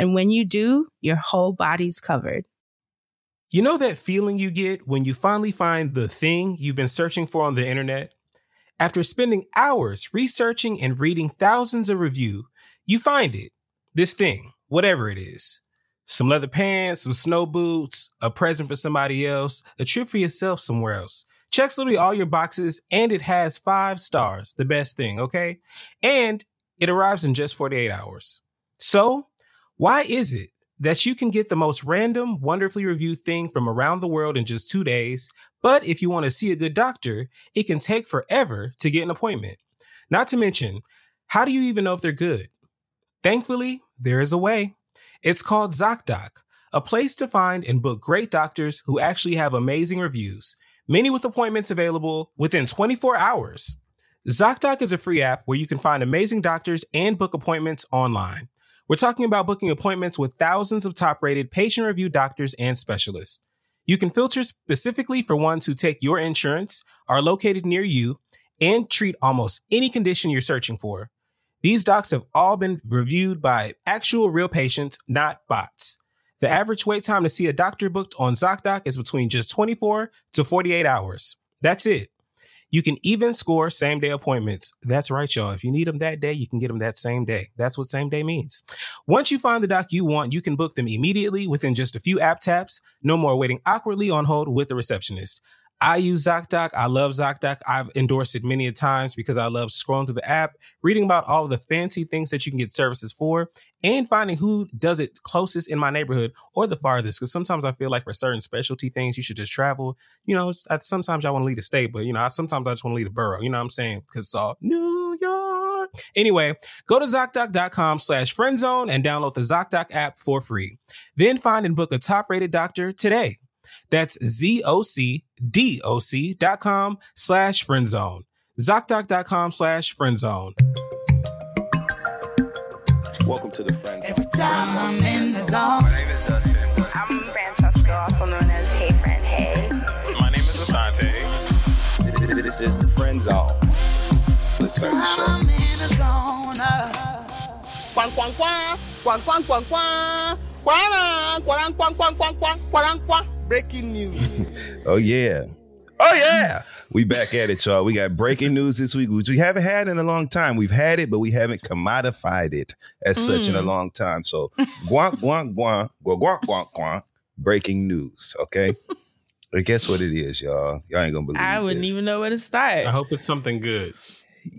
And when you do, your whole body's covered. You know that feeling you get when you finally find the thing you've been searching for on the internet? After spending hours researching and reading thousands of reviews, you find it. This thing, whatever it is. Some leather pants, some snow boots, a present for somebody else, a trip for yourself somewhere else. Checks literally all your boxes and it has five stars, the best thing, okay? And it arrives in just 48 hours. So, why is it that you can get the most random, wonderfully reviewed thing from around the world in just two days, but if you want to see a good doctor, it can take forever to get an appointment? Not to mention, how do you even know if they're good? Thankfully, there is a way. It's called ZocDoc, a place to find and book great doctors who actually have amazing reviews, many with appointments available within 24 hours. ZocDoc is a free app where you can find amazing doctors and book appointments online. We're talking about booking appointments with thousands of top rated patient reviewed doctors and specialists. You can filter specifically for ones who take your insurance, are located near you, and treat almost any condition you're searching for. These docs have all been reviewed by actual real patients, not bots. The average wait time to see a doctor booked on ZocDoc is between just 24 to 48 hours. That's it. You can even score same day appointments. That's right, y'all. If you need them that day, you can get them that same day. That's what same day means. Once you find the doc you want, you can book them immediately within just a few app taps. No more waiting awkwardly on hold with the receptionist. I use ZocDoc. I love ZocDoc. I've endorsed it many a times because I love scrolling through the app, reading about all the fancy things that you can get services for, and finding who does it closest in my neighborhood or the farthest. Because sometimes I feel like for certain specialty things, you should just travel. You know, sometimes I want to leave a state, but you know, sometimes I just want to leave a borough. You know what I'm saying? Because it's all New York. Anyway, go to ZocDoc.com slash friendzone and download the ZocDoc app for free. Then find and book a top rated doctor today. That's z o c d o c dot com slash friendzone. Zocdoc.com slash friendzone. Welcome to the friend zone. Every time I'm in the zone. My name is Dustin. I'm Francesco, also known as Hey Friend Hey. My name is Asante. This is the friend zone. Let's start the show. I'm in the zone. Uh. Quang, quang, quang. Quang, quang, quang, quang. Quang, quang, quang, quang, quang, quang, quang, quang. Breaking news. Oh yeah. Oh yeah. We back at it, y'all. We got breaking news this week, which we haven't had in a long time. We've had it, but we haven't commodified it as such in a mm. long time. So guank, guank, guank, guank, guank, guank, guank. Breaking news. Okay. But guess what it is, y'all? Y'all ain't gonna believe I wouldn't this. even know where to start. I hope it's something good.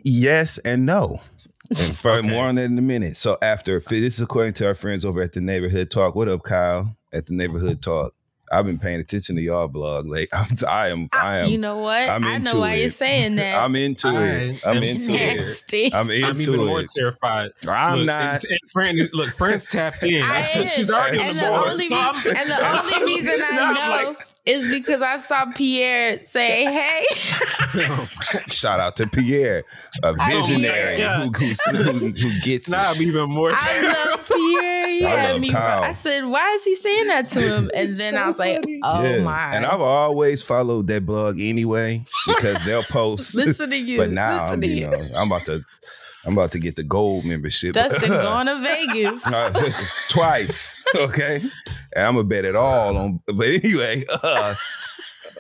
Yes and no. And for Okay. more on that in a minute. So after this is according to our friends over at the neighborhood talk. What up, Kyle? At the neighborhood talk. I've been paying attention to y'all blog. Like I'm I am I am you know what? I'm I know why it. you're saying that. I'm into I it. I'm into scared. it. I'm into it. I'm even more terrified. I'm look, not. And, and Fran, look, Friends tapped in. I am. She's already on and the the board. only, So re- and the only reason I know like- is because I saw Pierre say, "Hey." Shout out to Pierre, a visionary who, who, who, who gets it. now I'm even more I terrified. love Pierre. He I had me. Kyle. I said, "Why is he saying that to him?" And then I was like, "Oh Yeah. my!" And I've always followed that blog anyway because they'll post. Listen to you. but now I'm, to you know, I'm about to, I'm about to get the gold membership. Dustin going to Vegas. Uh, twice. Okay. And I'm gonna bet it all on but anyway, uh,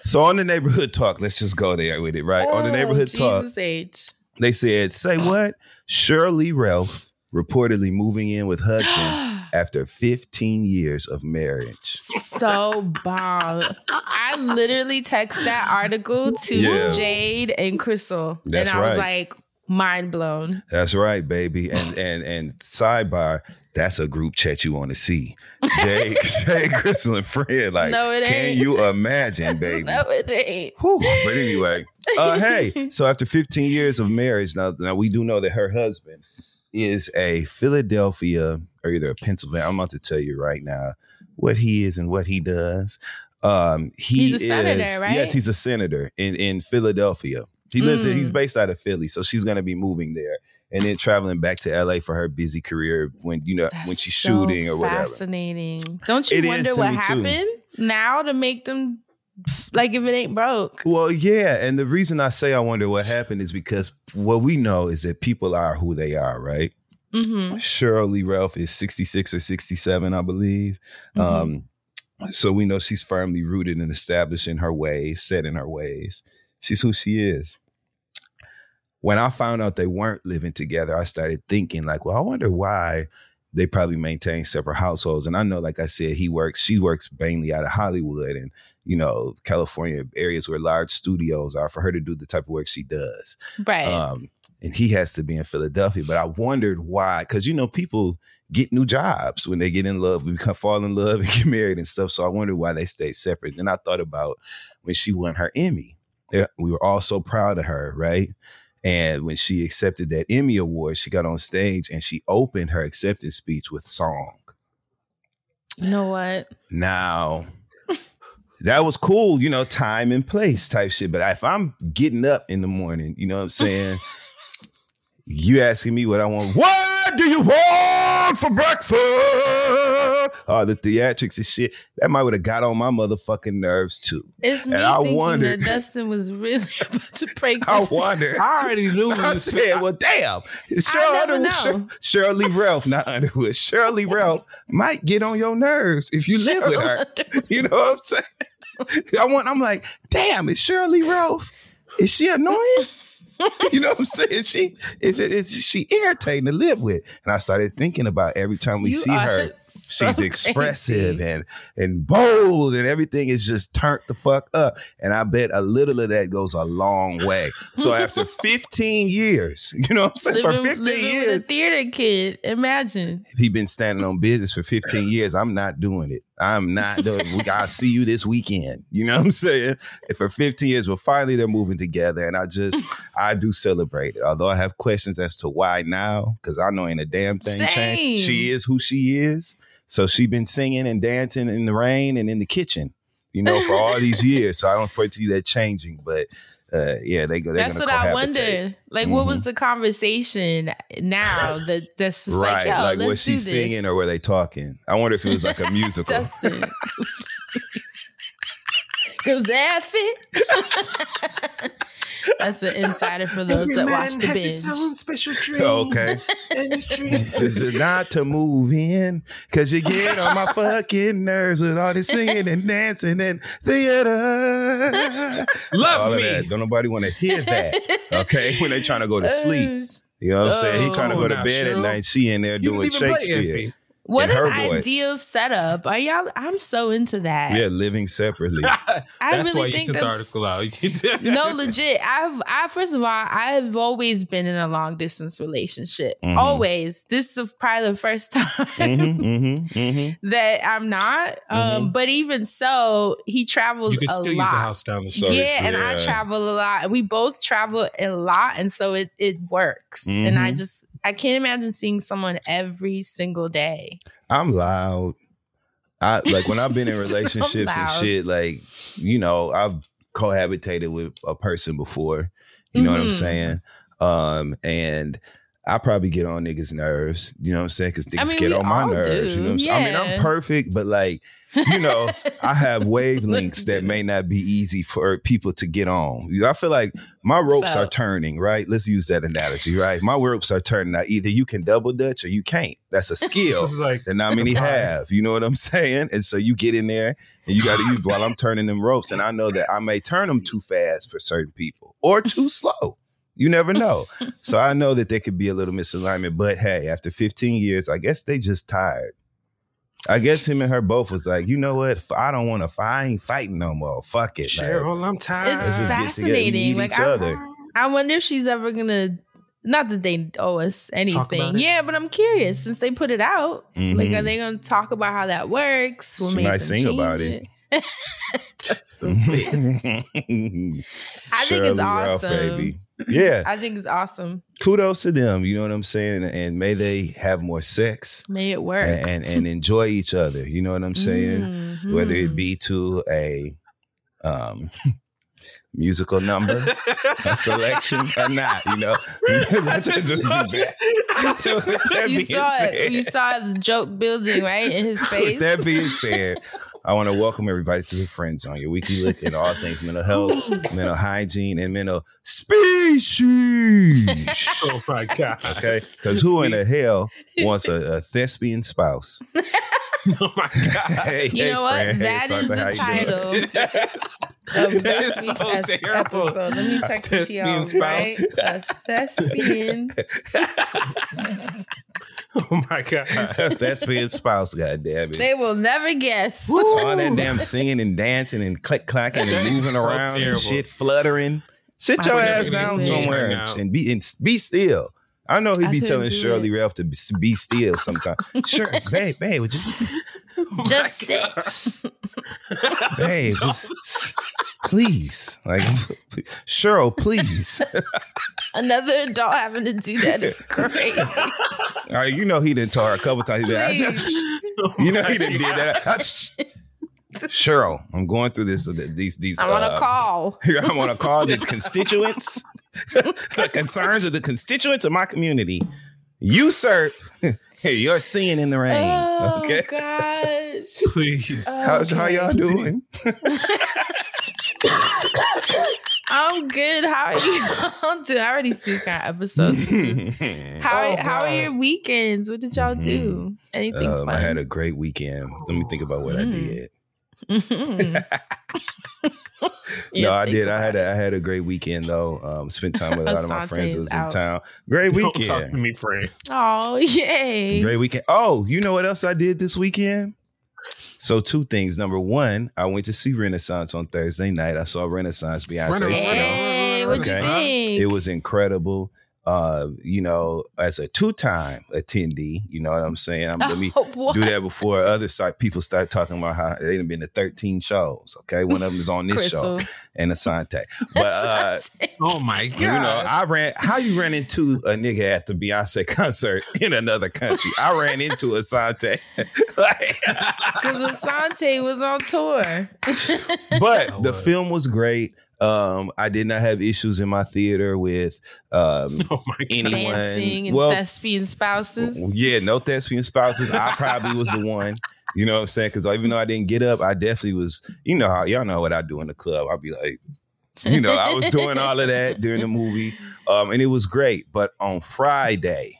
so on the neighborhood talk, let's just go there with it, right? on the Oh, neighborhood talk, Jesus H. they said, say what? Sheryl Lee Ralph reportedly moving in with husband after 15 years of marriage. So bomb. I literally text that article to Yeah. Jade and Crystal. That's and I was like, mind blown. That's right, baby. And and and sidebar, that's a group chat you want to see. Jay, Jay, Crystal, and Fred. Like, No, it ain't. can you imagine, baby? No, it ain't. Whew. But anyway, uh, hey, so after 15 years of marriage, now, now we do know that her husband is a Philadelphia or either a Pennsylvania. I'm about to tell you right now what he is and what he does. Um, he He's a senator, is, right? Yes, he's a senator in, in Philadelphia. He lives in, Mm. he's based out of Philly, so she's gonna be moving there and then traveling back to LA for her busy career when you know when she's so shooting or whatever. Fascinating. Don't you It wonder what me, too. happened now to make them like if it ain't broke? Well, yeah, and the reason I say I wonder what happened is because what we know is that people are who they are, right? Mm-hmm. Lee Ralph is 66 or 67, I believe. Mhm. Um, so we know she's firmly rooted and established in her ways, set in her ways. She's who she is. When I found out they weren't living together, I started thinking, like, well, I wonder why they probably maintain separate households. And I know, like I said, he works, she works mainly out of Hollywood and, you know, California areas where large studios are for her to do the type of work she does. Right. Um, and he has to be in Philadelphia. But I wondered why, because you know, people get new jobs when they get in love, we become fall in love and get married and stuff. So I wondered why they stayed separate. Then I thought about when she won her Emmy. We were all so proud of her, right? And when she accepted that Emmy award, she got on stage and she opened her acceptance speech with song. you know what? Now, that was cool, you know, time and place type shit. But if I'm getting up in the morning, you know what I'm saying? you asking me what I want. What do you want for breakfast? Oh, the theatrics and shit. That might would have got on my motherfucking nerves too. It's me And I thinking wondered- that Dustin was really about to break I this. wonder. I already knew I this. said, well, damn. Sheryl never Underwood- know. Sheryl Lee Ralph, not Underwood. Sheryl Lee Ralph might get on your nerves if you live with her. You know what I'm saying? I want. I'm like, damn. Is Sheryl Lee Ralph? Is she annoying? you know what I'm saying? She is. It, is she irritating to live with? And I started thinking about every time we You see her. so She's expressive crazy. and and bold, and everything is just turned the fuck up. And I bet a little of that goes a long way. So after 15 years, you know what I'm saying? living, For 15 living years, a theater kid. Imagine. he's been standing on business for 15 years. I'm not doing it. I'm not doing gotta see you this weekend. You know what I'm saying? And for 15 years, well, finally they're moving together. And I just I do celebrate it. Although I have questions as to why now, because I know ain't a damn thing changed. She is who she is. So she been singing and dancing in the rain and in the kitchen, you know, for all these years. So I don't foresee that changing. But uh, yeah, they go. That's what I wonder. Like, Mhm. what was the conversation now that that's Right, like, like was she this. singing or were they talking? I wonder if it was like a musical. Dustin. Cause that fit. That's an insider for those that watch the binge. special dream. okay. And it's dream. This is not to move in, cause you get on my fucking nerves with all this singing and dancing and theater. Love all me. Of that. Don't nobody want to hear that. Okay, when they trying to go to sleep, you know what I'm saying? He trying to Oh, go to now, bed at night. She in there You doing didn't even play Shakespeare. Effie. What an ideal setup. Are y'all I'm so into that. Yeah, living separately. I That's really why you think sent the article out. no legit i've i first of all i've always been in a long distance relationship Mhm. always this is probably the first time mm-hmm, mm-hmm, mm-hmm. that i'm not um but even so he travels you can a still lot use a house down the street. yeah, and I travel a lot. We both travel a lot, and so it it works. And I Mhm. just I can't imagine seeing someone every single day. I'm loud. I like when I've been in So relationships and shit, like, you know, I've cohabitated with a person before. You know what I'm Mhm. saying? Um, and I probably get on niggas' nerves, you know what I'm saying? Because niggas mean, get on my nerves. do, You know what I'm saying? I mean. I'm perfect, but like, you know, I have wavelengths that may not be easy for people to get on. I feel like my ropes are turning, right? Let's use that analogy, right? My ropes are turning. Now, either you can double dutch or you can't. That's a skill like that not many have. You know what I'm saying? And so you get in there and you got to use while I'm turning them ropes. And I know that I may turn them too fast for certain people or too slow. You never know. so I know that there could be a little misalignment. But hey, after 15 years, I guess they just tired. I guess him and her both was like, you know what? I don't want to fight. I ain't fighting no more. Fuck it. Like, Sheryl, I'm tired. It's Let's just get fascinating. Like each I, other. I wonder if she's ever gonna. Not that they owe us anything. Yeah, but I'm curious since they put it out. Like, Mhm. are they gonna talk about how that works? What She made might them sing about it. That's so weird. I think it's Sheryl Lee Ralph, awesome. Yeah. I think it's awesome. Kudos to them. You know what I'm saying? And may they have more sex May it work. and, and, and enjoy each other. You know what I'm saying? Mhm. Whether it be to a um, musical number, a selection or not, you know. Just that. With you saw said- You saw the joke building right in his With face. that being said, I want to welcome everybody to the Friends on your weekly look at all things mental health, mental hygiene, and mental species. oh my god. Okay, because who in the hell wants a, a thespian spouse? Oh my god. Hey, You hey, know what? friend. Hey, That is the how you title. of That this so terrible. episode. Let me A text it to y'all. thespian Right? spouse. A thespian. Oh my god. thespian spouse. God damn it! They will never guess. All that damn singing and dancing and click clacking and moving so around and shit, fluttering. Sit I your ass down somewhere Hang and, and be and be still. I know he'd be telling Sheryl Lee it. Ralph to be, be still sometimes. Sure, babe, babe, just Just sit. babe, just please, like Sheryl, please. Another adult having to do that is crazy. All right, you know he didn't tell her a couple times. He been, Please. you know he didn't did that. Sheryl, I'm going through this. These these. I want to uh, call. I'm going to call the constituents, the concerns of the constituents of my community. Usurp your seeing in the rain. Oh okay. gosh. Please. How, how y'all doing? I'm good. How are you all doing? I already see kind of episode. How Oh, how are your weekends? What did y'all do? Anything Um, fun? I had a great weekend. Let me think about what I Mm. did. Mhm. No, I did. I had about a, I had a great weekend though. Um, spent time with a lot of my friends is that was in town. Great Don't talk to me, friend. Oh yay! Great weekend. Oh, you know what else I did this weekend? So two things. Number one, I went to see Renaissance on Thursday night. I saw Renaissance Beyonce's Renaissance. Hey, what you Okay. It was incredible. Uh, you know, as a two-time attendee, you know what I'm saying. I'm, let me Oh, do that before other side people start talking about how they done been to 13 shows. Okay, one of them is on this show and Asante. But uh, Oh my god. you know, I ran. How you ran into a nigga at the Beyonce concert in another country? I ran into Asante. Like- Because Asante was on tour. but the film was great. Um, I did not have issues in my theater with um, oh my anyone. Dancing and well, thespian spouses. yeah, no thespian spouses. I probably was the one. You know what I'm saying? Because even though I didn't get up, I definitely was. You know how y'all know what I do in the club. I'd be like, you know, I was doing all of that during the movie, um, and it was great. But on Friday,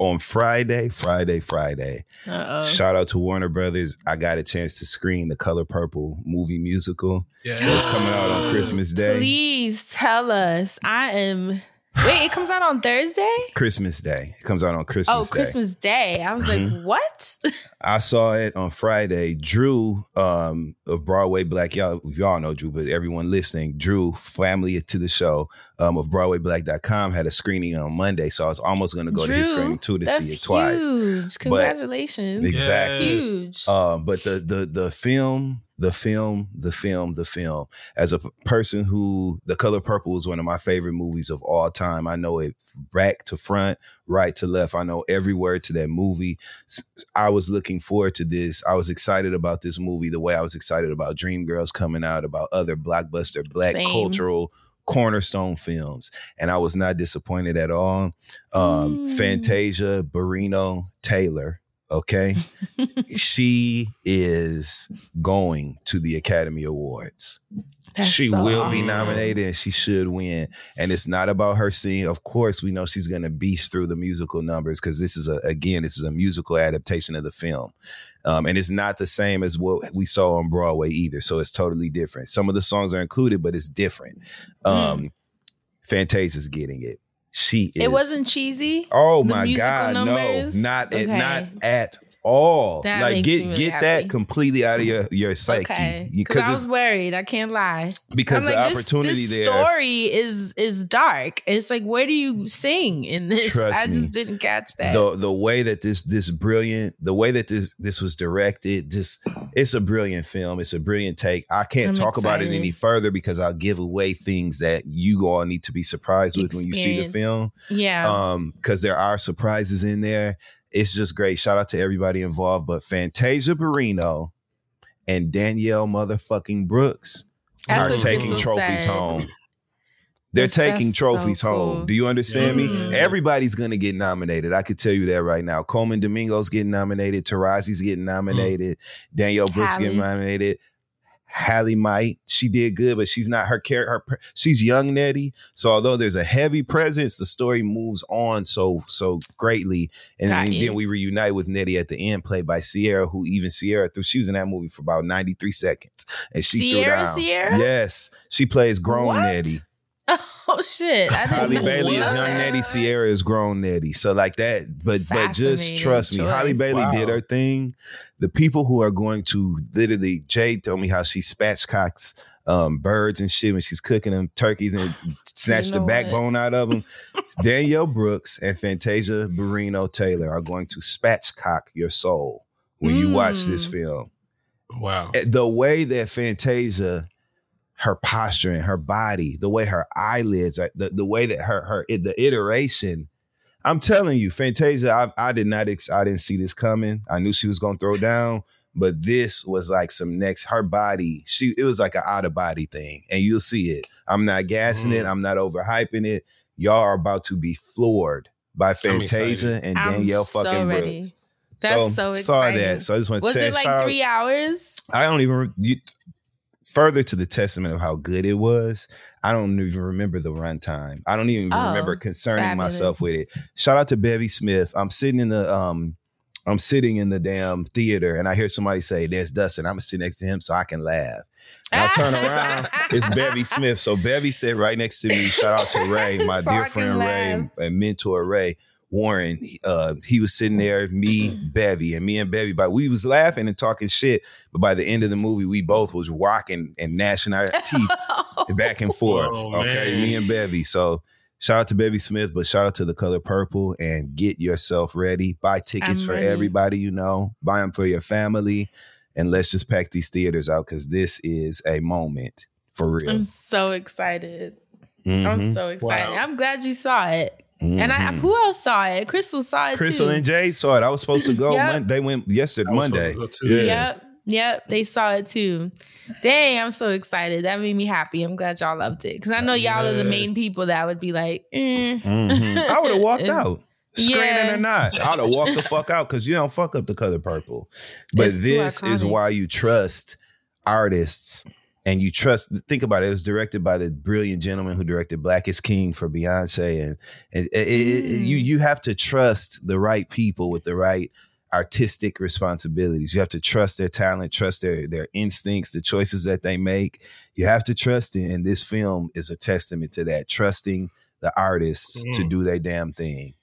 on Friday, Friday, Friday, Uh-oh. shout out to Warner Brothers. I got a chance to screen the Color Purple movie musical. Yeah. It's coming out on Christmas Day. Please tell us. I am. Wait, it comes out on Thursday? Christmas Day. It comes out on Christmas Oh, Day. Christmas Day. I was like, what? I saw it on Friday. Drew um, of Broadway Black, y'all, y'all know Drew, but everyone listening, Drew, family to the show um, of BroadwayBlack.com had a screening on Monday. So I was almost going to go to his screening too to see it twice. Huge. Congratulations. Exactly. Yes. Huge. Um, but the the the film, the film, the film, the film. As a p- person who, The Color Purple is one of my favorite movies of all time. I know it back to front, right to left. I know every word to that movie. I was looking forward to this. I was excited about this movie the way I was excited about Dreamgirls coming out, about other blockbuster black Same. cultural cornerstone films, and I was not disappointed at all. Um, Mm. Fantasia, Barrino, Taylor. Okay, she is going to the Academy Awards. That's she so will be nominated and she should win. And it's not about her singing. Of course, we know she's going to beast through the musical numbers because this is a again, this is a musical adaptation of the film. Um, and it's not the same as what we saw on Broadway either. So it's totally different. Some of the songs are included, but it's different. Um, Fantasia's getting it. She is. It wasn't cheesy. Oh my God, numbers? no, not at Okay. not at all. That like get really get happy. that completely out of your your psyche Okay, because I was worried. I can't lie. because I'm the like, opportunity this, there. story is is dark. It's like, where do you sing in this? Trust I just me. didn't catch that. the the way that this this brilliant the way that this this was directed just it's a brilliant film it's a brilliant take i can't I'm talk about it any further because i'll give away things that you all need to be surprised with when you see the film yeah, um because there are surprises in there it's just great shout out to everybody involved but fantasia barrino and danielle motherfucking brooks That's are taking Crystal trophies said. home they're That's- taking trophies so cool. home. Do you understand Mhm. me? Everybody's gonna get nominated. I could tell you that right now. Colman Domingo's getting nominated. Taraji's getting nominated. Danielle Brooks getting nominated. Halle might. She did good, but she's not her character. Her, she's young Nettie. So although there's a heavy presence, the story moves on so so greatly. And then, then we reunite with Nettie at the end, played by Ciara, who even Ciara threw. She was in that movie for about 93 seconds, and she Ciara, threw down. Ciara? Yes, she plays grown What? Nettie. oh shit! I didn't Halle know Bailey is young Nettie. Ciara is grown Nettie. So like that, but but just trust me, Halle. Bailey Wow. did her thing. The people who are going to literally, Jay told me how she spatchcocks um, birds and shit when she's cooking them turkeys and snatched You the know what? backbone out of them. Danielle Brooks and Fantasia Barrino Taylor are going to spatchcock your soul when you watch this Mm. film Wow. Eh, the way that Fantasia, her posture and her body, the way her eyelids, the, the way that her her the iteration. I'm telling you, Fantasia, I, I did not ex- I didn't see this coming. I knew she was gonna throw down, but this was like some next. Her body, she it was like an out of body thing, and you'll see it. I'm not gassing it. Mm. I'm not overhyping it. Y'all are about to be floored by Fantasia excited. and I'm Danielle so fucking ready. Brooks. That's so, saw exciting. Saw that. So I just want to Was say, it like shout out- three hours? I don't even re- you, further to the testament of how good it was. I don't even remember the runtime. I don't even Oh, remember concerning fabulous. myself with it. Shout out to Bevy Smith. I'm sitting in the um, I'm sitting in the damn theater, and I hear somebody say, "There's Dustin." I'm gonna sit next to him so I can laugh. And I turn around, it's Bevy Smith. So Bevy sat right next to me. Shout out to Ray, my So dear friend Ray and mentor Ray. Warren, uh, he was sitting there, me, Bevy, and me and Bevy. But we was laughing and talking shit. But by the end of the movie, we both was rocking and gnashing our teeth back and forth. Oh, okay, man. me and Bevy. So shout out to Bevy Smith, but shout out to the color purple and get yourself ready. Buy tickets I'm for ready. everybody you know. Buy them for your family, and let's just pack these theaters out because this is a moment for real. I'm so excited. I'm Mhm. so excited. Wow. I'm glad you saw it. And I, Mhm. who else saw it? Crystal saw it Crystal too. and Jay saw it. I was supposed to go. Yep. Mon- they went yesterday, I was Monday. supposed to go too. Yeah. Yep. Yep. They saw it too. Dang, I'm so excited. That made me happy. I'm glad y'all loved it. Because I know y'all are the main people that would be like, eh. Mhm. I would have walked out. Screening Yeah. or not, I'd have walked the fuck out because you don't fuck up the color purple. But It's this is why you trust artists and you trust. Think about it. It was directed by the brilliant gentleman who directed Black is King for Beyonce, and, and it- it- it- you Mm. you have to trust the right people with the right artistic responsibilities. You have to trust their talent, trust their their instincts, the choices that they make. You have to trust it, and this film is a testament to that. Trusting the artists to Mm. do their damn thing.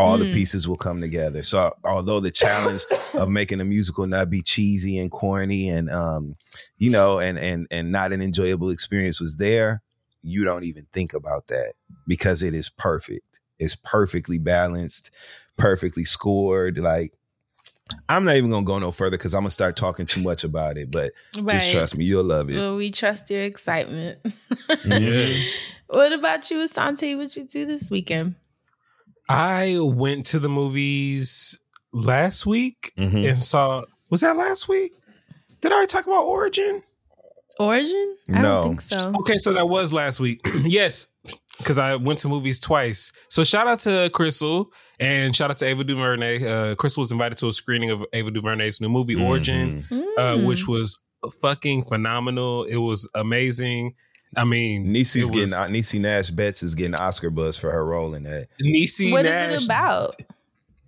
All the Mm. pieces will come together. So, although the challenge of making a musical not be cheesy and corny and um, you know, and and and not an enjoyable experience was there, you don't even think about that because it is perfect. It's perfectly balanced, perfectly scored. Like I'm not even gonna go no further because I'm gonna start talking too much about it. But right. just trust me, you'll love it. Well, we trust your excitement. Yes. what about you, Asante? What you do this weekend? I went to the movies last week Mhm. and saw. Was that last week? Did I already talk about Origin? Origin? I No. don't think so. Okay, so that was last week. yes, because I went to movies twice. So shout out to Crystal and shout out to Ava DuVernay. Uh, Crystal was invited to a screening of Ava DuVernay's new movie Origin, Mhm. uh, Mm. which was fucking phenomenal. It was amazing. I mean, Niecy's was- getting Niecy Nash Betts is getting Oscar buzz for her role in that. Niecy What is Nash. it about?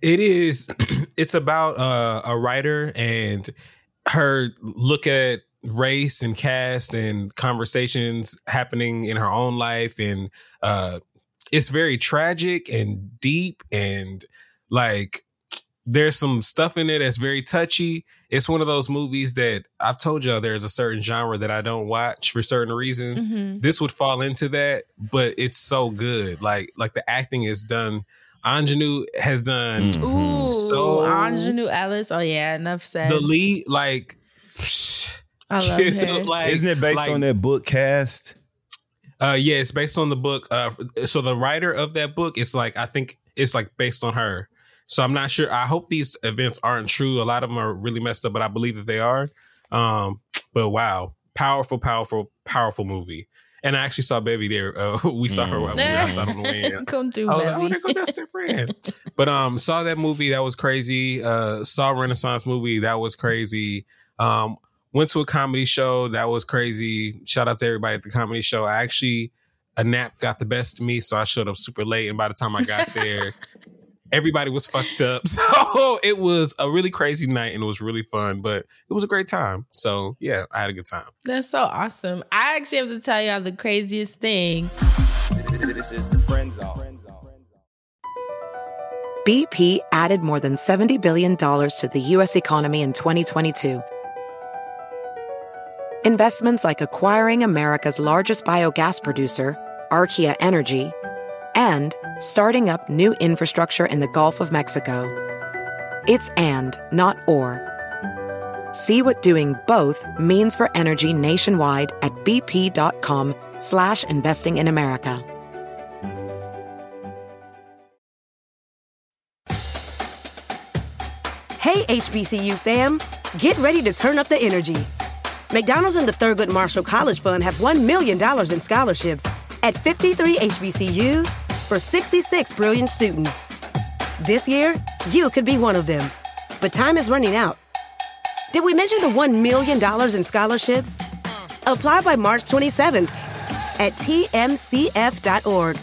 It is. It's about uh, a writer and her look at race and caste and conversations happening in her own life, and uh, it's very tragic and deep and like there's some stuff in it that's very touchy. It's one of those movies that I've told y'all there's a certain genre that I don't watch for certain reasons. Mhm. This would fall into that, but it's so good. Like like the acting is done. Aunjanue has done Mm. Ooh, So- Aunjanue Ellis. Oh yeah, enough said. the lead. Like, I love her. like Isn't it based like- on that book Caste? Uh, yeah, it's based on the book. Uh, so the writer of that book is like, I think it's like based on her. So I'm not sure. I hope these events aren't true. A lot of them are really messed up, but I believe that they are. Um, but wow, powerful, powerful, powerful movie. And I actually saw Baby there. Uh, we saw her when we were outside on the way. Come I was like, oh, there go Dustin friend. But um, saw that movie that was crazy. Uh, saw Renaissance movie that was crazy. Um, went to a comedy show that was crazy. Shout out to everybody at the comedy show. I actually a nap got the best of me, so I showed up super late. And by the time I got there, everybody was fucked up. So it was a really crazy night and it was really fun. But it was a great time. So yeah, I had a good time. That's so awesome. I actually have to tell y'all the craziest thing. This is the friend zone. BP added more than $70 billion to the U.S. economy in 2022. Investments like acquiring America's largest biogas producer, Archaea Energy, and starting up new infrastructure in the Gulf of Mexico. It's and, not or. See what doing both means for energy nationwide at bp.com slash investing in America. Hey, HBCU fam, get ready to turn up the energy. McDonald's and the Thurgood Marshall College Fund have $1 million in scholarships at 53 HBCUs for 66 brilliant students. This year, you could be one of them. But time is running out. Did we mention the $1 million in scholarships? Apply by March 27th at tmcf.org.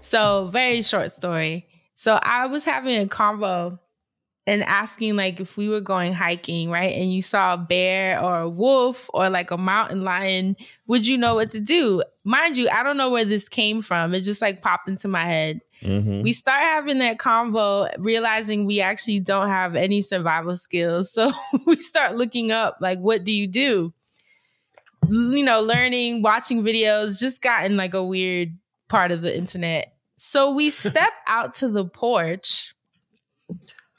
So, very short story. So, I was having a convo and asking, like, if we were going hiking, right? And you saw a bear or a wolf or like a mountain lion, would you know what to do? Mind you, I don't know where this came from. It just like popped into my head. Mm-hmm. We start having that convo, realizing we actually don't have any survival skills. So, we start looking up, like, what do you do? You know, learning, watching videos, just gotten like a weird part of the internet. So we step out to the porch.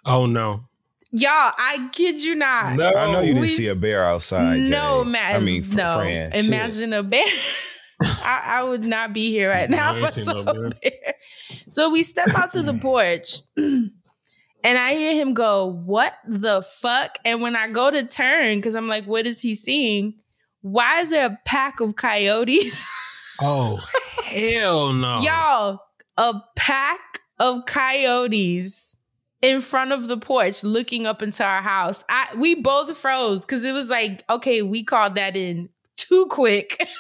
Oh no. Y'all, I kid you not. No. I know you didn't We- see a bear outside. No, Jay. man. I mean, f- no. friend. shit. Imagine a bear. I, I would not be here right now I if ain't seen no bear. bear. So we step out to the porch and I hear him go, What the fuck? And when I go to turn, because I'm like, What is he seeing? Why is there a pack of coyotes? Oh hell no. Y'all, a pack of coyotes in front of the porch looking up into our house. I we both froze because it was like, okay, we called that in too quick.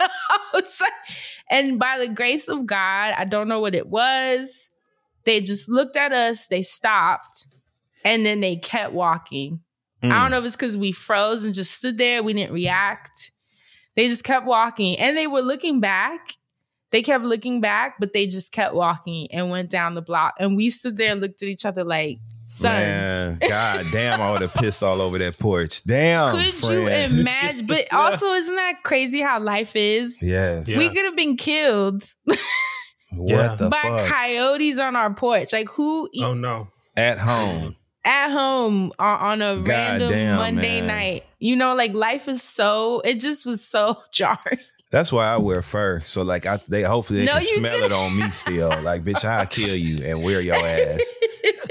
Like- and by the grace of God, I don't know what it was. They just looked at us, they stopped, and then they kept walking. I hmm. don't know if it's because we froze and just stood there, we didn't react. They just kept walking and they were looking back. They kept looking back, but they just kept walking and went down the block. And we stood there and looked at each other like, son, Man, god damn, I would have pissed all over that porch. Damn. could you imagine? But also, isn't that crazy how life is? Yes. Yeah. We could have been killed What Yeah. the by fuck? coyotes on our porch. Like, who e- Oh no. At home. at home on, on a God random damn, Monday man. night? You know, like life is so, it just was so jarring. That's why I wear fur. So like I they hopefully they No, can smell didn't. it on me still. Like, bitch, I'll kill you and wear your ass.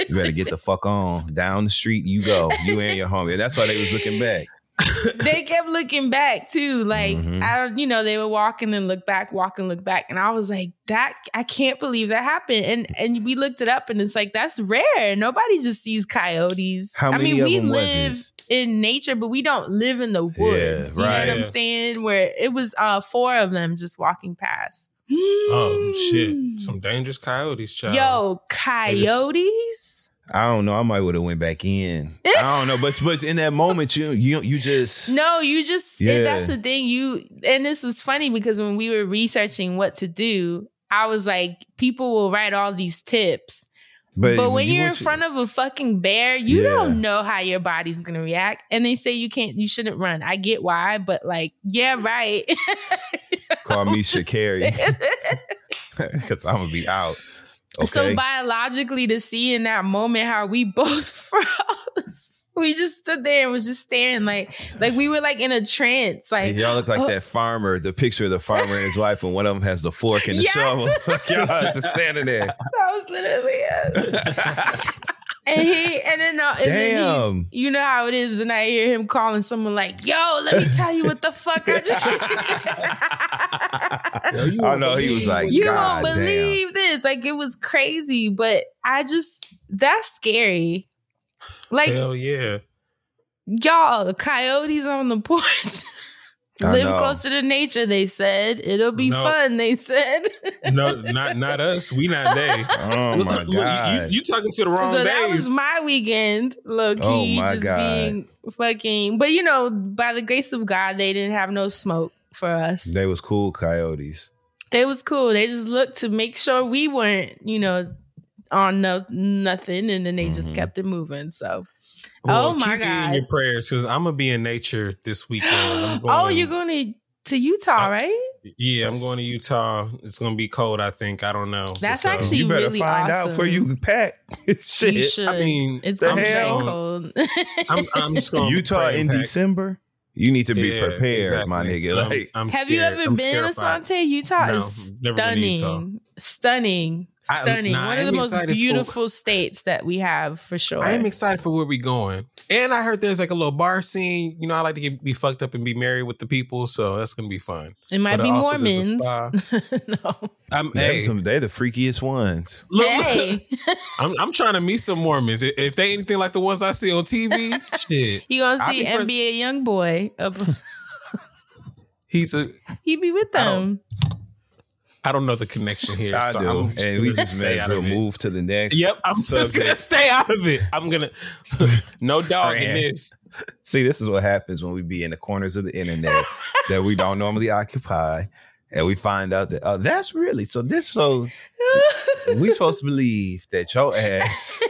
You better get the fuck on. Down the street you go. You and your homie. That's why they was looking back. they kept looking back too. Like Mhm. I don't, you know, they were walking and then look back, walk and look back, and I was like, that I can't believe that happened. And and we looked it up, and it's like that's rare. Nobody just sees coyotes. How I mean, we live in nature, but we don't live in the woods. you know right. what I'm saying? Where it was uh four of them just walking past. Oh shit. Some dangerous coyotes, child. Yo, coyotes. I don't know. I might would have went back in. I don't know, but but in that moment, you you you just No, you just Yeah. that's the thing. You and this was funny because when we were researching what to do, I was like, people will write all these tips. But, when you you're in your- front of a fucking bear, you Yeah. don't know how your body's gonna react. And they say you can't, you shouldn't run. I get why, but like, yeah, right. call me Sha'Carri because I'm gonna be out. Okay. So biologically, to see in that moment how we both froze. We just stood there and was just staring like like we were like in a trance. Like y'all look like oh, that farmer, the picture of the farmer and his wife, and one of them has the fork and the Yes. shovel. Y'all just standing there. That was literally it. And he and then, uh, and then he, you know how it is, and I hear him calling someone like, "Yo, let me tell you what the fuck I just." I know he was like, you God won't damn. believe this. Like it was crazy, but I just that's scary. Like Hell yeah. y'all, coyotes on the porch. I Live know. closer to nature, they said. It'll be No. fun, they said. No, not not us. We not they. Oh Look, my look, you- you, god! you talking to the wrong so that was my weekend, low key, Oh my just God. being fucking. But you know, by the grace of God, they didn't have no smoke for us. they was cool coyotes. They was cool. They just looked to make sure we weren't, you know, on no nothing, and then they Mm-hmm. just kept it moving. So, Well, oh my keep me in god! your prayers because I'm gonna be in nature this weekend. I'm oh, you're going to to Utah, right? Yeah, I'm going to Utah. It's gonna be cold. I think. I don't know. That's So- actually You better really find out awesome. before you pack. Shit. You should. I mean, it's gonna be hell? cold. I'm, I'm just going Utah in December. You need to be Yeah, prepared, my exactly. nigga. I'm- Like I'm Have you ever I'm been to scarified. Sante? Utah No, is never been to Utah. stunning, stunning, I- nah, One of I'm the most excited for- beautiful states that we have for sure. I am excited for where we going. And I heard there's like a little bar scene. You know, I like to get, be fucked up and be married with the people, so that's gonna be fun. it might But be uh, also there's Mormons. no. I'm they're, hey, some- they're the freakiest ones. look, Hey, I'm, I'm trying to meet some Mormons. If- If they anything like the ones I see on TV, shit, you gonna see be friends- NBA young boy? Up, he's a. he be with I don't- them. I don't know the connection here. I so do, I'm and we just stay may out as well move to the next. Yep, I'm just gonna stay out of it. I'm gonna no dog in this. See, this is what happens when we be in the corners of the internet that we don't normally occupy, and we find out that oh, that's really so. This so we supposed to believe that your ass.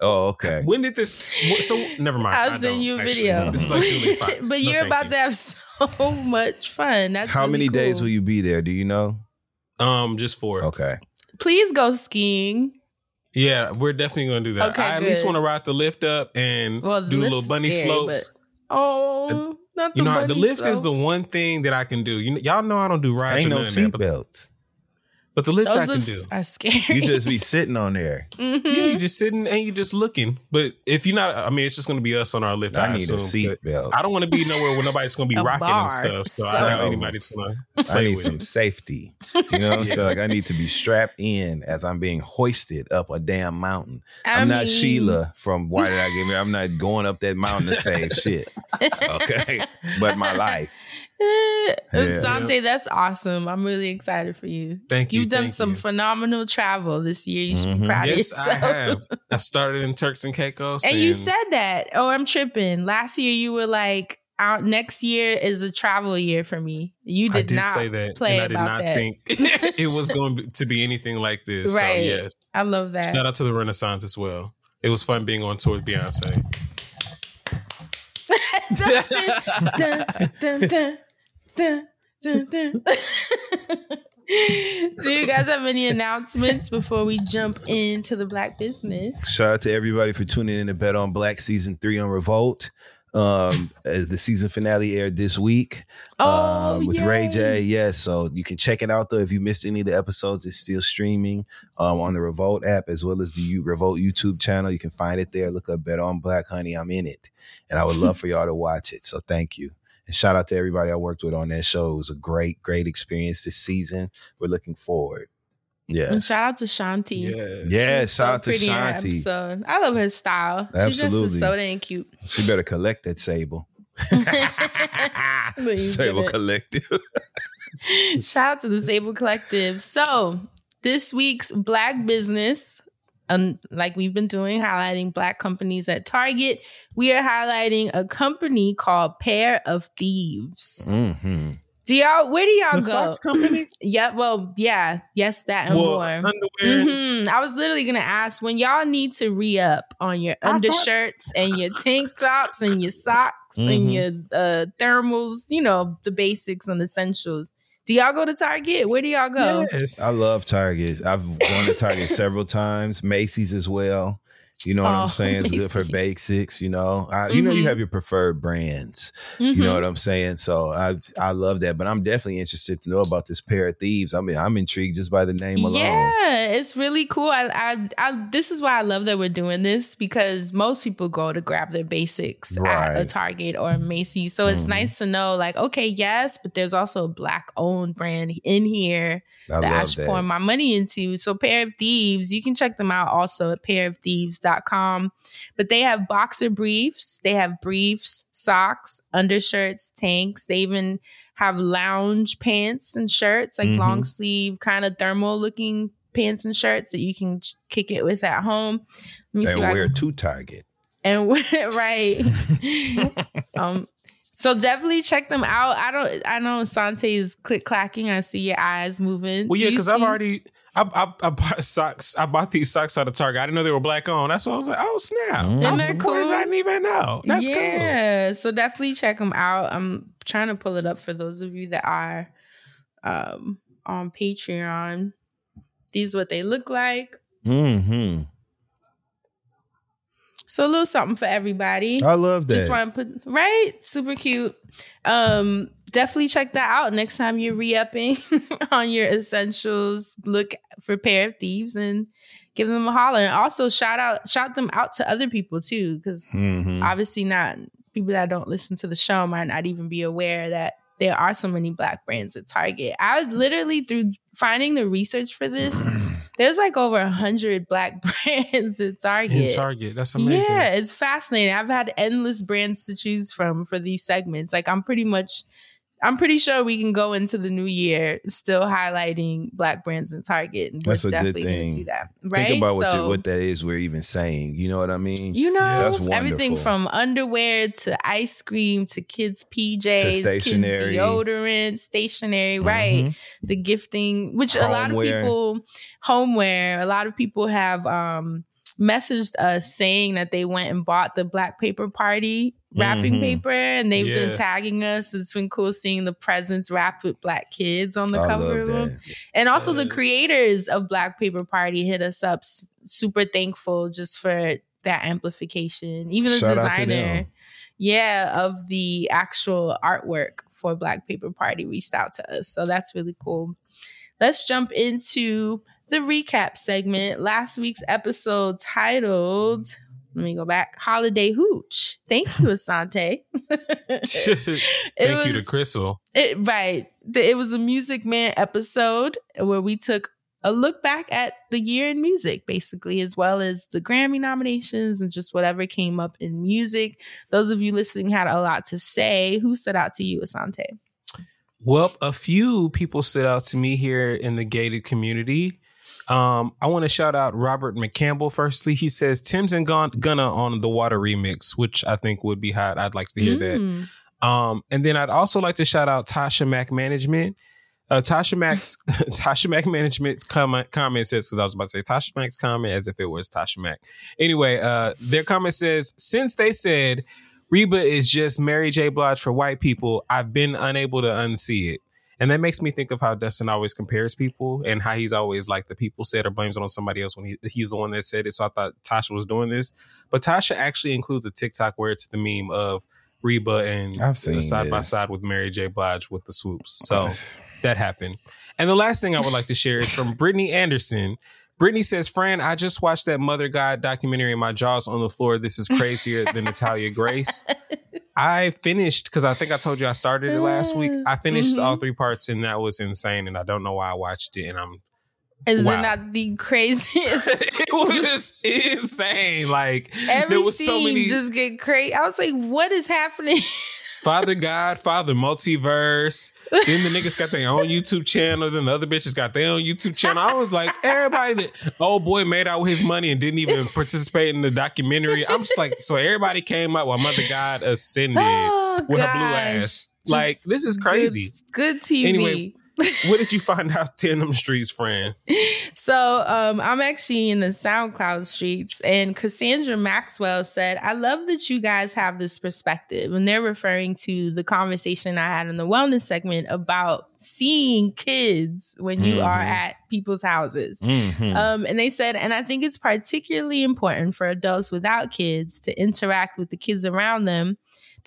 oh, okay. When did this? So never mind. I'll I send you a video. This is like but No, you're about you. to have so much fun. That's How really many days will you be there? Do you know? Um, just four. Okay. Please go skiing. Yeah, we're definitely gonna do that. Okay, I at least want to ride the lift up and Well, do the lift little bunny scary, slopes. Oh, not the You know, the bunny lift is the one thing that I can do. You know, y'all know I don't do rides Ain't or no none of seatbelts. But the lift I can lifts do. are scary. You just be sitting on there. Mhm. Yeah, you just sitting and you just looking. But if you're not, I mean, it's just gonna be us on our lift. I, I need a assume, but seatbelt. I don't want to be nowhere where nobody's gonna be rocking bar. and stuff. So I don't know anybody's gonna. I need with some safety. You know, so like I need to be strapped in as I'm being hoisted up a damn mountain. I I'm not mean- Sheila from Why Did I Get Married? I'm not going up that mountain to save shit. Okay, but my life. Eh, Yeah. Sante, that's awesome. I'm really excited for you. Thank you, You've done some you. phenomenal travel this year. You should Mhm. be proud Yes, of I yourself. have. I started in Turks and Caicos, And you said that. Oh, I'm tripping. Last year you were like, out next year is a travel year for me. You did, I did not say that, play and I did not that. think it was going to be anything like this. Right. So yes, I love that. shout out to the Renaissance as well. It was fun being on tour with Beyonce. Dun, dun, dun, dun, dun, dun. Do you guys have any announcements before we jump into the black business? Shout out to everybody for tuning in to Bet on Black season three on Revolt. Um, as the season finale aired this week Oh, um, with Ray. J. Yes, so you can check it out though. If you missed any of the episodes, it's still streaming um, on the Revolt app as well as the U- Revolt YouTube channel. You can find it there. Look up Bet on Black, honey. I'm in it, and I would love for y'all to watch it. So thank you. And shout out to everybody I worked with on that show. It was a great, great experience this season. We're looking forward. And shout out to Shanti. Yes. Yeah, She's shout so out to pretty in her Shanti. episode. I love her style. She's Absolutely. just so dang cute. She better collect that sable. Sable. Collective. Shout out to the Sable Collective. So, this week's Black Business um, like we've been doing, highlighting black companies at Target, we are highlighting a company called Pair of Thieves. Mm-hmm. Do y'all? Where do y'all The go? socks company? yeah. Well, yeah. Yes, that and Well, more. underwear. Mhm. I was literally gonna ask when y'all need to re up on your I thought- undershirts and your tank tops and your socks and Mhm. your uh, thermals. You know the basics and essentials. Do y'all go to Target? Where do y'all go? Yes. I love Target. I've gone to Target several times. Macy's as well. You know what Oh, I'm saying? It's good for basics. You know, I, you know, you Mhm. have your preferred brands. Mhm. You know what I'm saying? So I I love that. But I'm definitely interested to know about this pair of thieves. I mean, I'm intrigued just by the name alone. Yeah, it's really cool. I, I, I, this is why I love that we're doing this because most people go to grab their basics at a Target or a Macy's. So it's Mhm. nice to know, like, okay, yes, but there's also a black owned brand in here I that I should that. pour my money into. So Pair of Thieves, you can check them out also at pairofthieves.com. But they have boxer briefs, they have briefs, socks, undershirts, tanks. They even have lounge pants and shirts, like Mhm. long sleeve, kind of thermal looking pants and shirts that you can kick it with at home. Let me see and if I wear can- to Target. and right. um so definitely check them out. I don't I know Sante is click clacking. I see your eyes moving. Well, yeah, Do you because I've already I, I, I bought socks. I bought these socks out of Target. I didn't know they were black on. That's why I was like, oh snap! Mm. I'm Isn't that supporting. cool? I didn't even know. That's cool. yeah, so definitely check them out. I'm trying to pull it up for those of you that are um, on Patreon. These are what they look like. Mm-hmm. So a little something for everybody. I love that. Just want to put right, super cute. Um, definitely check that out next time you're re-upping on your essentials. Look for pair of thieves and give them a holler. And also shout out, shout them out to other people too, because Mhm. obviously not people that don't listen to the show might not even be aware that there are so many black brands at Target. I literally through finding the research for this, there's like over a hundred black brands at Target. In Target, that's amazing. Yeah, it's fascinating. I've had endless brands to choose from for these segments. Like I'm pretty much I'm pretty sure we can go into the new year still highlighting black brands in Target. And That's we're a good definitely gonna thing. do that. Right. Think about what you, what that is. We're even saying. You know what I mean? you know, That's everything from underwear to ice cream to kids' PJs, kids' deodorant, stationery, right? Mhm. The gifting, which a lot of people, homeware, a lot of people have um messaged us saying that they went and bought the black paper party wrapping Mhm. paper and they've Yeah. been tagging us. It's been cool seeing the presents wrapped with black kids on the I cover love of them. that. And also the creators of Black Paper Party hit us up. s- Super thankful just for that amplification. Even the Shout designer, yeah, of the actual artwork for Black Paper Party reached out to us. So that's really cool. Let's jump into the recap segment. Last week's episode titled, let me go back, Holiday Hooch. Thank you, Asante. Thank you to Crystal. It, right. It was a Music Man episode where we took a look back at the year in music, basically, as well as the Grammy nominations and just whatever came up in music. Those of you listening had a lot to say. Who stood out to you, Asante? Well, a few people stood out to me here in the gated community. Um, I want to shout out Robert McCampbell. Firstly, he says Tim's and Gun- Gunna on the Water remix, which I think would be hot. I'd like to hear that. Mm. Um, and then I'd also like to shout out Tasha Mack Management. Uh, Tasha Mack's Tasha Mack Management's comment comment says because I was about to say Tasha Mack's comment as if it was Tasha Mack. Anyway, uh, their comment says since they said Reba is just Mary J. Blige for white people, I've been unable to unsee it. And that makes me think of how Dustin always compares people and how he's always like the people said or blames it on somebody else when he, he's the one that said it. So I thought Tasha was doing this. But Tasha actually includes a TikTok where it's the meme of Reba and I've seen side by side with Mary J. Blige with the swoops. So that happened. And the last thing I would like to share is from Brittany Anderson. Brittany says, Fran, I just watched that Mother God documentary and my jaw's on the floor. This is crazier than Natalia Grace. I finished because I think I told you I started it last week. I finished Mhm. all three parts and that was insane. And I don't know why I watched it. And I'm Is Wow. it not the craziest? it was insane. Like Every there was scene so many just get crazy. I was like, what is happening? Father God, Father Multiverse. Then the niggas got their own YouTube channel. Then the other bitches got their own YouTube channel. I was like, everybody, that, old boy made out with his money and didn't even participate in the documentary. I'm just like, so everybody came up while Mother God ascended Oh, with her blue ass. Like, this is crazy. Good, good TV. Anyway, what did you find out in them streets, friend? So um, I'm actually in the SoundCloud streets, and Cassandra Maxwell said, I love that you guys have this perspective. And they're referring to the conversation I had in the wellness segment about seeing kids when you are Mhm. at people's houses. Mhm. Um, and they said, and I think it's particularly important for adults without kids to interact with the kids around them,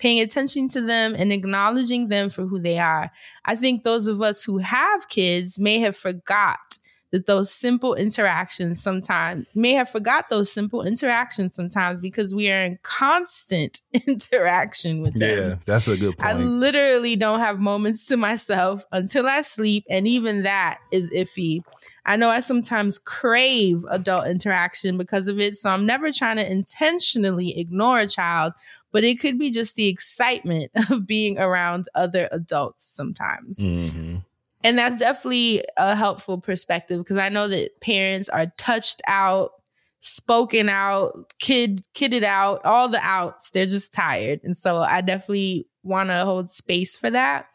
paying attention to them and acknowledging them for who they are. I think those of us who have kids may have forgot that those simple interactions sometimes may have forgot those simple interactions sometimes because we are in constant interaction with them. Yeah, that's a good point. I literally don't have moments to myself until I sleep, and even that is iffy. I know I sometimes crave adult interaction because of it, so I'm never trying to intentionally ignore a child, but it could be just the excitement of being around other adults sometimes. Mm-hmm. And that's definitely a helpful perspective because I know that parents are touched out, spoken out, kid kidded out, all the outs. They're just tired. And so I definitely want to hold space for that.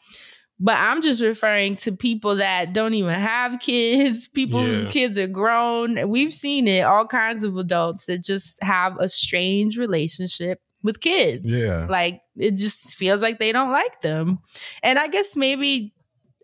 But I'm just referring to people that don't even have kids, people whose kids are grown. We've seen it, all kinds of adults that just have a strange relationship with kids. Yeah. Like it just feels like they don't like them. And I guess maybe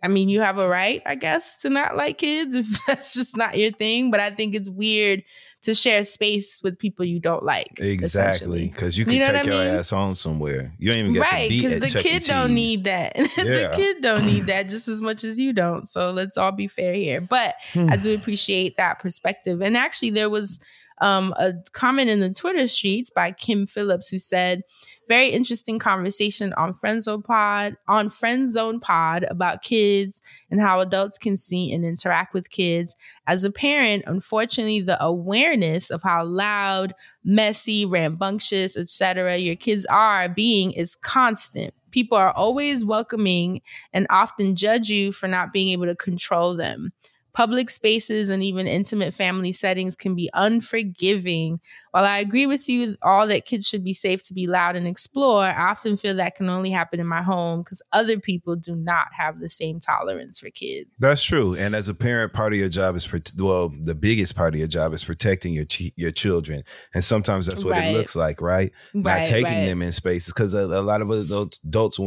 I mean, you have a right, I guess, to not like kids if that's just not your thing. But I think it's weird to share space with people you don't like. Exactly, because you can You know take your mean? ass home somewhere. You don't even get right, to be because at the Chuck kid don't need that. the kid don't need that just as much as you don't. So let's all be fair here. But Hmm. I do appreciate that perspective. And actually, there was um, a comment in the Twitter streets by Kim Phillips who said, "Very interesting conversation on Friendzone Pod on Friendzone Pod about kids and how adults can see and interact with kids. As a parent, unfortunately, the awareness of how loud, messy, rambunctious, etc. your kids are being is constant. People are always welcoming and often judge you for not being able to control them. Public spaces and even intimate family settings can be unforgiving. While I agree with you all that kids should be safe to be loud and explore, I often feel that can only happen in my home because other people do not have the same tolerance for kids. That's true. And as a parent, part of your job is well, the biggest part of your job is protecting your your children, and sometimes that's what Right. it looks like, right? Not taking right. them in spaces because a, a lot of adults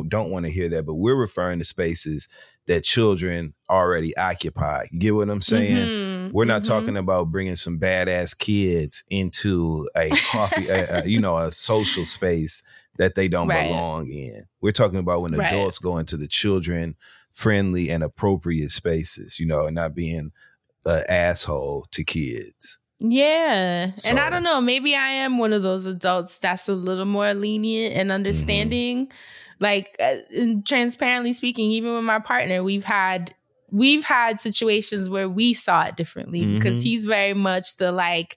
don't want to hear that, but we're referring to spaces that children already occupy. You get what I'm saying? Mhm, We're not mhm. talking about bringing some badass kids into a coffee, a, a, you know, a social space that they don't Right. belong in. We're talking about when Right. adults go into the children friendly and appropriate spaces, you know, and not being an asshole to kids. Yeah. and I don't know, maybe I am one of those adults that's a little more lenient Mm-hmm. and understanding. Like uh, transparently speaking, even with my partner, we've had we've had situations where we saw it differently because Mhm. he's very much the like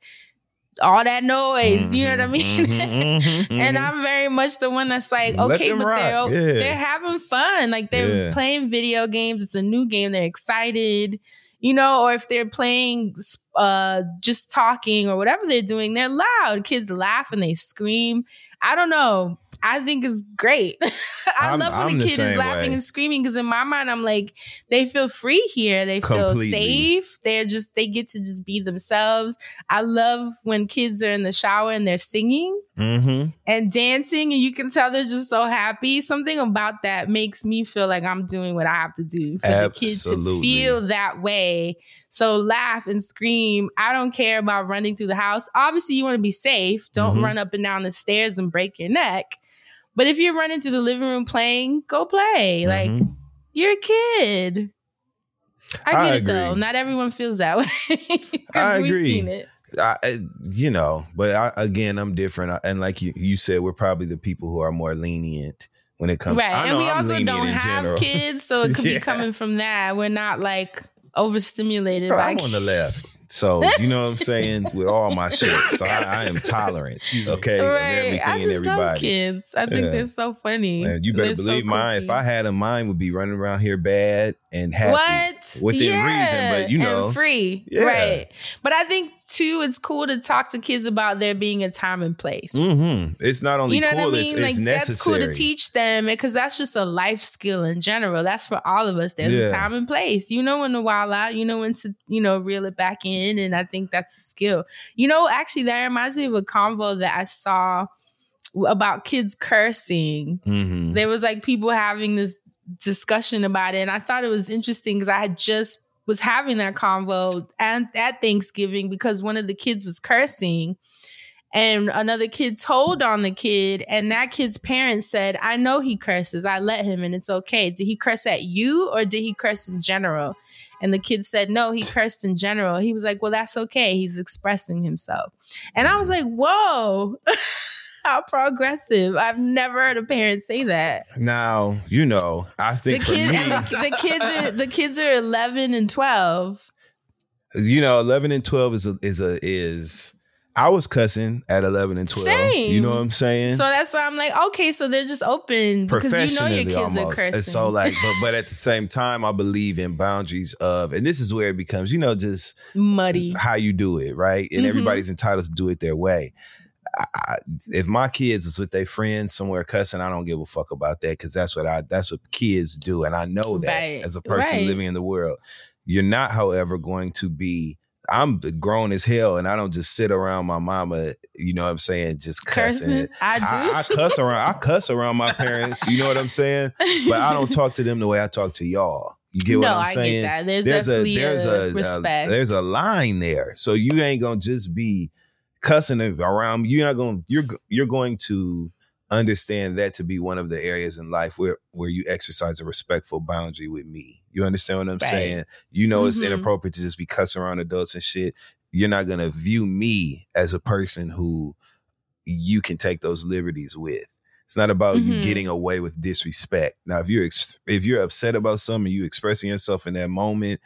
all that noise, you know what I mean? mhm, mhm, and. I'm very much the one that's like, okay, but they're yeah. they're having fun. Like they're Yeah. playing video games. It's a new game. They're excited, you know. Or if they're playing, uh, just talking or whatever they're doing, they're loud. Kids laugh and they scream. I don't know. I think it's great. I I'm- love when I'm a the kid is laughing way. and screaming because in my mind, I'm like, they feel free here. They feel safe. They're just, they get to just be themselves. I love when kids are in the shower and they're singing Mm-hmm. and dancing and you can tell they're just so happy something about that makes me feel like i'm doing what i have to do for the kids to feel that way so laugh and scream i don't care about running through the house obviously you want to be safe don't Mhm. run up and down the stairs and break your neck but if you're running through the living room playing go play like Mm-hmm. you're a kid I I get it though. Not everyone feels that way I because we've agree. seen it. I, you know, but I, again, I'm different, and like you, you said, we're probably the people who are more lenient when it comes. right I and we I'm also don't have general. kids so it could Yeah. be coming from that we're not like overstimulated Bro, by I'm on the left. So you know what I'm saying with all my shit. So I, I am tolerant. Okay, of right. everything I and just love kids. I think Yeah. they're so funny. And you better They're so believe mine. If. I had a mine, would be running around here bad and happy what within Yeah, reason. But you know, and free, Yeah. right? But I think too, it's cool to talk to kids about there being a time and place. Mm-hmm. it's not only you know cool, what I it's, mean? it's like necessary. that's cool to teach them because that's just a life skill in general. That's for all of us. There's Yeah. a time and place. You know when to wild out. You know when to you know reel it back in, and I think that's a skill. You know, actually, that reminds me of a convo that I saw about kids cursing. Mhm. There was like people having this discussion about it, and I thought it was interesting because I had just was having that convo and at Thanksgiving because one of the kids was cursing. And another kid told on the kid and that kid's parents said i know he curses. I let him and it's okay. Did he curse at you or did he curse in general? And the kid said no he cursed in general. He was like well that's okay. He's expressing himself. And i was like whoa how progressive i've never heard a parent say that Now you know. I the think for kids me, the, the kids are the kids are 11 and 12 you know, eleven and twelve is a, is a is. I was cussing at eleven and twelve. Same. You know what I'm saying? so that's why i'm like okay so they're just open because you know your kids are almost. cursing And so like, but but at the same time, I believe in boundaries of, and this is where it becomes, you know, just muddy how you do it, right? And Mhm. everybody's entitled to do it their way. I, if my kids is with their friends somewhere cussing, I don't give a fuck about that because that's what I that's what kids do, and I know that Right, as a person right. living in the world. You're not, however, going to be. I'm grown as hell, and I don't just sit around my mama. You know what I'm saying? Just cussing. Cursing? I do. I, I cuss around. I cuss around my parents. You know what I'm saying? But I don't talk to them the way I talk to y'all. You get what I'm I saying? that. There's definitely a respect. there's a line there. So you ain't gonna just be cussing around. You're not going. You're you're going to understand that to be one of the areas in life where where you exercise a respectful boundary with me. You understand what I'm Right. saying? You know it's Mhm. inappropriate to just be cussing around adults and shit. You're not gonna view me as a person who you can take those liberties with. It's not about you Mhm. getting away with disrespect. Now, if you're ex- if you're upset about something, you expressing yourself in that moment,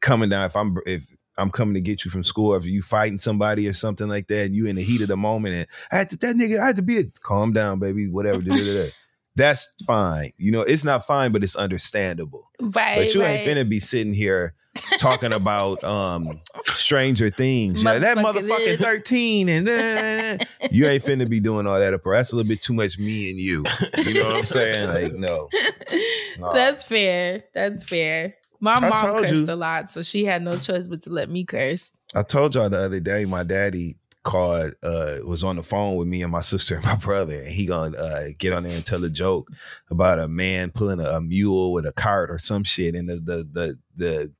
coming down. If I'm if I'm coming to get you from school, if you fighting somebody or something like that, and you in the heat of the moment, and I had to, that nigga, I had to be a, calm down, baby, whatever. That's fine. You know, it's not fine, but it's understandable. right But you right. ain't finna be sitting here talking about um Stranger Things. Know, that Motherfucker motherfucker 13 and then you ain't finna be doing all that up. That's a little bit too much me and you. You know what I'm saying? Like, no. Nah. That's fair. That's fair. My I mom cursed you. a lot, so she had no choice but to let me curse. I told y'all the other day, my daddy called, uh, was on the phone with me and my sister and my brother, and he gonna uh, get on there and tell a joke about a man pulling a, a mule with a cart or some shit, and the the the the,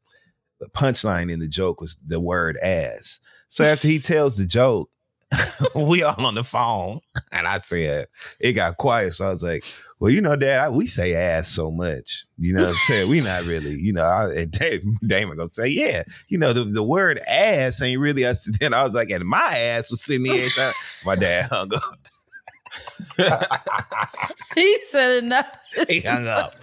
the punchline in the joke was the word ass. So after he tells the joke, we all on the phone, and I said it got quiet. So I was like, "Well, you know, Dad, I, we say ass so much. You know what I'm saying? We not really, you know." I, and Dave, Damon gonna say, "Yeah, you know, the, the word ass ain't really us." Then I was like, "And my ass was sitting here." trying-" My dad hung up. He said enough. He hung up.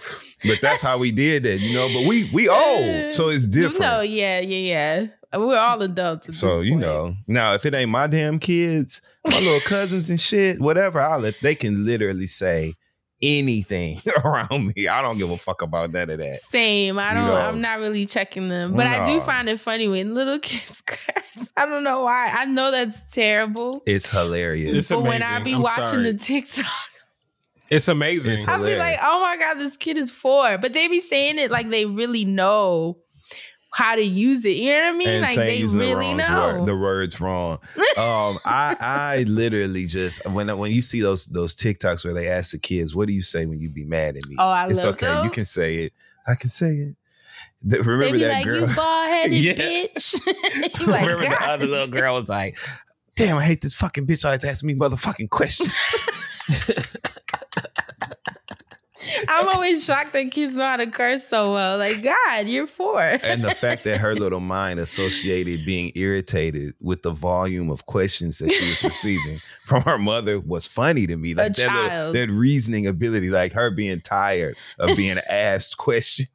But that's how we did that, you know. But we we old, so it's different. No, yeah, yeah, yeah. We're all adults. At So this you point. know, now if it ain't my damn kids, my little cousins and shit, whatever, I'll let they can literally say anything around me. I don't give a fuck about none of that. Same. I don't. know. I'm not really checking them, but I do find it funny when little kids curse. I don't know why. I know that's terrible. It's hilarious. It's but when I amazing. be I'm watching sorry. the TikTok, It's amazing. It's I be like, "Oh my god, this kid is four. But they be saying it like they really know how to use it. You know what I mean? and like they really the, know. word, the words wrong. Um, I I literally just when when you see those those TikToks where they ask the kids, "What do you say when you be mad at me?" Oh, I it's love okay. You can say it. I can say it. The- remember that like, girl? "You bald headed Yeah. bitch." like, remember the other little girl was like, "Damn, I hate this fucking bitch. Always asking me motherfucking questions." I'm always shocked that kids know how to curse so well. Like, God, you're four. and the fact that her little mind associated being irritated with the volume of questions that she was receiving from her mother was funny to me. Like that, little- that reasoning ability, like her being tired of being asked questions.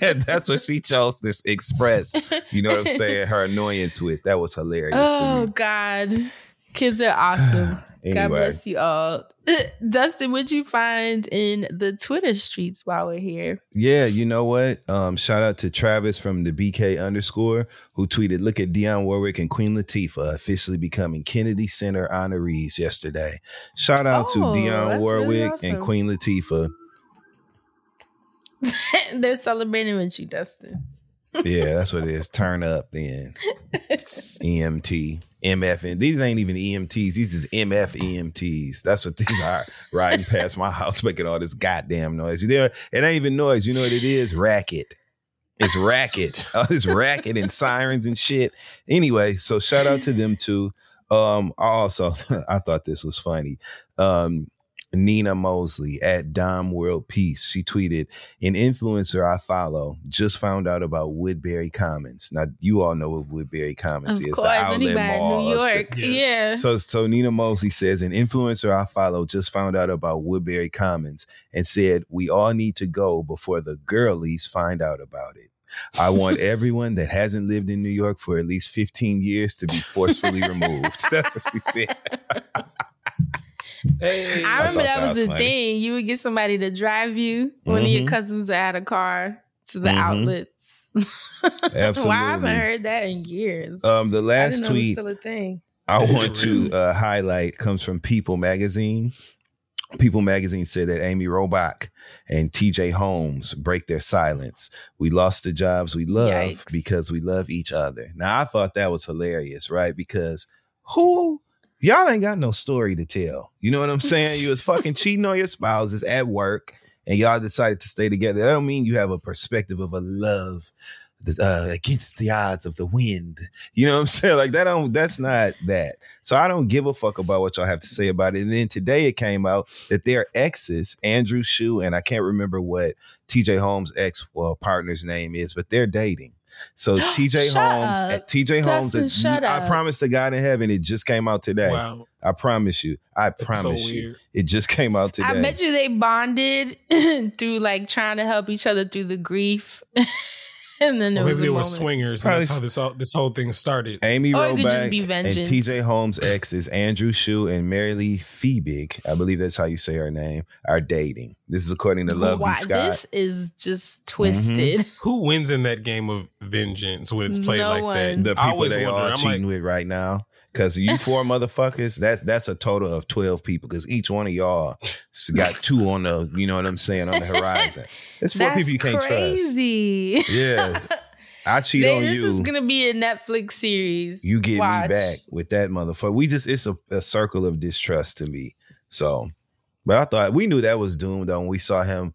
and that's what she chose to express. You know what I'm saying? Her annoyance with. That was hilarious to Oh. God, kids are awesome. God bless you all. Dustin, what'd you find in the Twitter streets while we're here? Yeah, you know what? Um, shout out to Travis from the BK underscore who tweeted, "Look at Dionne Warwick and Queen Latifah officially becoming Kennedy Center honorees yesterday." Shout out Oh, to Dionne that's Warwick really and. Queen Latifah. They're celebrating with you, Dustin. Yeah, that's what it is. Turn up then. EMT, MF, and these ain't even EMTs. These is MF EMTs. That's what these are. Riding past my house, making all this goddamn noise. You know, it ain't even noise. You know what it is? Racket. It's racket. All this racket and sirens and shit. Anyway, so shout out to them too. Um, also I thought this was funny. Um, Nina Mosley at Dom World Peace. She tweeted, an influencer I follow just found out about Woodbury Commons. Now you all know what Woodbury Commons Of is. course, the outlet mall New York. Yeah. so, so Nina Mosley says an influencer I follow just found out about Woodbury Commons and said we all need to go before the girlies find out about it. I want everyone that hasn't lived in New York for at least 15 years to be forcefully removed. That's what she said. Hey, I remember thought that, that was was a thing. You would get somebody to drive you. One of your cousins had a car to the Mhm. outlets. Absolutely. Well, I haven't heard that in years. Um, the I last didn't know it was tweet still a thing. I want to uh, highlight comes from People Magazine. People Magazine said that Amy Robach and TJ Holmes break their silence. We lost the jobs we love Yikes. because we love each other. Now, I thought that was hilarious, right? Because who, y'all ain't got no story to tell. You know what I'm saying? You was fucking cheating on your spouses at work and y'all decided to stay together. That don't mean you have a perspective of a love uh, against the odds of the wind. You know what I'm saying? Like that don't that's not that. So I don't give a fuck about what y'all have to say about it. And then today it came out that their exes, Andrew Shue, and I can't remember what TJ Holmes' ex well partner's name is, but they're dating. So TJ Holmes, up. TJ Holmes, Dustin, shut I promise to God in heaven, it just came out today. Wow. I promise you. I That's promise so you. weird. It just came out today. I bet you they bonded through like trying to help each other through the grief. and then there Or was maybe a they were moment. swingers, and that's how this all, this whole thing started. Amy Or it could just Robach be and. TJ Holmes' exes, Andrew Shue and Marilee Fiebig, I believe that's how you say her name, are dating. This is according to Love Why- Scott. this is just twisted. Mm-hmm. Who wins in that game of vengeance when it's played No like one. that? the I people always they wonder, all I'm cheating like, with right now. Because you four motherfuckers, that's that's a total of twelve people. Because each one of y'all got two on the, you know what I'm saying, on the horizon. It's four That's people you can't crazy. trust. Yeah, I cheat They- on this you. This is gonna be a Netflix series. you get Watch. me back with that motherfucker. We just it's a, a circle of distrust to me. So, but I thought we knew that was doomed though when we saw him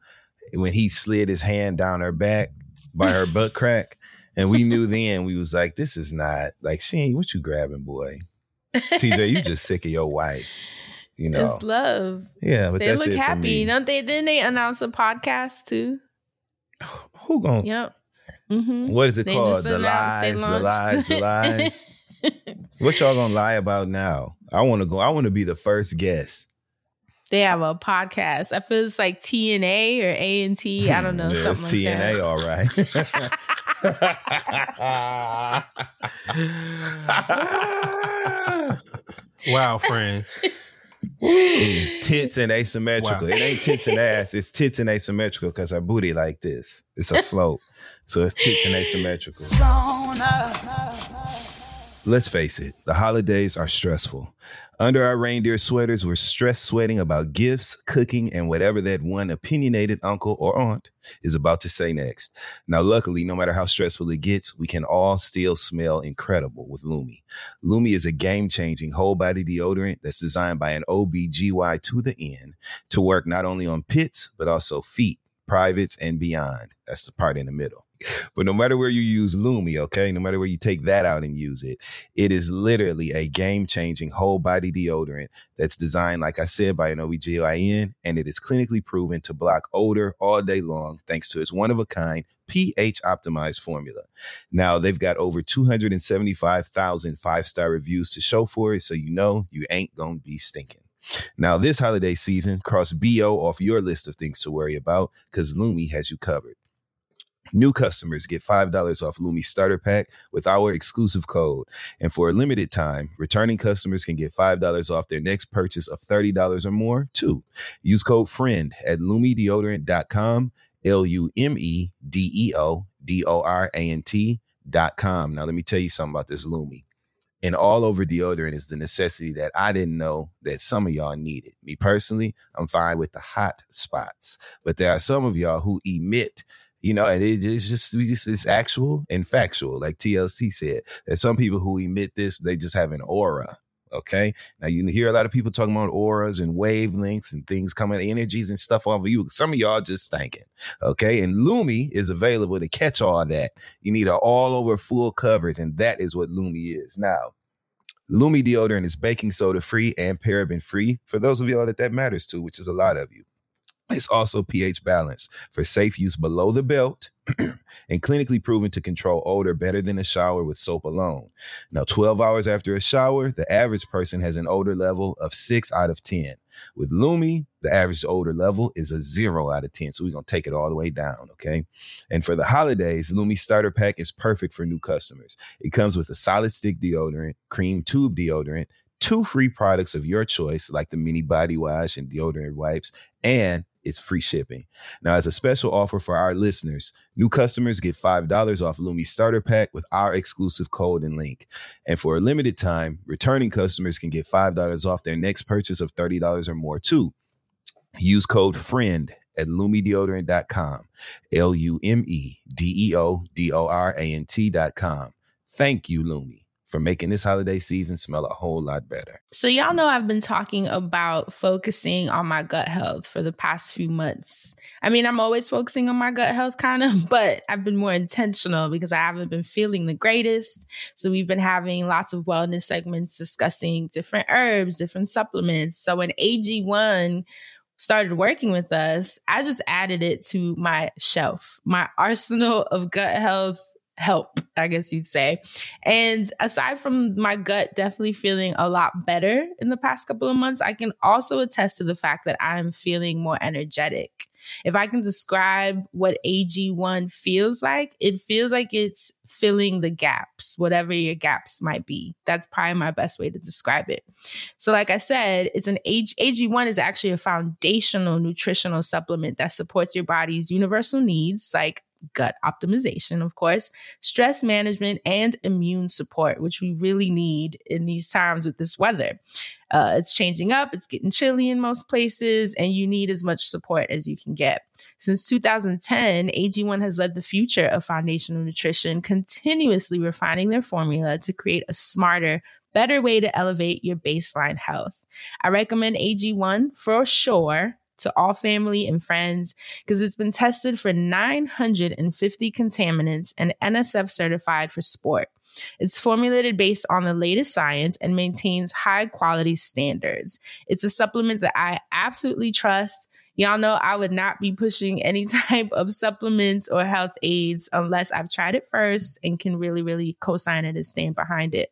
when he slid his hand down her back by her butt crack. And we knew then we was like, this is not like she ain't what you grabbing, boy. TJ, you just sick of your wife. You know. It's love. yeah, but they that's look it for happy, me. don't they? Didn't they announce a podcast too? Who going Yep. hmm what is it They called? The announced they lies, the lies, the lies. what y'all gonna lie about now? I wanna go, I wanna be the first guest. They have a podcast. I feel it's like TNA or A and T. I don't know Yeah, something it's like TNA, that. all right. wow, friend. tits and asymmetrical. Wow. It ain't tits and ass. It's tits and asymmetrical because her booty like this. It's a slope. So it's tits and asymmetrical. Let's face it, the holidays are stressful. Under our reindeer sweaters, we're stress sweating about gifts, cooking, and whatever that one opinionated uncle or aunt is about to say next. Now, luckily, no matter how stressful it gets, we can all still smell incredible with Lume. Lume is a game changing whole body deodorant that's designed by an OBGY to the end to work not only on pits, but also feet, privates, and beyond. That's the part in the middle. but no matter where you use Lume, okay, no matter where you take that out and use it, it is literally a game changing whole body deodorant that's designed, like I said, by an OBGYN, and it is clinically proven to block odor all day long thanks to its one of a kind pH optimized formula. Now they've got over 275,000 five star reviews to show for it, so you know you ain't gonna be stinking. Now, this holiday season, cross BO off your list of things to worry about because Lume has you covered. New customers get $5 off Lume Starter Pack with our exclusive code. And for a limited time, returning customers can get $5 off their next purchase of $30 or more, too. Use code FRIEND at lumedeodorant.com, L U M E D E O D O R A N T.com. Now, let me tell you something about this Lume and all over deodorant is the necessity that I didn't know that some of y'all needed. Me personally, I'm fine with the hot spots, but there are some of y'all who emit. You know, and it, it's just we just it's actual and factual, like TLC said. There's some people who emit this; they just have an aura. Okay. Now you hear a lot of people talking about auras and wavelengths and things coming, energies and stuff off of you. Some of y'all just thinking. Okay. And Lume is available to catch all that. You need an all over full coverage, and that is what Lume is. Now, Lume deodorant is baking soda free and paraben free for those of y'all that that matters to, which is a lot of you. It's also pH balanced for safe use below the belt and clinically proven to control odor better than a shower with soap alone. Now, 12 hours after a shower, the average person has an odor level of 6 out of 10. With Lume, the average odor level is a 0 out of 10. So we're going to take it all the way down, okay? And for the holidays, Lume Starter Pack is perfect for new customers. It comes with a solid stick deodorant, cream tube deodorant, two free products of your choice, like the mini body wash and deodorant wipes, and it's free shipping. Now, as a special offer for our listeners, new customers get $5 off Lume Starter Pack with our exclusive code and link. And for a limited time, returning customers can get $5 off their next purchase of $30 or more, too. Use code FRIEND at lumedeodorant.com. L U M E D E O D O R A N T.com. Thank you, Lume for making this holiday season smell a whole lot better. So, y'all know I've been talking about focusing on my gut health for the past few months. I mean, I'm always focusing on my gut health, kind of, but I've been more intentional because I haven't been feeling the greatest. So, we've been having lots of wellness segments discussing different herbs, different supplements. So, when AG1 started working with us, I just added it to my shelf, my arsenal of gut health help, I guess you'd say. And aside from my gut definitely feeling a lot better in the past couple of months, I can also attest to the fact that I'm feeling more energetic. If I can describe what AG1 feels like, it feels like it's filling the gaps, whatever your gaps might be. That's probably my best way to describe it. So, like I said, it's an AG, AG1 is actually a foundational nutritional supplement that supports your body's universal needs like gut optimization, of course, stress management, and immune support, which we really need in these times with this weather. Uh, it's changing up, it's getting chilly in most places, and you need as much support as you can get. Since 2010, AG1 has led the future of foundational nutrition, continuously refining their formula to create a smarter, better way to elevate your baseline health. I recommend AG1 for sure to all family and friends because it's been tested for 950 contaminants and NSF certified for sport. It's formulated based on the latest science and maintains high quality standards. It's a supplement that I absolutely trust. Y'all know I would not be pushing any type of supplements or health aids unless I've tried it first and can really, really co sign it and stand behind it.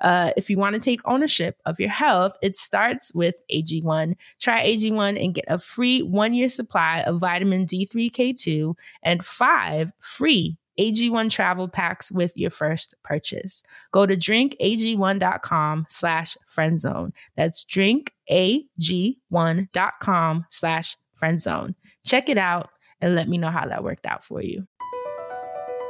Uh, if you want to take ownership of your health, it starts with AG1. Try AG1 and get a free one year supply of vitamin D3K2 and five free AG1 travel packs with your first purchase. Go to drinkag1.com slash friendzone. That's drinkag1.com slash friendzone. Check it out and let me know how that worked out for you.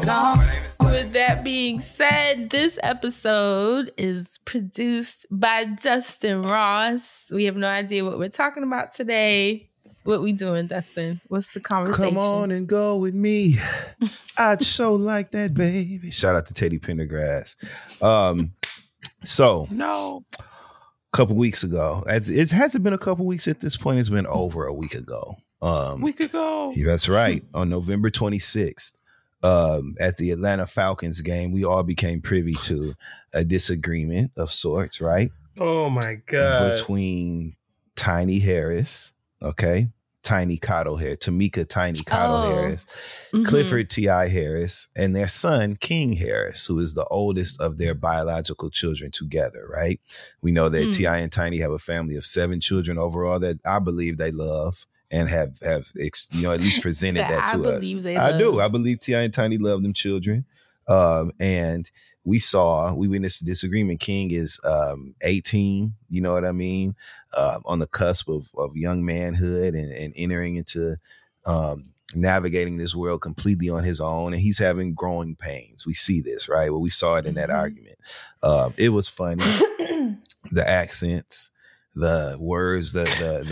Zone. With that being said, this episode is produced by Dustin Ross. We have no idea what we're talking about today. What we doing, Dustin? What's the conversation? Come on and go with me. I'd so like that, baby. Shout out to Teddy Pendergrass. Um, so No. a couple weeks ago, as it hasn't been a couple weeks at this point, it's been over a week ago. Um, We could go. Yeah, That's right. On November 26th, um, at the Atlanta Falcons game, we all became privy to a disagreement of sorts, right? Oh my god. Between Tiny Harris, okay? Tiny Cottle Harris, Tamika Tiny Cottle Oh. Harris, Mhm. Clifford T.I. Harris, and their son, King Harris, who is the oldest of their biological children together, right? We know that Mm. T.I. and Tiny have a family of seven children overall that I believe they love and have, have ex, you know, at least presented That that, I to us. believe they I do. I believe T.I. and Tiny love them children. Um, and we saw, we witnessed a disagreement. King is um, 18, you know what I mean? Uh, on the cusp of, of young manhood and, and entering into um, navigating this world completely on his own. And he's having growing pains. We see this, right? Well, we saw it in that Mhm. argument. Um, it was funny. the accents, the words, the the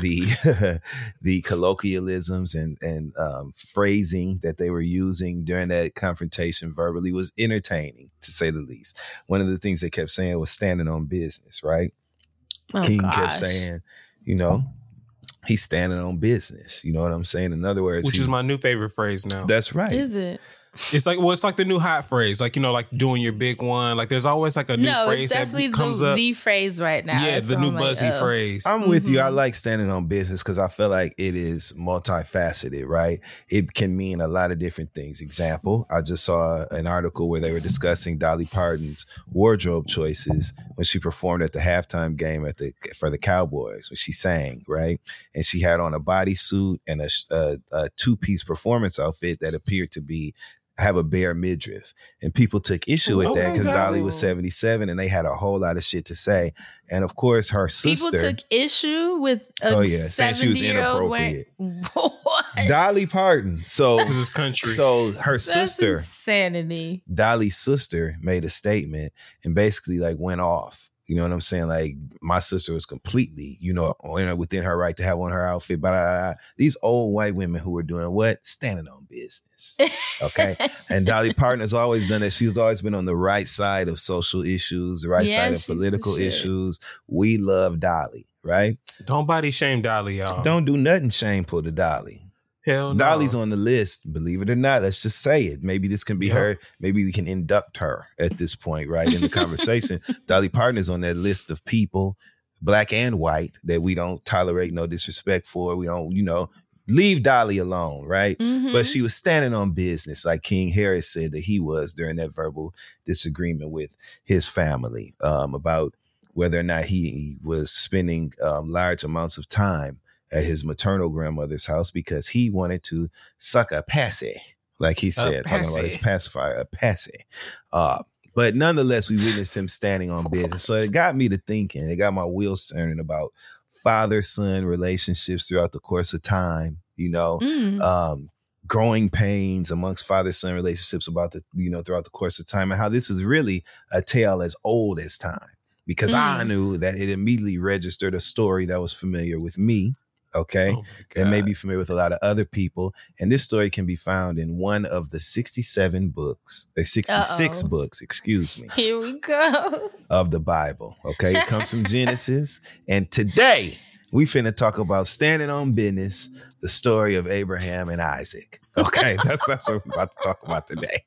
the the the colloquialisms and and um, phrasing that they were using during that confrontation verbally was entertaining to say the least. One of the things they kept saying was standing on business, right? Oh, King gosh. kept saying, you know, he's standing on business. You know what I'm saying? In other words, Which he- is my new favorite phrase now. that's right. Is it? It's like well, it's like the new hot phrase, like you know, like doing your big one. Like there's always like a new No, phrase it's definitely that comes the, up. the phrase right now. yeah, That's the why new I'm like, buzzy oh. phrase. I'm with you. I Mhm. like standing on business because I feel like it is multifaceted, right? It can mean a lot of different things. Example, I just saw an article where they were discussing Dolly Parton's wardrobe choices when she performed at the halftime game at the for the Cowboys when she sang, right? And she had on a bodysuit and a, a, a two piece performance outfit that appeared to be have a bare midriff. And people took issue with Oh that because Dolly was 77 and they had a whole lot of shit to say. And of course, her People sister. took issue with a Oh, yeah, saying she was 70-year-old wearing- what? Dolly Parton. So This is country. so her That's sister, insanity. Dolly's sister, made a statement and basically like went off. You know what I'm saying? Like my sister was completely, you know, within her right to have on her outfit. But uh, these old white women who were doing what? Standing on business. Okay. and Dolly Parton has always done that. She's always been on the right side of social issues, the right Yeah, side of political issues. We love Dolly, right? Don't body shame Dolly, y'all. Don't do nothing shameful to Dolly. Hell no. Dolly's on the list, believe it or not. Let's just say it. Maybe this can be Yep. her. Maybe we can induct her at this point, right? In the conversation. Dolly Parton is on that list of people, black and white, that we don't tolerate no disrespect for. We don't, you know, leave Dolly alone, right? Mhm. But she was standing on business, like King Harris said that he was during that verbal disagreement with his family um, about whether or not he was spending um, large amounts of time at his maternal grandmother's house because he wanted to suck a passy, like he said, talking about his pacifier, a passy. Uh, but nonetheless, we witnessed him standing on business. So it got me to thinking, it got my wheels turning about father son relationships throughout the course of time, you know, Mm. um, growing pains amongst father son relationships about the, you know, throughout the course of time and how this is really a tale as old as time because I Mm. knew that it immediately registered a story that was familiar with me. Okay. Oh my and may be familiar with a lot of other people. And this story can be found in one of the 67 books, or 66 Uh-oh. books, excuse me, Here we go. of the Bible. Okay. It comes from Genesis. And today we finna talk about standing on business, the story of Abraham and Isaac. Okay. That's, that's what we're about to talk about today.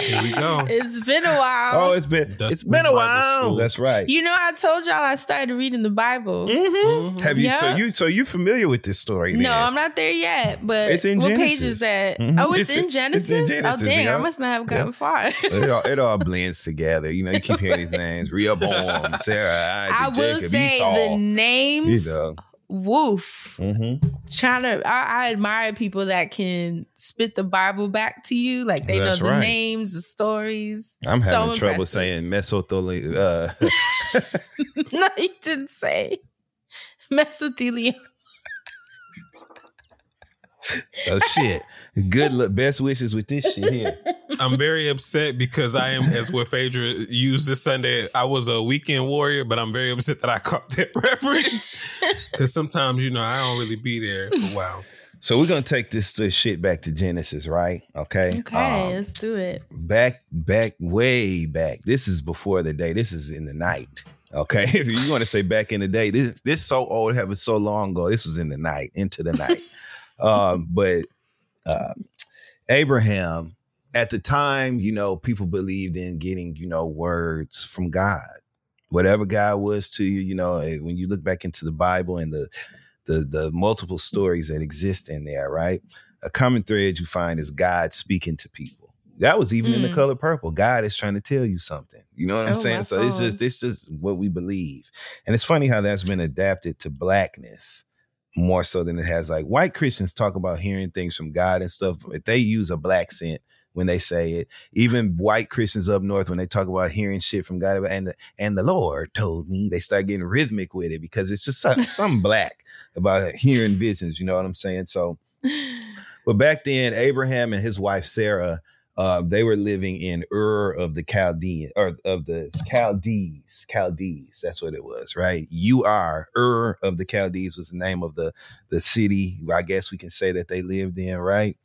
Here we go. It's been a while. Oh, it's been, Dustin's it's been a while. That's right. you know, I told y'all I started reading the Bible. Mhm. Have you, so you, so you familiar with this story? No. I'm not there yet. But It's in what Genesis. page is that? Mhm. Oh, it's, It's- in it's Genesis. in Genesis, oh, dang! yeah. I must not have gotten Yeah. far. it all, it all blends together. You know, you keep hearing these names: Rehoboam, Sarah, Isaac, I will Jacob, say Esau. the you names. know, Woof. mm-hmm. Trying to, I, I admire people that can spit the Bible back to you. Like they That's know the right. names, the stories. I'm So having trouble impressive. saying mesothelioma. Uh, no, you didn't say mesothelioma. So shit. Good luck. Best wishes with this shit here. I'm very upset because I am, as what Phaedra used this Sunday, I was a weekend warrior, but I'm very upset that I caught that reference. Because sometimes, you know, I don't really be there for a while. So we're gonna take this, this shit back to Genesis, right? Okay. Okay, Um, let's do it. back, back, way back. This is before the day. This is in the night. Okay. If you want to say back in the day, this this so old, having so long ago. This was in the night, into the night. um, but uh, Abraham, at the time, you know, people believed in getting, you know, words from God. Whatever God was to you, you know, eh, when you look back into the Bible and the the the multiple stories that exist in there, right? A common thread you find is God speaking to people. That was even in the Mm. color purple. God is trying to tell you something. You know what I'm Oh, saying? So it's just it's just what we believe. And it's funny how that's been adapted to blackness more so than it has like white Christians talk about hearing things from God and stuff, but they use a black scent when they say it. Even white Christians up north, when they talk about hearing shit from God and the and the Lord told me, they start getting rhythmic with it because it's just some, something black about hearing visions. You know what I'm saying? So, but back then, Abraham and his wife Sarah, uh, they were living in Ur of the Chaldean or of the Chaldees. Chaldees, that's what it was, right? You are Ur of the Chaldees was the name of the the city. I guess we can say that they lived in, right?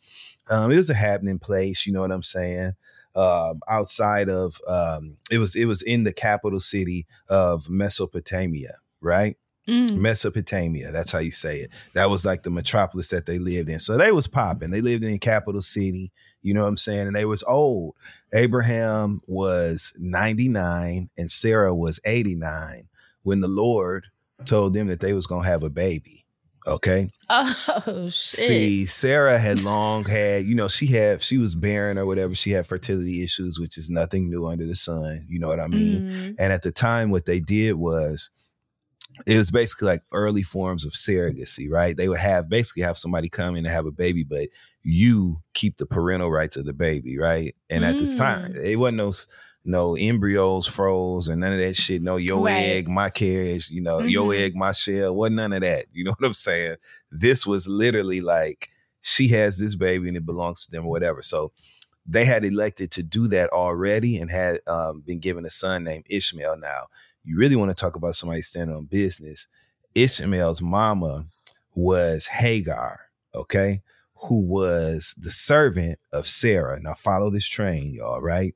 Um, it was a happening place. You know what I'm saying? Um, outside of um, it was it was in the capital city of Mesopotamia, right? Mm. Mesopotamia. That's how you say it. That was like the metropolis that they lived in. So they was popping. They lived in the capital city. You know what I'm saying? And they was old. Abraham was 99 and Sarah was 89 when the Lord told them that they was gonna have a baby. Okay. Oh shit. See, Sarah had long had, you know, she had she was barren or whatever. She had fertility issues, which is nothing new under the sun. You know what I mean? Mm. And at the time, what they did was it was basically like early forms of surrogacy, right? They would have basically have somebody come in and have a baby, but you keep the parental rights of the baby, right? And at the time, Mm. it wasn't no no embryos froze or none of that shit. No, your Right. egg, my carriage, you know, your Mhm. egg, my shell. Wasn't none of that. You know what I'm saying? This was literally like she has this baby and it belongs to them or whatever. So they had elected to do that already and had um, been given a son named Ishmael. Now, you really want to talk about somebody standing on business. Ishmael's mama was Hagar, okay, who was the servant of Sarah. Now, follow this train, y'all, right?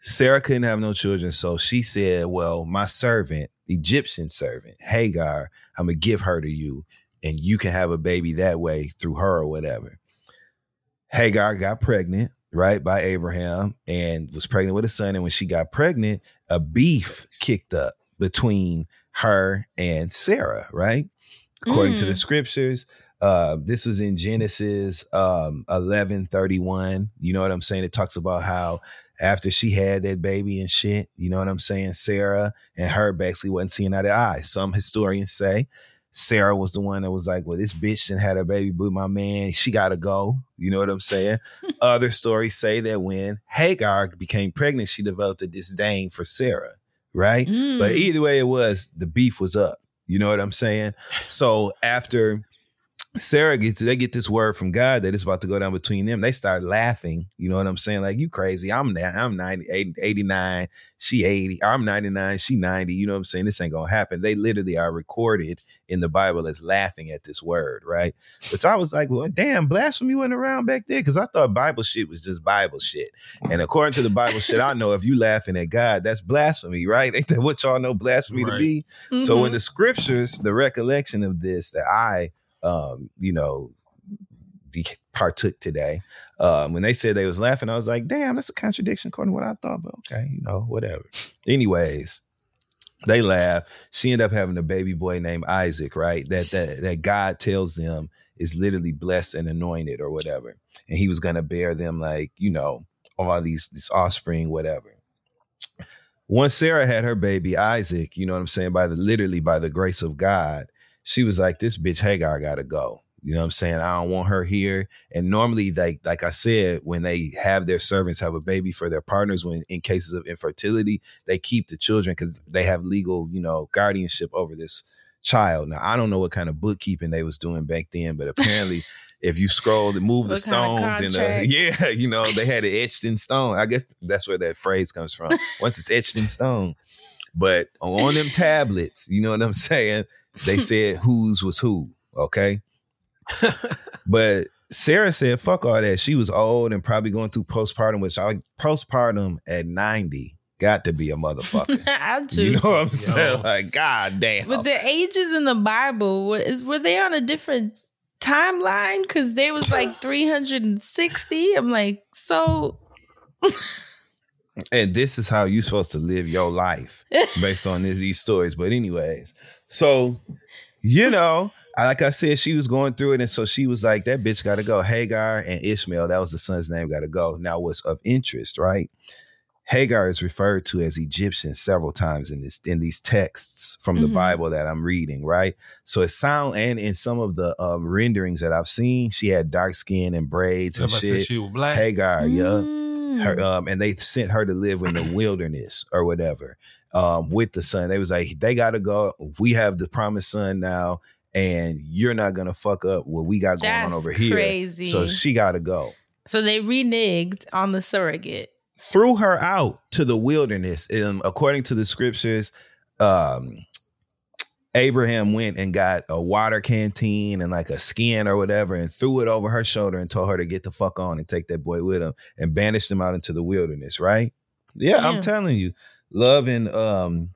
Sarah couldn't have no children, so she said, Well, my servant, Egyptian servant, Hagar, I'm gonna give her to you, and you can have a baby that way through her or whatever. Hagar got pregnant, right, by Abraham and was pregnant with a son. And when she got pregnant, a beef kicked up between her and Sarah, right? According to the Mm. scriptures, uh, this was in Genesis um, 11 31. You know what I'm saying? It talks about how after she had that baby and shit, you know what I'm saying? Sarah and her basically wasn't seeing eye to eye. Some historians say Sarah was the one that was like, well, this bitch didn't had a baby with my man. She got to go. You know what I'm saying? Other stories say that when Hagar became pregnant, she developed a disdain for Sarah, right? Mm. But either way it was, the beef was up. You know what I'm saying? So after Sarah gets they get this word from God that it's about to go down between them. They start laughing. You know what I'm saying? Like, you crazy. I'm na- I'm 90, 80 89, she 80. I'm 99, she 90. You know what I'm saying? This ain't gonna happen. They literally are recorded in the Bible as laughing at this word, right? Which I was like, well, damn, blasphemy wasn't around back then. Cause I thought Bible shit was just Bible shit. And according to the Bible shit, I know if you laughing at God, that's blasphemy, right? Ain't that what y'all know blasphemy to Right. be? So in Mhm. the scriptures, the recollection of this that I, um, you know, partook today, um, when they said they was laughing, I was like, damn, that's a contradiction according to what I thought. But okay, you know, whatever. Anyways, they laugh. She ended up having a baby boy named Isaac, right? That that that God tells them is literally blessed and anointed or whatever, and He was gonna bear them like you know all these this offspring, whatever once Sarah had her baby Isaac, you know what I'm saying, by the literally by the grace of God, she was like, This bitch Hagar gotta go. You know what I'm saying? I don't want her here. And normally, like like I said, when they have their servants have a baby for their partners, when in cases of infertility, they keep the children because they have legal, you know, guardianship over this child. Now I don't know what kind of bookkeeping they was doing back then, but apparently if you scroll and move the What of stones in the yeah, you know, they had it etched in stone. I guess that's where that phrase comes from. Once it's etched in stone. But on them tablets, you know what I'm saying? They said whose was who. Okay. but Sarah said, fuck all that. She was old and probably going through postpartum, which I postpartum at 90 got to be a motherfucker. I just, you know what I'm saying? Like, god damn. But the ages in the Bible, is were they on a different timeline? Because they was like 360. I'm like, so and this is how you're supposed to live your life based on this, these stories. But anyways, so you know, like I said, she was going through it, and so she was like, "That bitch got to go." Hagar and Ishmael, that was the son's name, got to go. Now, what's of interest, right? Hagar is referred to as Egyptian several times in this in these texts from the Mhm. Bible that I'm reading, right? So it sound and in some of the um, renderings that I've seen, she had dark skin and braids and Everybody said shit. she was black. Hagar, yeah Mm. her um and they sent her to live in the wilderness or whatever um with the son they was like they gotta go we have the promised son now and you're not gonna fuck up what we got going on over here crazy. so she gotta go so they reneged on the surrogate. threw her out to the wilderness and according to the scriptures um Abraham went and got a water canteen and like a skin or whatever and threw it over her shoulder and told her to get the fuck on and take that boy with him and banished him out into the wilderness, right? Yeah, I'm telling you. Love and um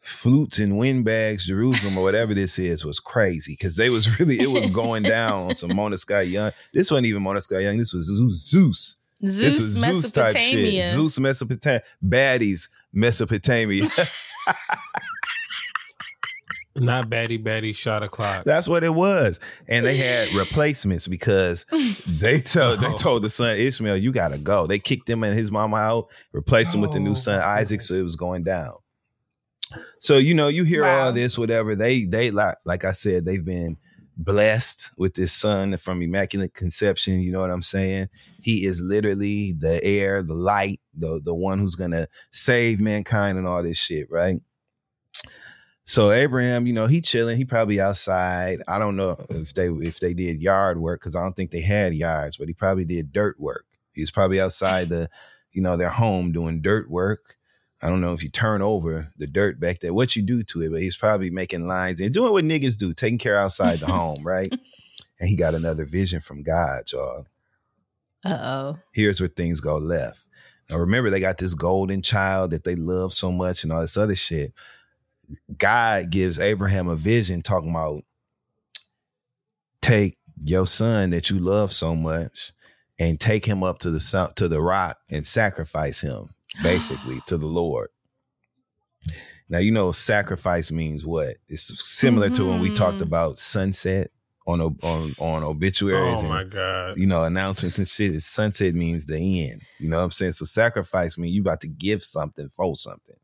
flutes and windbags, Jerusalem or whatever this is was crazy because they was really it was going down on some Mona Scott-Young. This wasn't even Mona Scott-Young. This was Zeus. Zeus. This was Zeus type shit. Zeus Mesopotamia. Baddies Mesopotamia. Not Batty Batty shot a clock. That's what it was. And they had replacements because they told they told the son Ishmael, you gotta go. They kicked him and his mama out, replaced him with the new Oh, son my Isaac, so it was going down. So you know, you hear Wow. all this, whatever. They they like like I said, they've been blessed with this son from immaculate conception. You know what I'm saying? He is literally the air, the light, the the one who's gonna save mankind and all this shit, right? So Abraham, you know, he chilling. He probably outside. I don't know if they if they did yard work because I don't think they had yards, but he probably did dirt work. He's probably outside the, you know, their home doing dirt work. I don't know if you turn over the dirt back there, what you do to it, but he's probably making lines and doing what niggas do, taking care outside the home, right? And he got another vision from God, y'all Uh oh. here's where things go left. Now remember, they got this golden child that they love so much and all this other shit. God gives Abraham a vision talking about take your son that you love so much and take him up to the to the rock and sacrifice him, basically, to the Lord. Now you know sacrifice means what? It's similar to when we talked Mhm. about sunset on on on obituaries Oh and my god. you know, announcements and shit. Sunset means the end. You know what I'm saying? So sacrifice means you about to give something for something.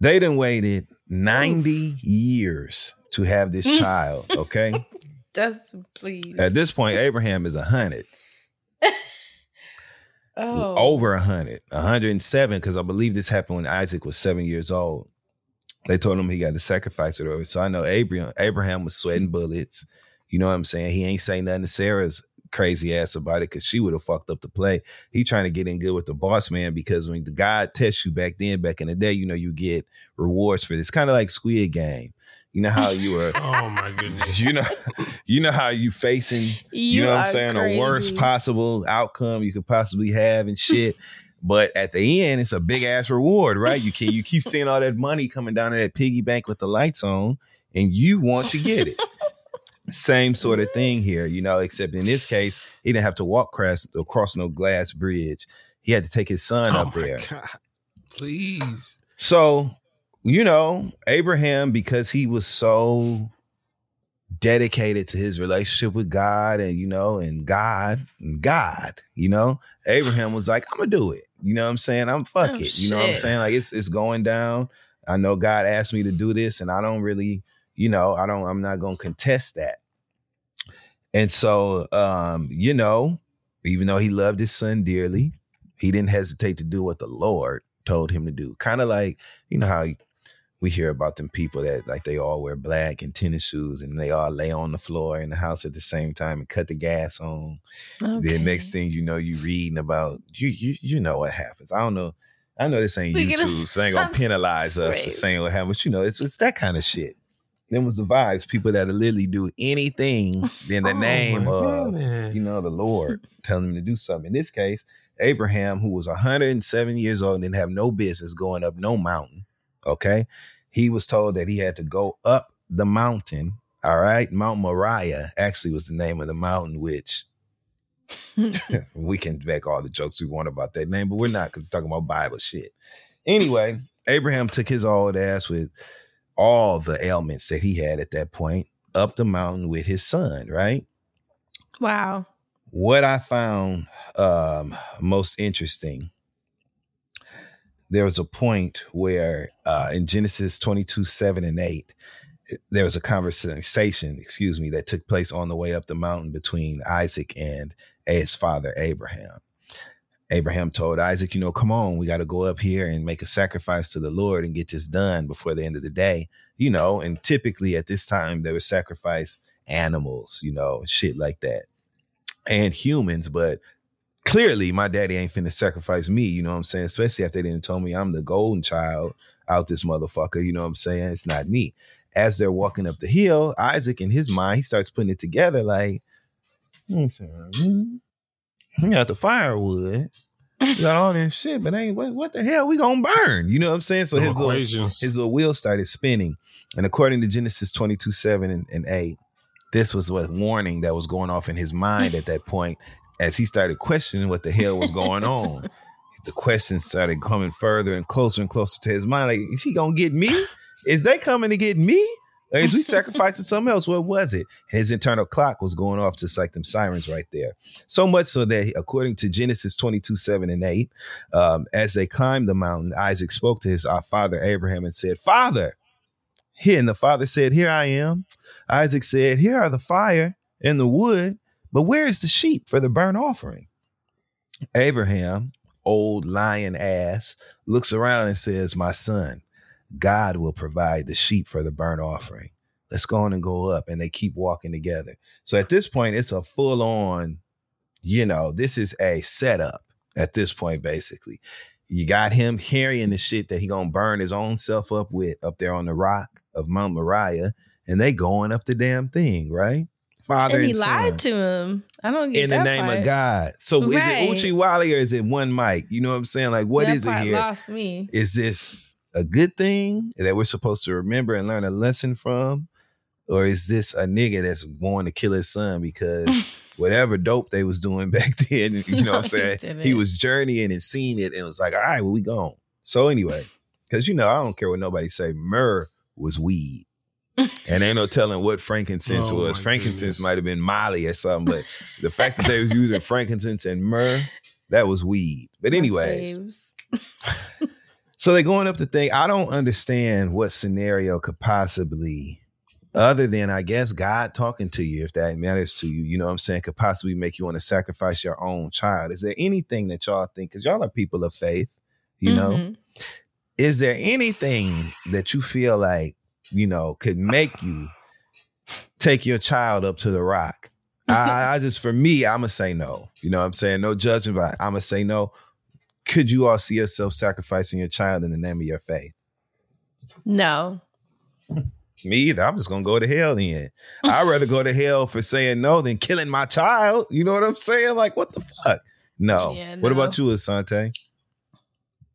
They done waited 90 years to have this child, okay? That's please. At this point, Abraham is a hundred, oh. over a hundred, a hundred and seven, because I believe this happened when Isaac was seven years old. They told him he got to sacrifice it over. So I know Abraham, Abraham was sweating bullets. You know what I'm saying? He ain't saying nothing to Sarah's crazy ass about it because she would have fucked up the play. He trying to get in good with the boss man because when the guy tests you back then, back in the day, you know, you get rewards for this. Kind of like Squid Game. You know how you were Oh my goodness. you know you know how you facing you, you know what I'm are saying the worst possible outcome you could possibly have and shit. but at the end, it's a big ass reward, right? You can you keep seeing all that money coming down to that piggy bank with the lights on, and you want to get it. Same sort of thing here, you know, except in this case, he didn't have to walk across, across no glass bridge. He had to take his son Oh up there. God. Please. So, you know, Abraham, because he was so dedicated to his relationship with God and, you know, and God and God, you know, Abraham was like, I'm gonna do it. You know what I'm saying? I'm fuck Oh, it. You know what I'm saying? Like it's it's going down. I know God asked me to do this and I don't really, you know, I don't, I'm not gonna contest that. And so um, you know, even though he loved his son dearly, he didn't hesitate to do what the Lord told him to do. Kind of like, you know how we hear about them people that like they all wear black and tennis shoes and they all lay on the floor in the house at the same time and cut the gas on. Okay. Then next thing you know, you reading about you you you know what happens. I don't know. I know this ain't We get a YouTube, so I ain't gonna penalize us for saying what happened. But you know, it's it's that kind of shit. Them was the vibes. People that literally do anything in the Oh, name of goodness. you know the Lord telling him to do something. In this case, Abraham, who was 107 years old and didn't have no business going up no mountain. Okay, he was told that he had to go up the mountain. All right, Mount Moriah actually was the name of the mountain, which we can make all the jokes we want about that name, but we're not because it's talking about Bible shit. Anyway, Abraham took his old ass with all the ailments that he had at that point up the mountain with his son, right? Wow. What I found um, most interesting, there was a point where uh, in Genesis 22, 7 and 8, there was a conversation, excuse me, that took place on the way up the mountain between Isaac and his father Abraham. Abraham told Isaac, you know, come on, we got to go up here and make a sacrifice to the Lord and get this done before the end of the day. You know, and typically at this time they would sacrifice animals, you know, and shit like that. And humans, but clearly my daddy ain't finna sacrifice me, you know what I'm saying? Especially after they didn't tell me I'm the golden child out this motherfucker, you know what I'm saying? It's not me. As they're walking up the hill, Isaac in his mind, he starts putting it together like, "Hmm, son, we got the firewood. We got all this shit, but ain't what, what the hell we gonna burn? You know what I'm saying? So his little, his little wheel started spinning. And according to Genesis 22, 7 and, and 8, this was what warning that was going off in his mind at that point as he started questioning what the hell was going on. the questions started coming further and closer and closer to his mind. Like, is he gonna get me? Is they coming to get me? Is we sacrificing something else? What was it? His internal clock was going off just like them sirens right there. So much so that, according to Genesis 22, 7 and 8, um, as they climbed the mountain, Isaac spoke to his uh, father Abraham and said, Father, here. And the father said, Here I am. Isaac said, Here are the fire and the wood, but where is the sheep for the burnt offering? Abraham, old lion ass, looks around and says, My son, God will provide the sheep for the burnt offering. Let's go on and go up. And they keep walking together. So at this point, it's a full on, you know, this is a setup at this point, basically. You got him carrying the shit that he gonna burn his own self up with up there on the rock of Mount Moriah, and they going up the damn thing, right? Father and and, he son lied to him. I don't get it. in the name part. of God. So Right. is it Uchi Wally or is it one Mike? You know what I'm saying? Like, what that is it part here? Lost me. Is this a good thing that we're supposed to remember and learn a lesson from? Or is this a nigga that's going to kill his son because whatever dope they was doing back then, you know what I'm No, he saying? He was journeying and seeing it and was like, all right, well, we gone. So anyway, because you know, I don't care what nobody say, myrrh was weed. and ain't no telling what frankincense Oh, was. Frankincense goodness. might have been Molly or something, but the fact that they was using frankincense and myrrh, that was weed. But My anyways, faves. So they're going up the thing. I don't understand what scenario could possibly, other than I guess God talking to you, if that matters to you, you know what I'm saying, could possibly make you want to sacrifice your own child. Is there anything that y'all think, because y'all are people of faith, you know, Mhm. is there anything that you feel like, you know, could make you take your child up to the rock? I, I just, for me, I'm going to say no. You know what I'm saying? No judgment, but I'm going to say no. Could you all see yourself sacrificing your child in the name of your faith? No. Me either. I'm just gonna go to hell then. I'd rather go to hell for saying no than killing my child. You know what I'm saying? Like, what the fuck? No. Yeah, What about you, Asante?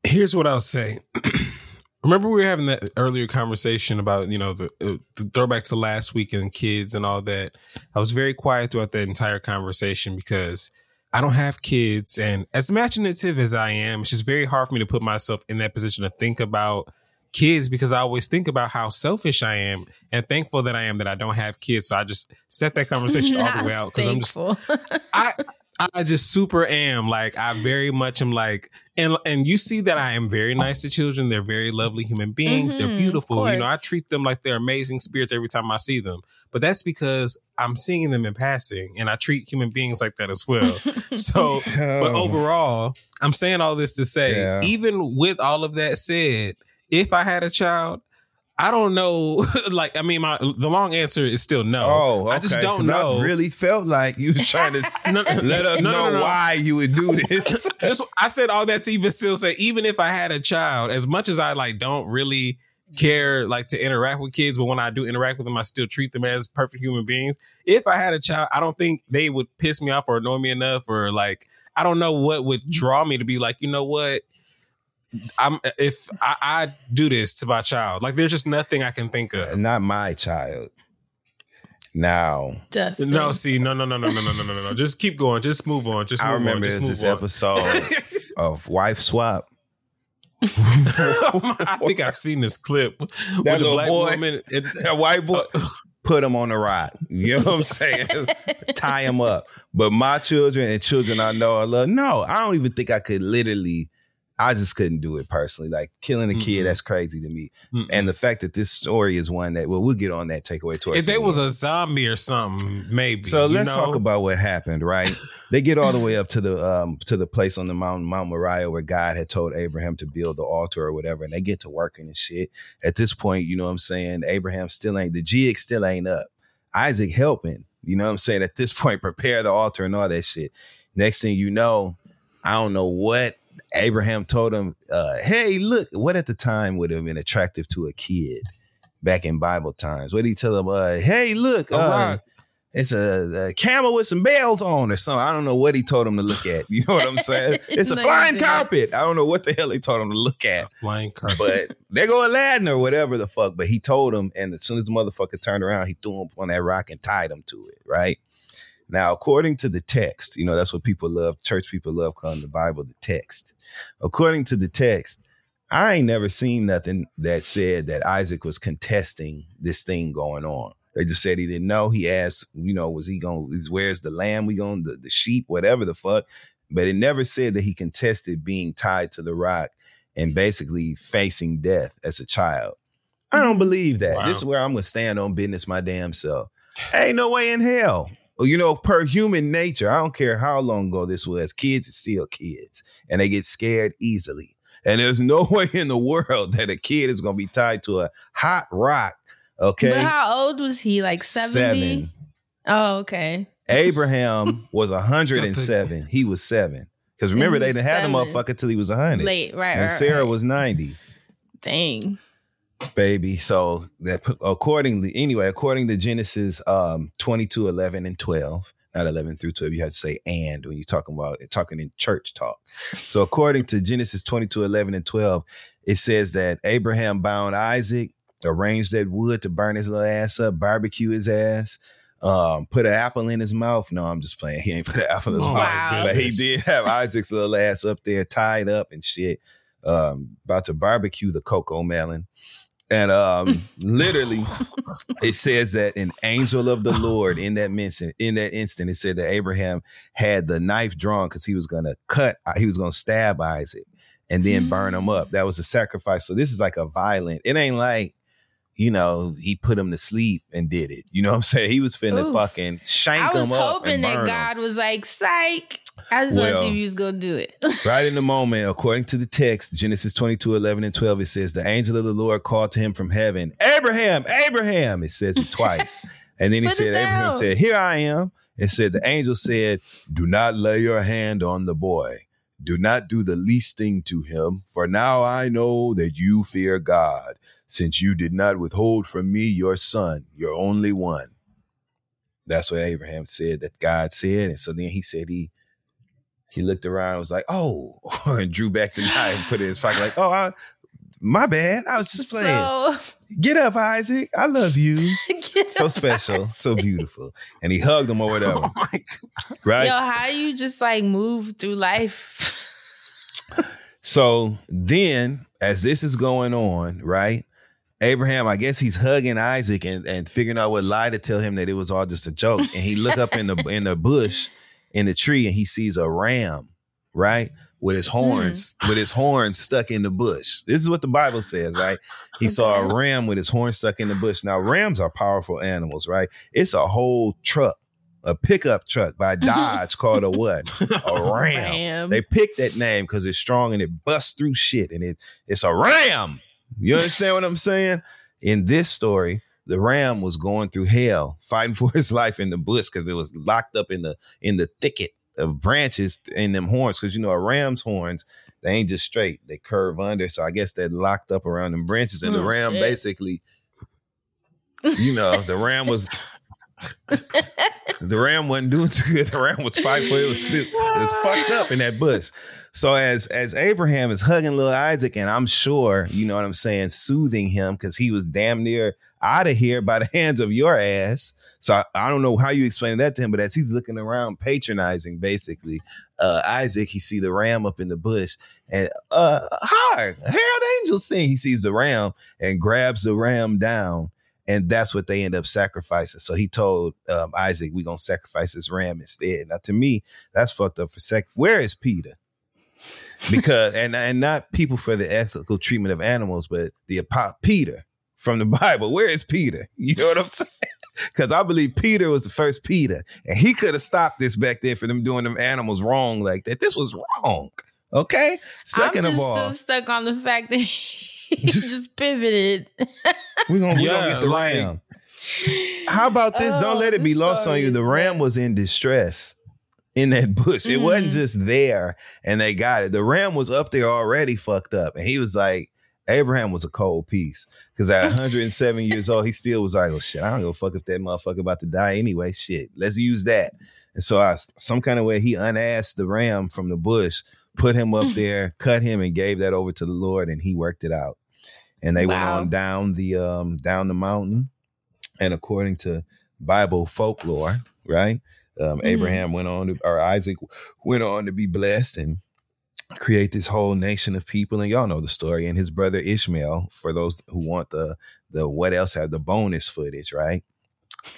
Here's what I'll say. Remember we were having that earlier conversation about you know the, uh, the throwback to last week and kids and all that. I was very quiet throughout that entire conversation because I don't have kids, and as imaginative as I am, it's just very hard for me to put myself in that position to think about kids because I always think about how selfish I am and thankful that I am that I don't have kids. So I just set that conversation all the way out because I'm just I I just super am like I very much am like and and you see that I am very nice to children. They're very lovely human beings. Mhm, They're beautiful. You know, I treat them like they're amazing spirits every time I see them. But that's because I'm seeing them in passing and I treat human beings like that as well. so but overall, I'm saying all this to say, Yeah. even with all of that said, if I had a child, I don't know. like, I mean, my the long answer is still no. Oh, I just don't know. I really felt like you was trying to No, let us no, no, know no, no. why you would do this. just I said all that to even still say, even if I had a child, as much as I like don't really care like to interact with kids, but when I do interact with them, I still treat them as perfect human beings. If I had a child, I don't think they would piss me off or annoy me enough, or like I don't know what would mm. draw me to be like, you know what? I'm if I, I do this to my child, like there's just nothing I can think of. Not my child. Now, Dustin. No, see, no, no, no, no, no, no, no, no, no. Just keep going. Just move on. Just move I remember on. Just this move on. episode of Wife Swap. I think I've seen this clip. That with the little black boy, woman. It, that white boy, uh, put him on the rock. You know what I'm saying? Tie him up. But my children and children I know I love, no, I don't even think I could literally. I just couldn't do it personally. Like killing a kid, Mm-mm. that's crazy to me. Mm-mm. And the fact that this story is one that, well, we'll get on that takeaway towards if the they was a zombie or something, maybe. So let's know? talk about what happened, right? they get all the way up to the um to the place on the mountain, Mount Moriah, where God had told Abraham to build the altar or whatever, and they get to working and shit. At this point, you know what I'm saying? Abraham still ain't the jig still ain't up. Isaac helping, you know what I'm saying? At this point, prepare the altar and all that shit. Next thing you know, I don't know what Abraham told him, uh, hey, look, what at the time would have been attractive to a kid back in Bible times? What did he tell him? Uh, hey, look, uh, it's a, a camel with some bells on or something. I don't know what he told him to look at. You know what I'm saying? It's a No, flying carpet. I don't know what the hell he told him to look at. Flying car. But they go Aladdin or whatever the fuck. But he told him, and as soon as the motherfucker turned around, he threw him on that rock and tied him to it, right? Now, according to the text, you know, that's what people love, church people love calling the Bible the text. According to the text, I ain't never seen nothing that said that Isaac was contesting this thing going on. They just said he didn't know. He asked, you know, was he going, is where's the lamb? We going, the, the sheep, whatever the fuck. But it never said that he contested being tied to the rock and basically facing death as a child. I don't believe that. Wow. This is where I'm gonna stand on business my damn self. Ain't no way in hell. You know, per human nature, I don't care how long ago this was, kids are still kids and they get scared easily. And there's no way in the world that a kid is gonna be tied to a hot rock. Okay. But how old was he? Like 70? Seven. Oh, okay. Abraham was 107. He was seven. Because remember, they didn't have the motherfucker till he was 100. Late, right, And right, Sarah right. was 90. Dang. baby. So that accordingly, anyway, according to Genesis um 22, 11, and 12, not 11 through 12, you have to say and when you're talking about talking in church talk. So according to Genesis 22, 11, and 12, it says that Abraham bound Isaac, arranged that wood to burn his little ass up, barbecue his ass. Um, put an apple in his mouth. No, I'm just playing. He ain't put an apple in his Oh, mouth. Wow. But he did have Isaac's little ass up there tied up and shit. Um, about to barbecue the Cocomelon. And um, literally, it says that an angel of the Lord in that instant, in that instant, it said that Abraham had the knife drawn because he was gonna cut, he was gonna stab Isaac and then burn him up. That was a sacrifice. So this is like a violent. It ain't like, you know, he put him to sleep and did it. You know what I'm saying? He was finna Oof. fucking shank I was him up hoping and that burn him. God was like, psych. I just want to see if he was to do it. right in the moment, according to the text, Genesis 22, 11 and 12, it says, The angel of the Lord called to him from heaven, Abraham, Abraham. It says it twice. and then he Put said, Abraham said, Here I am. It said, The angel said, Do not lay your hand on the boy. Do not do the least thing to him, for now I know that you fear God, since you did not withhold from me your son, your only one. That's what Abraham said that God said. And so then he said he he looked around and was like, oh, and drew back the knife put it in his pocket, like, oh, I, my bad. I was just playing. So, Get up, Isaac. I love you. So special, Isaac. so beautiful. And he hugged him or oh whatever. Oh my God. Right? Yo, how you just like move through life? So then, as this is going on, right? Abraham, I guess he's hugging Isaac and, and figuring out what lie to tell him that it was all just a joke. And he look up in the in the bush in the tree and he sees a ram, right? With his mm-hmm. horns, with his horns stuck in the bush. This is what the Bible says, right? He saw a ram with his horns stuck in the bush. Now, rams are powerful animals, right? It's a whole truck, a pickup truck by mm-hmm. Dodge called a what? A ram. Ram. They picked that name because it's strong and it busts through shit and it it's a ram. You understand what I'm saying? In this story, the ram was going through hell, fighting for his life in the bush because it was locked up in the in the thicket of branches in them horns. Because you know, a ram's horns, they ain't just straight; they curve under. So I guess they're locked up around them branches, and the Oh, ram shit. basically, you know, the ram was. the ram wasn't doing too good. The ram was fighting for it. Was it was fucked up in that bush. So as as Abraham is hugging little Isaac, and I'm sure you know what I'm saying, soothing him because he was damn near out of here by the hands of your ass. So I, I don't know how you explain that to him, but as he's looking around, patronizing basically, uh, Isaac, he see the ram up in the bush, and uh, hi, Herald Angel sing. He sees the ram and grabs the ram down, and that's what they end up sacrificing. So he told um, Isaac, "We gonna sacrifice this ram instead." Now, to me, that's fucked up for sec. Where is Peter? Because and and not people for the ethical treatment of animals, but the apo- Peter from the Bible. Where is Peter? You know what I'm saying? Because I believe Peter was the first Peter, and he could have stopped this back then for them doing them animals wrong like that. This was wrong. Okay. 2nd I'm of all, still stuck on the fact that he just pivoted. we're gonna, we Yeah, gonna get the like- ram. How about this? Don't Oh, let it be lost on you. The ram was in distress in that bush. It wasn't Mhm. just there and they got it. The ram was up there already fucked up. And he was like, Abraham was a cold piece. Because at 107 years old, he still was like, oh shit, I don't give a fuck if that motherfucker about to die anyway. Shit, let's use that. And so I some kind of way he unasked the ram from the bush, put him up there, cut him, and gave that over to the Lord, and he worked it out. And they went on down the um down the mountain. And according to Bible folklore, right? Um, Mhm. Abraham went on to, or Isaac went on to be blessed and create this whole nation of people. And y'all know the story. And his brother Ishmael, for those who want the the what else have the bonus footage, right?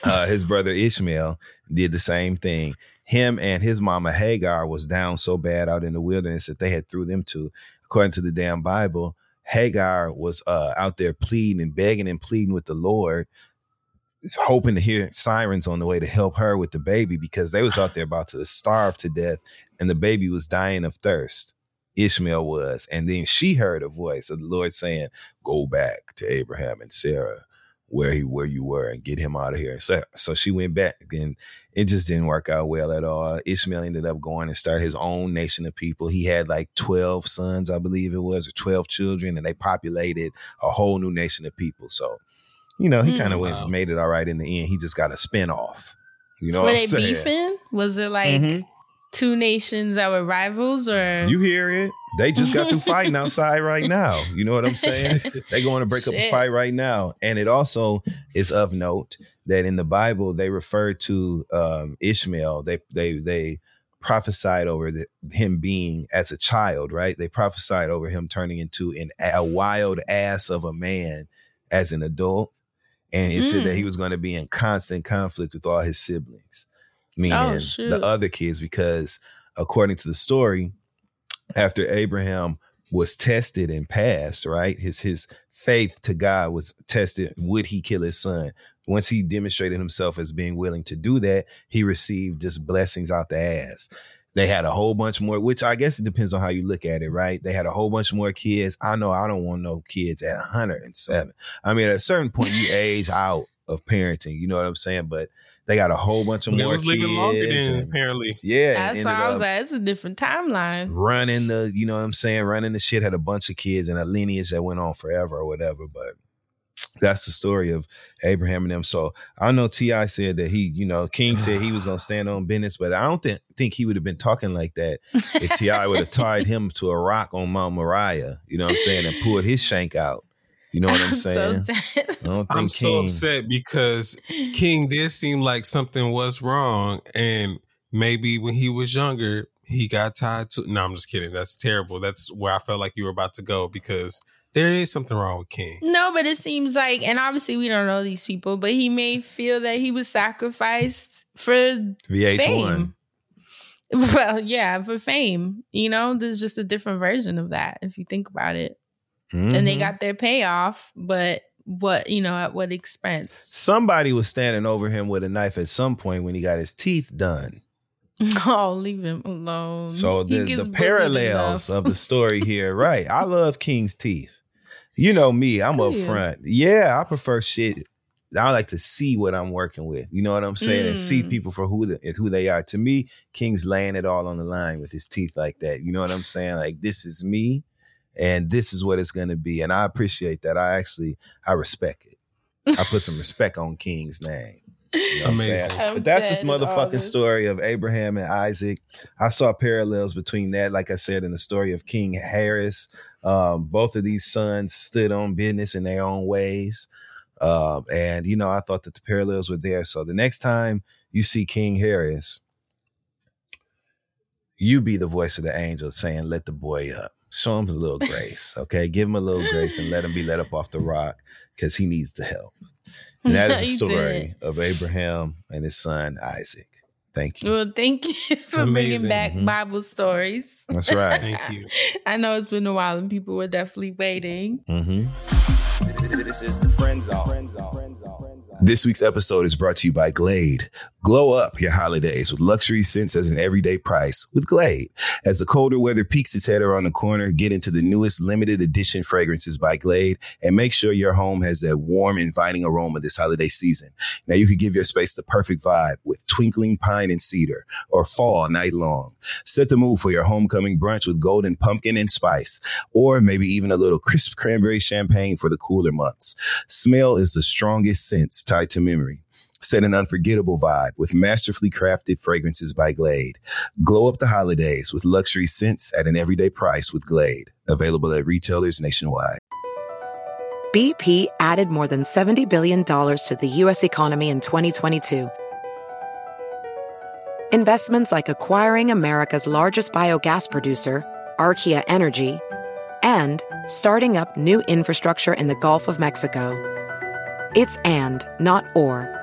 Uh, his brother Ishmael did the same thing. Him and his mama Hagar was down so bad out in the wilderness that they had threw them to. According to the damn Bible, Hagar was uh, out there pleading and begging and pleading with the Lord, hoping to hear sirens on the way to help her with the baby because they was out there about to starve to death, and the baby was dying of thirst. Ishmael was, and then she heard a voice of the Lord saying, "Go back to Abraham and Sarah." Where he where you were and get him out of here. So so she went back and it just didn't work out well at all. Ishmael ended up going and started his own nation of people. He had like 12 sons, I believe it was, or 12 children, and they populated a whole new nation of people. So, you know, he Mm. kind of Wow. made it all right in the end. He just got a spinoff. You know were what I'm they saying? beefing? Was it like Mhm. Two nations that were rivals, or You hear it? They just got through fighting outside right now. You know what I'm saying? they're going to break up a fight right now. And it also is of note that in the Bible they refer to um, Ishmael. They they they prophesied over the, him being as a child, right? They prophesied over him turning into an, a wild ass of a man as an adult. And it said that Mm. he was going to be in constant conflict with all his siblings, meaning Oh, the other kids, because according to the story, after Abraham was tested and passed, right? His his faith to God was tested. Would he kill his son? Once he demonstrated himself as being willing to do that, he received just blessings out the ass. They had a whole bunch more, which I guess it depends on how you look at it, right? They had a whole bunch more kids. I know I don't want no kids at 107. I mean, at a certain point, you age out of parenting. You know what I'm saying? But they got a whole bunch of They more was kids. living longer than and- apparently. yeah, and that's why I was like, it's a different timeline. running the, you know what I'm saying, running the shit, had a bunch of kids and a lineage that went on forever or whatever. But that's the story of Abraham and them. So I know T.I. said that he, you know, King said he was gonna stand on business, but I don't think think he would have been talking like that if T.I. would have tied him to a rock on Mount Moriah, you know what I'm saying, and pulled his shank out. You know what I'm, I'm saying? so I don't think I'm so upset because King did seem like something was wrong, and maybe when he was younger, he got tied to. No, I'm just kidding. That's terrible. That's where I felt like you were about to go because there is something wrong with King. No, but it seems like, and obviously we don't know these people, but he may feel that he was sacrificed for VH1. fame. Well, yeah, for fame. You know, there's just a different version of that if you think about it. And they Mhm. got their payoff, but what, you know, at what expense? Somebody was standing over him with a knife at some point when he got his teeth done. Oh, leave him alone. So the, the parallels of the story here, right? I love King's teeth. You know me, I'm Do up you? front. Yeah, I prefer shit. I like to see what I'm working with. You know what I'm saying? And see Mm. people for who the, who they are. To me, King's laying it all on the line with his teeth like that. You know what I'm saying? Like this is me, and this is what it's gonna be. And I appreciate that. I actually I respect it. I put some respect on King's name. You know Amazing. But that's this motherfucking August. story of Abraham and Isaac. I saw parallels between that, like I said, in the story of King Harris. Um, both of these sons stood on business in their own ways. Um, and, you know, I thought that the parallels were there. So the next time you see King Harris, you be the voice of the angel saying, let the boy up. Show him a little grace, okay? Give him a little grace and let him be let up off the rock because he needs the help. And that is the You story of Abraham and his son Isaac. Thank you. Well, thank you for Amazing. bringing back Mhm. Bible stories. That's right. Thank you. I know it's been a while and people were definitely waiting. hmm This is the. Friend zone. This week's episode is brought to you by Glade. Glow up your holidays with luxury scents at an everyday price with Glade. As the colder weather peaks its head around the corner, get into the newest limited edition fragrances by Glade and make sure your home has that warm, inviting aroma this holiday season. Now you can give your space the perfect vibe with twinkling pine and cedar or fall night long. Set the mood for your homecoming brunch with golden pumpkin and spice, or maybe even a little crisp cranberry champagne for the cooler months. Smell is the strongest sense tied to memory. Set an unforgettable vibe with masterfully crafted fragrances by Glade. Glow up the holidays with luxury scents at an everyday price with Glade. Available at retailers nationwide. BP added more than $70 billion to the U.S. economy in 2022. Investments like acquiring America's largest biogas producer, Archaea Energy, and starting up new infrastructure in the Gulf of Mexico. It's and, not or.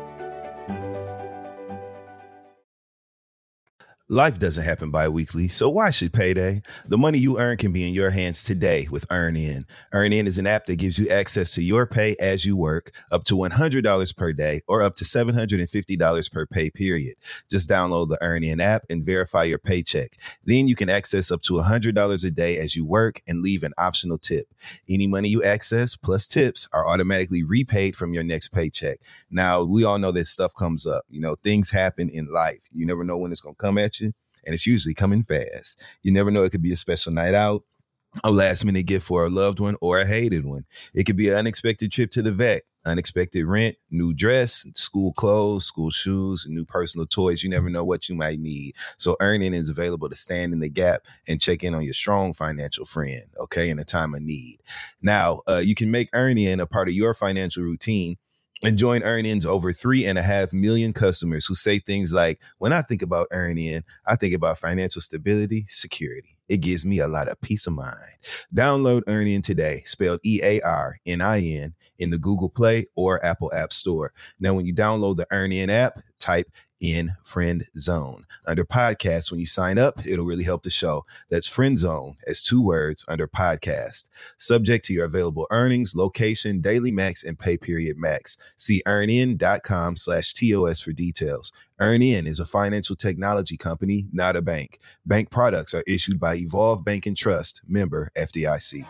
Life doesn't happen bi-weekly, so why should payday? The money you earn can be in your hands today with EarnIn. EarnIn is an app that gives you access to your pay as you work, up to $100 per day or up to $750 per pay period. Just download the EarnIn app and verify your paycheck. Then you can access up to $100 a day as you work and leave an optional tip. Any money you access plus tips are automatically repaid from your next paycheck. Now, we all know that stuff comes up. You know, things happen in life. You never know when it's going to come at you, and it's usually coming fast. You never know it could be a special night out, a last minute gift for a loved one, or a hated one. It could be an unexpected trip to the vet, unexpected rent, new dress, school clothes, school shoes, new personal toys. You never know what you might need. So EarnIn is available to stand in the gap and check in on your strong financial friend, okay, in a time of need. Now, uh, you can make EarnIn a part of your financial routine and join EarnIn's over three and a half million customers who say things like, when I think about EarnIn, I think about financial stability, security. It gives me a lot of peace of mind. Download EarnIn today, spelled E-A-R-N-I-N in the Google Play or Apple App Store. Now, when you download the EarnIn app, type in Friend Zone. Under podcast, when you sign up, it'll really help the show. That's Friend Zone as two words under podcast. Subject to your available earnings, location, daily max, and pay period max. See earnin.com slash TOS for details. EarnIn is a financial technology company, not a bank. Bank products are issued by Evolve Bank and Trust, member FDIC.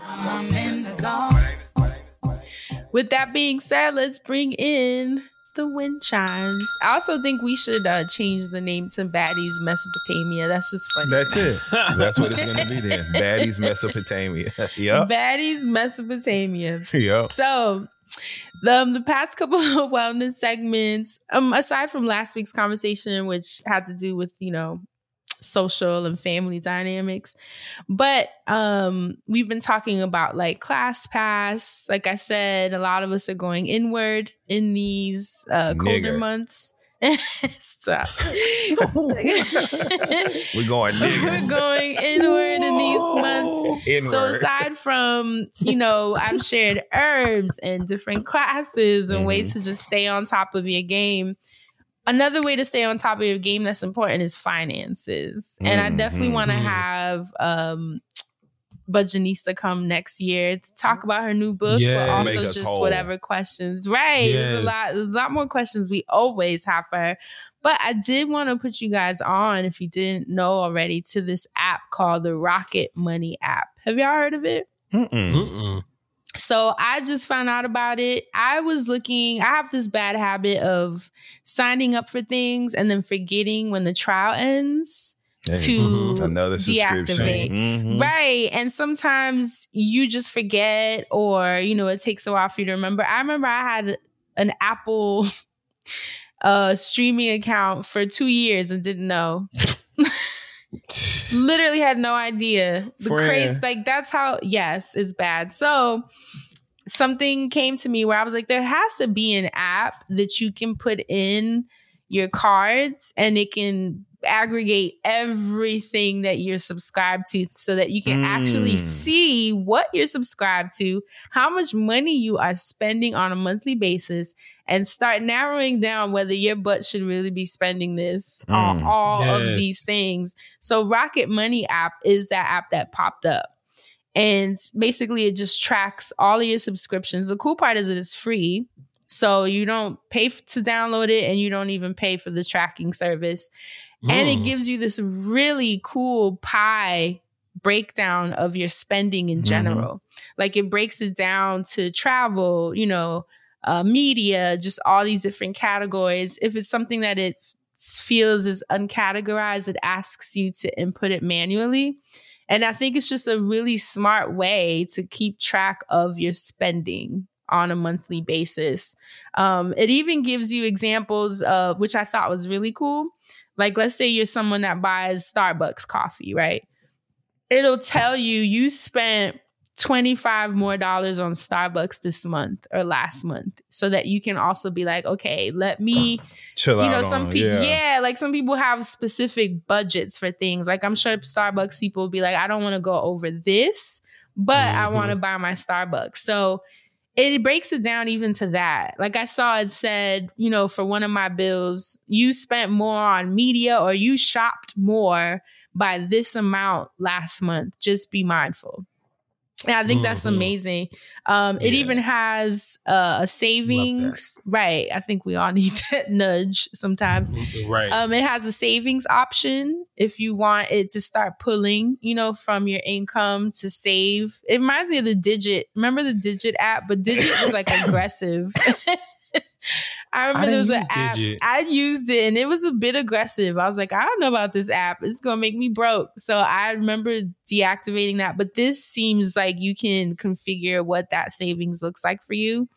With that being said, let's bring in the wind chimes. I also think we should uh, change the name to Baddies Mesopotamia. That's just funny. That's it. That's what it's going to be then. Baddies Mesopotamia. yep. Baddies Mesopotamia. Yep. So, the, um, the past couple of wellness segments, um, aside from last week's conversation, which had to do with, you know, social and family dynamics, but um, we've been talking about like class pass. Like I said, a lot of us are going inward in these uh, colder Nigger. months. Stop. We're going We're going inward in these months. So aside from, you know, I've shared herbs and different classes and ways to just stay on top of your game. Another way to stay on top of your game that's important is finances. And I definitely Mhm. want to have um Budgetnista come next year to talk about her new book, Yeah. but also just whole. whatever questions. Right. There's a lot a lot more questions we always have for her. But I did want to put you guys on, if you didn't know already, to this app called the Rocket Money app. Have y'all heard of it? Mm-mm. So I just found out about it. I was looking, I have this bad habit of signing up for things and then forgetting when the trial ends Hey, to. Another subscription. deactivate. Mhm. Right. And sometimes you just forget or, you know, it takes a while for you to remember. I remember I had an Apple uh streaming account for 2 years and didn't know. Literally had no idea. The crazy like that's how yes, it's bad. So something came to me where I was like there has to be an app that you can put in your cards and it can aggregate everything that you're subscribed to so that you can actually Mm. see what you're subscribed to, how much money you are spending on a monthly basis, and start narrowing down whether your butt should really be spending this on Mm. all of these things. So Rocket Money app is that app that popped up. And basically it just tracks all of your subscriptions. The cool part is it is free. So you don't pay f- to download it and you don't even pay for the tracking service. And it Mm. gives you this really cool pie breakdown of your spending in Mhm. general. Like it breaks it down to travel, you know, uh, media, just all these different categories. If it's something that it feels is uncategorized, it asks you to input it manually. And I think it's just a really smart way to keep track of your spending on a monthly basis. Um, it even gives you examples of which I thought was really cool. Like, let's say you're someone that buys Starbucks coffee, right? It'll tell you you spent 25 more dollars on Starbucks this month or last month so that you can also be like, okay, let me Chill you out. know some people yeah. yeah. like some people have specific budgets for things like i'm sure starbucks people will be like i don't want to go over this but mm-hmm. i want to buy my starbucks so it breaks it down even to that. Like i saw it said you know for one of my bills you spent more on media or you shopped more by this amount last month. Just be mindful and I think that's Mhm. amazing. Um, It Yeah. even has uh, a savings, right? I think we all need that nudge sometimes. Right. Um, it has a savings option if you want it to start pulling, you know, from your income to save. It reminds me of the Digit. Remember the Digit app? But Digit was like aggressive. I remember I there was an app. Digit. I used it and it was a bit aggressive. I was like, I don't know about this app. It's gonna make me broke. So I remember deactivating that. But this seems like you can configure what that savings looks like for you.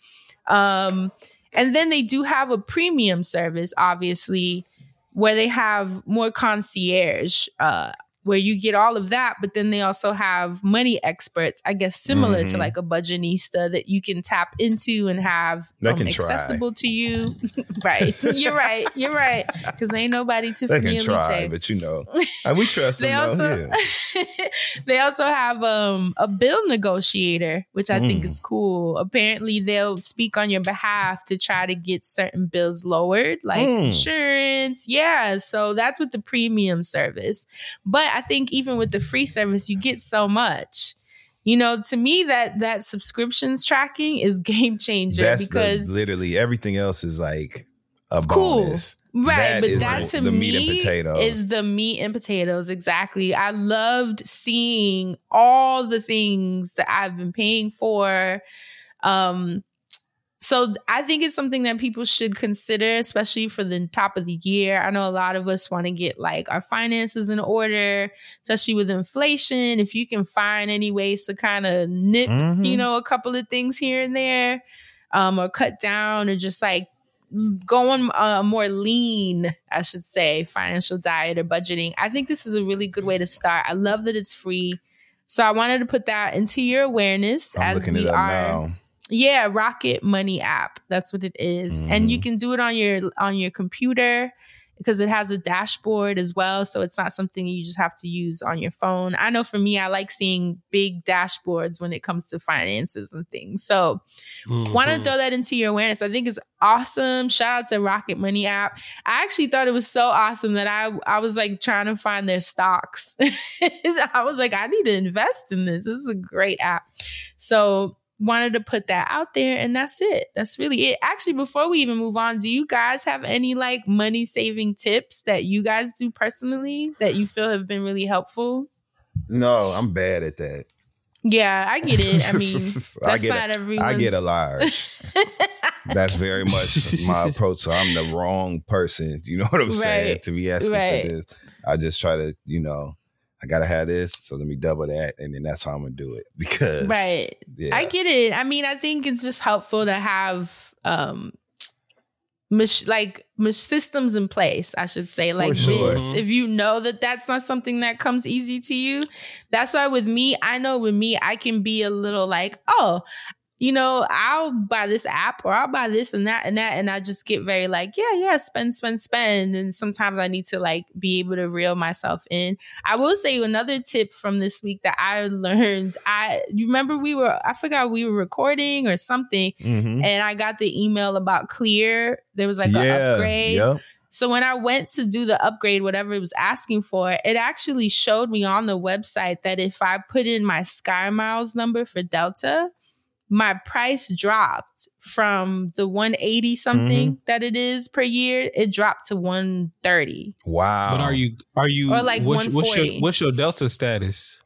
Um, and then they do have a premium service, obviously, where they have more concierge, uh, where you get all of that, but then they also have money experts, I guess similar to Mhm. like a budgetista that you can tap into and have They um, can try. accessible to you. right. You're right. You're right. Because ain't nobody They Tiffany can try, but you know, and we trust They them. also yeah. they also have um a bill negotiator, which I think Mm. is cool. Apparently, they'll speak on your behalf to try to get certain bills lowered, like Mm. insurance. Yeah, so that's with the premium service. But I think even with the free service, you get so much. You know, to me, that that subscriptions tracking is game changer That's because the, literally everything else is like a Cool. bonus. Right, That but that the- to the me meat and potatoes. is the meat and potatoes. Exactly. I loved seeing all the things that I've been paying for. Um, so I think it's something that people should consider, especially for the top of the year. I know a lot of us want to get like our finances in order, especially with inflation. If you can find any ways to kind of nip, Mhm. you know, a couple of things here and there, um, or cut down, or just like going a more lean, I should say, financial diet or budgeting. I think this is a really good way to start. I love that it's free. So I wanted to put that into your awareness I'm as looking we are now. Yeah, Rocket Money app. That's what it is. And you Mhm. can do it on your on your computer because it has a dashboard as well, so it's not something you just have to use on your phone. I know for me I like seeing big dashboards when it comes to finances and things. So, want to throw that into your awareness. I think it's awesome. Shout out to Rocket Money app. I actually thought it was so awesome that I I was like trying to find their stocks. I was like I need to invest in this. This is a great app. So, wanted to put that out there and that's it. That's really it. Actually, before we even move on, do you guys have any like money saving tips that you guys do personally that you feel have been really helpful? No, I'm bad at that. Yeah, I get it. I mean, that's I get not a, everyone's. I get a large. That's very much my approach. So I'm the wrong person. You know what I'm saying? To be asking Right. for this. I just try to, you know, I gotta have this, so let me double that, and then that's how I'm gonna do it. Because Right. yeah. I get it. I mean, I think it's just helpful to have um mach- like mach- systems in place, I should say, For like sure. this. If you know that that's not something that comes easy to you, that's why with me, I know with me, I can be a little like, oh, you know, I'll buy this app or I'll buy this and that and that. And I just get very like, yeah, yeah, spend, spend, spend. And sometimes I need to like be able to reel myself in. I will say another tip from this week that I learned. I you remember we were I forgot we were recording or something, Mhm. and I got the email about Clear. There was like an upgrade. Yep. So when I went to do the upgrade, whatever it was asking for, it actually showed me on the website that if I put in my Sky Miles number for Delta, my price dropped from the 180 something Mm-hmm. that it is per year. It dropped to 130. Wow. But are you are you Or like what's, what's your 140. what's your Delta status?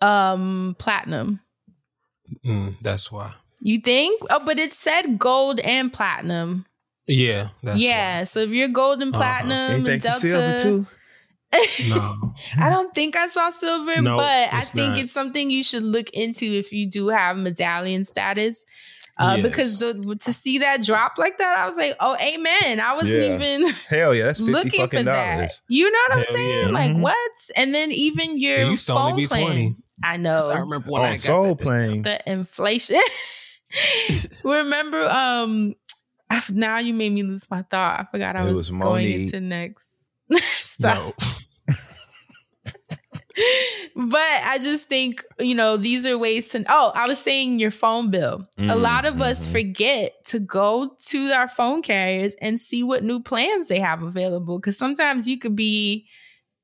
Um, platinum. Mm, that's why. You think? Oh, but it said gold and platinum. Yeah, that's yeah. So if you're gold and Uh-huh. platinum and Delta, too? no. I don't think I saw silver, No, but I think not. it's something you should look into if you do have medallion status. Uh, Because the, to see that drop like that, I was like, "Oh, amen!" I wasn't Yeah. even Hell yeah, that's fifty looking for fucking that. dollars. You know what I'm saying? yeah. Like Mhm. what? And then even your It used to phone only be plan. 20. I know. I remember when On I got Soul that- Plane. the inflation. remember? Um, I, now you made me lose my thought. I forgot I was, was going Monique. into next. Stop. But I just think, you know, these are ways to. Oh, I was saying your phone bill. a Mm, lot of us mhm. forget to go to our phone carriers and see what new plans they have available. Because sometimes you could be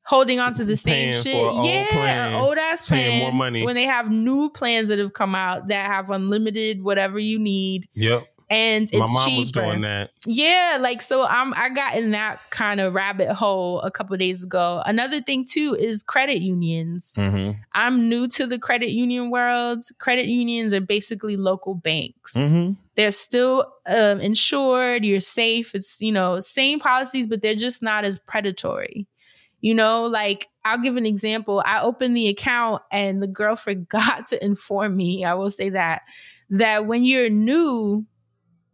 holding on to the same shit. old yeah, plan, an old ass paying plan. more money. When they have new plans that have come out that have unlimited whatever you need. Yep. And it's My mom cheaper. was doing that. Yeah, like so I'm I got in that kind of rabbit hole a couple days ago. Another thing too is credit unions. Mm-hmm. I'm new to the credit union world. Credit unions are basically local banks. Mm-hmm. They're still um, insured, you're safe. It's, you know, same policies but they're just not as predatory. You know, like I'll give an example. I opened the account and the girl forgot to inform me. I will say that that when you're new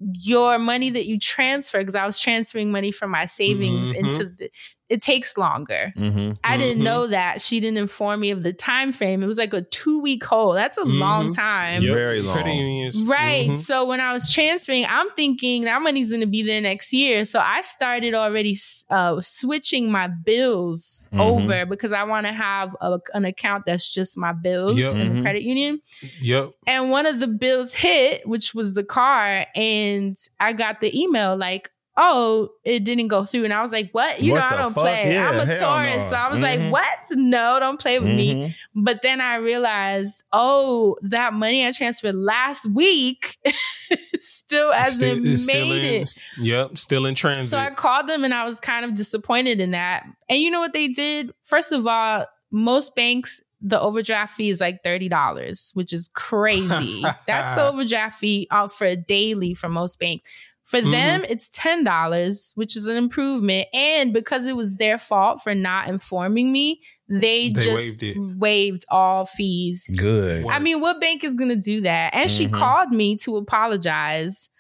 your money that you transfer because I was transferring money from my savings Mhm. into the it takes longer. Mm-hmm. I didn't Mhm. know that. She didn't inform me of the time frame. It was like a 2 week hold. That's a long Mhm. time. Yep. Very long. Credit unions. Right. Mhm. So when I was transferring, I'm thinking that money's going to be there next year. So I started already uh, switching my bills Mhm. over because I want to have a, an account that's just my bills Yep. in the Mhm. credit union. Yep. And one of the bills hit, which was the car, and I got the email like, "Oh, it didn't go through." And I was like, "What? You What know, I don't fuck? play. Yeah, I'm a tourist." no. So I was Mhm. like, "What? No, don't play with me." Mm-hmm. But then I realized, oh, that money I transferred last week still hasn't Still- it's made still in, it. Yep. Still in transit. So I called them and I was kind of disappointed in that. And you know what they did? First of all, most banks, the overdraft fee is like $30, which is crazy. That's the overdraft fee out for a daily for most banks. For Mhm. them, it's $10, which is an improvement. And because it was their fault for not informing me, they, They just waived waived all fees. Good. I mean, what bank is going to do that? And she Mhm. called me to apologize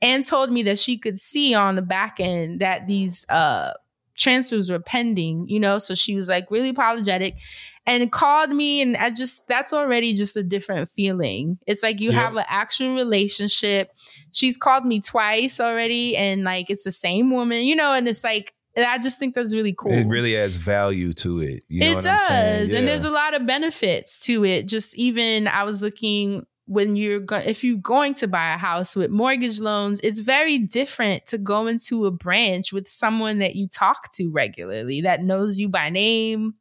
and told me that she could see on the back end that these uh transfers were pending, you know? So she was like really apologetic and called me and I just that's already just a different feeling. It's like you have an actual relationship. She's called me twice already and like it's the same woman, you know, and it's like and I just think that's really cool It really adds value to it. You know it what does. I'm saying? And there's a lot of benefits to it. Just even I was looking when you're go- if you're going to buy a house with mortgage loans, it's very different to go into a branch with someone that you talk to regularly that knows you by name.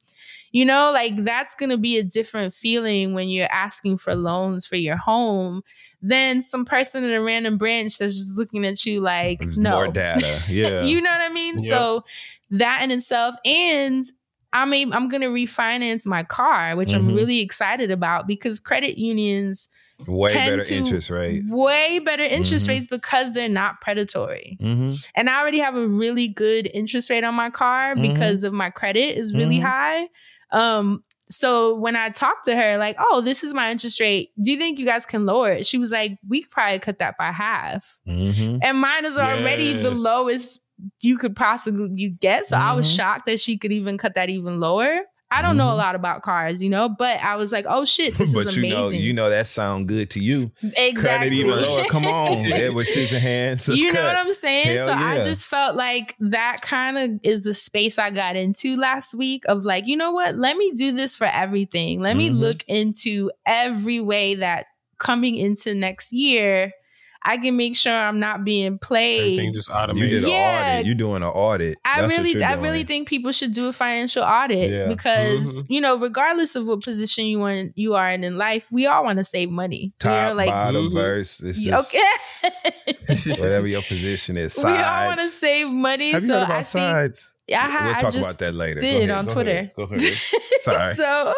You know, like that's going to be a different feeling when you're asking for loans for your home than some person in a random branch that's just looking at you like, no. More data. Yeah. you know what I mean? Yep. So that in itself, and I mean, I'm going to refinance my car, which I'm Mhm. really excited about because credit unions Way tend better to interest rate. way better interest Mhm. rates because they're not predatory. Mm-hmm. And I already have a really good interest rate on my car Mhm. because of my credit is really Mhm. high. Um, so when I talked to her, like, oh, this is my interest rate. Do you think you guys can lower it? She was like, we could probably cut that by half. Mm-hmm. And mine is already the lowest you could possibly get. So I was Mhm. shocked that she could even cut that even lower. I don't know a Mhm. lot about cars, you know, but I was like, oh shit, this but is you amazing. know, you know that sound good to you. exactly. Cut it even lower. Come on, Edward Scissorhands. You know cut. what I'm saying? Hell so I just felt like that kind of is the space I got into last week of like, you know what? Let me do this for everything. Let me Mhm. look into every way that coming into next year, I can make sure I'm not being played. Everything just You automated. did an Yeah. audit. You're doing an audit. I That's really, I doing. really think people should do a financial audit Yeah. because Mhm. you know, regardless of what position you are in, you are in in life, we all want to save money. top, you know, like bottom, Mhm. verse. It's just okay, whatever your position is. we all want to save money. Have you so heard about I think sides? I, ha- we'll I talk just about that later. Go did ahead, on go Twitter. ahead, Go ahead. Sorry. so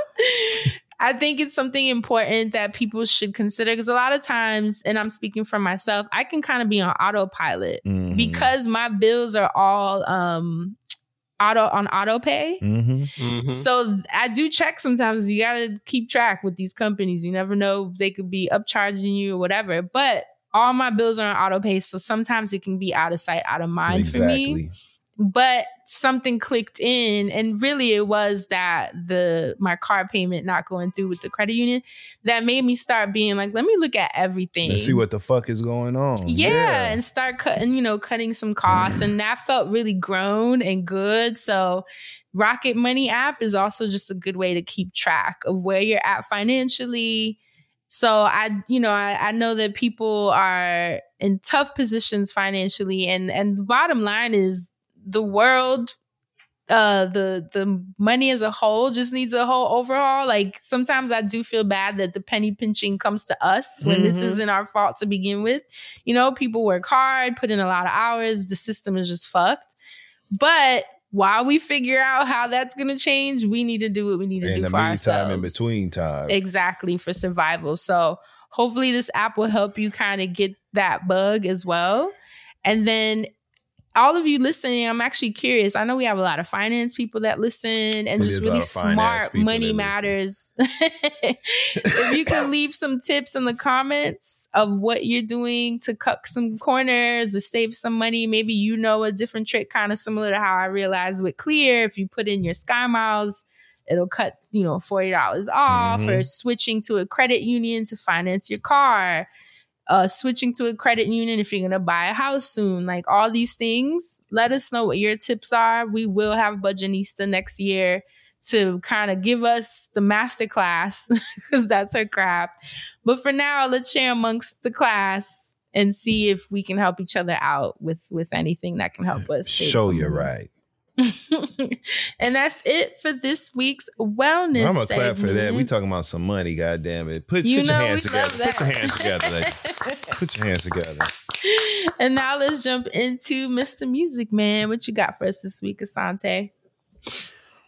I think it's something important that people should consider because a lot of times, and I'm speaking for myself, I can kind of be on autopilot Mhm. because my bills are all um auto on auto pay. Mhm. Mhm. So I do check sometimes. You got to keep track with these companies. You never know they could be upcharging you or whatever. But all my bills are on auto pay, so sometimes it can be out of sight, out of mind for me but something clicked in and really it was that the my car payment not going through with the credit union that made me start being like let me look at everything. Let's see what the fuck is going on. yeah, and start cutting you know cutting some costs mm-hmm. and that felt really grown and good. So rocket money app is also just a good way to keep track of where you're at financially. So i you know I, I know that people are in tough positions financially and and the bottom line is the world uh the the money as a whole just needs a whole overhaul. Like sometimes i do feel bad that the penny pinching comes to us when this Mhm. isn't our fault to begin with. You know people work hard put in a lot of hours the system is just fucked. But while we figure out how that's going to change we need to do what we need to In do the for meantime, ourselves. in between time. exactly for survival. So hopefully this app will help you kind of get that bug as well. And then all of you listening i'm actually curious. I know we have a lot of finance people that listen and just really lot of finance smart money matters. If you can leave some tips in the comments of what you're doing to cut some corners or save some money maybe you know a different trick kind of similar to how i realized with clear if you put in your sky miles it'll cut you know $40 off or Mhm. switching to a credit union to finance your car uh switching to a credit union if you're going to buy a house soon like all these things let us know what your tips are we will have budgetista next year to kind of give us the master class because that's her craft but for now let's share amongst the class and see if we can help each other out with with anything that can help us Show some you money. right. and that's it for this week's wellness. I'm gonna clap for that. We talking about some money, goddamn it. Put, You put your hands together. Put your hands together. lady. Put your hands together. and now let's jump into Mr. Music Man. What you got for us this week, Asante?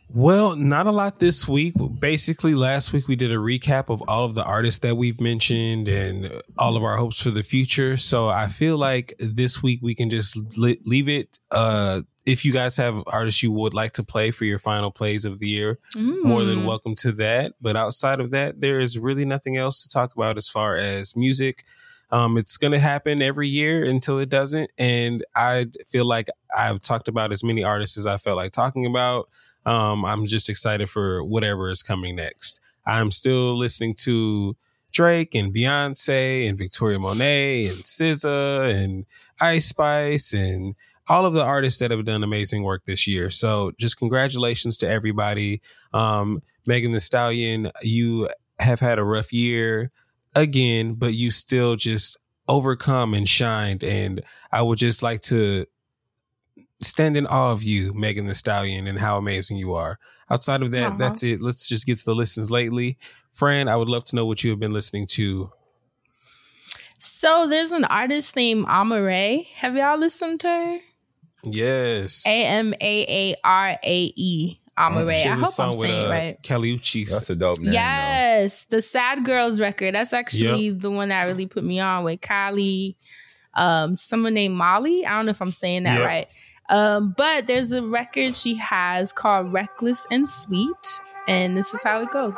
Well, not a lot this week. Basically, last week we did a recap of all of the artists that we've mentioned and all of our hopes for the future. So I feel like this week we can just leave it. Uh, if you guys have artists you would like to play for your final plays of the year, more than Mm. welcome to that. But outside of that, there is really nothing else to talk about as far as music. Um, it's going to happen every year until it doesn't. And I feel like I've talked about as many artists as I felt like talking about. Um, I'm just excited for whatever is coming next. I'm still listening to Drake and Beyonce and Victoria Monet and SZA and Ice Spice and all of the artists that have done amazing work this year. So just congratulations to everybody. Um, Megan Thee Stallion, you have had a rough year. again, but you still just overcome and shined. And I would just like to stand in awe of you, Megan Thee Stallion, and how amazing you are. Outside of that, Uh-huh. that's it. Let's just get to the listens lately. Fran, I would love to know what you have been listening to. So there's an artist named Amaarae. Have y'all listened to her? Yes. A M A A R A E. Amaarae. She I has a hope I'm with saying it uh, right. That's Uchis. a dope name. Yes, the Sad Girls record. That's actually the one that really put me on with Kylie, um, someone named Moliy. I don't know if I'm saying that Yep. right. Um, but there's a record she has called Reckless and Sweet, and this is how it goes.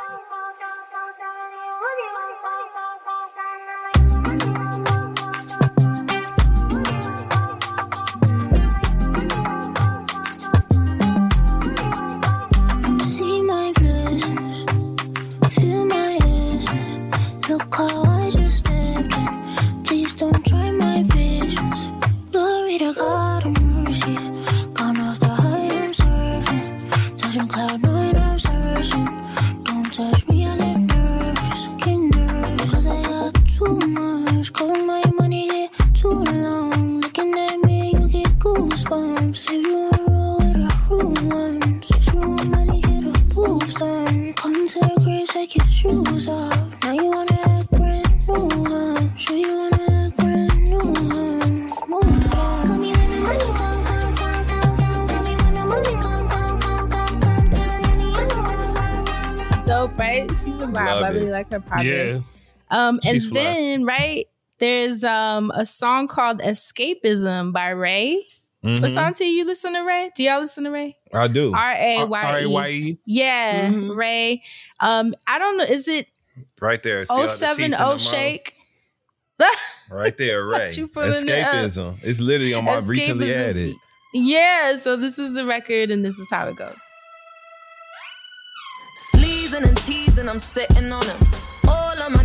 Shoes off. Now you wanna brand new, huh? Sure you wanna brand new, huh? Move on. Got me when the money come, come, come, come, come. Got me when the money come, come, come, come, come. Tell the money I know. Dope, right? She's a vibe. I really like her project. Yeah. Um, and She's fly. then right there's um a song called Escapism by Raye. Mhm. Asante, you listen to Raye? Do y'all listen to Raye? I do. R A Y E. R-A-Y-E. Yeah, Mhm. Raye. Um, I don't know. Is it Right there. See all the 070 the shake? Right there, Raye. you pulling it? Escapism. It's literally on my recently added. Yeah, so this is the record and this is how it goes. Sleezing and teasing, I'm sitting on him. All of my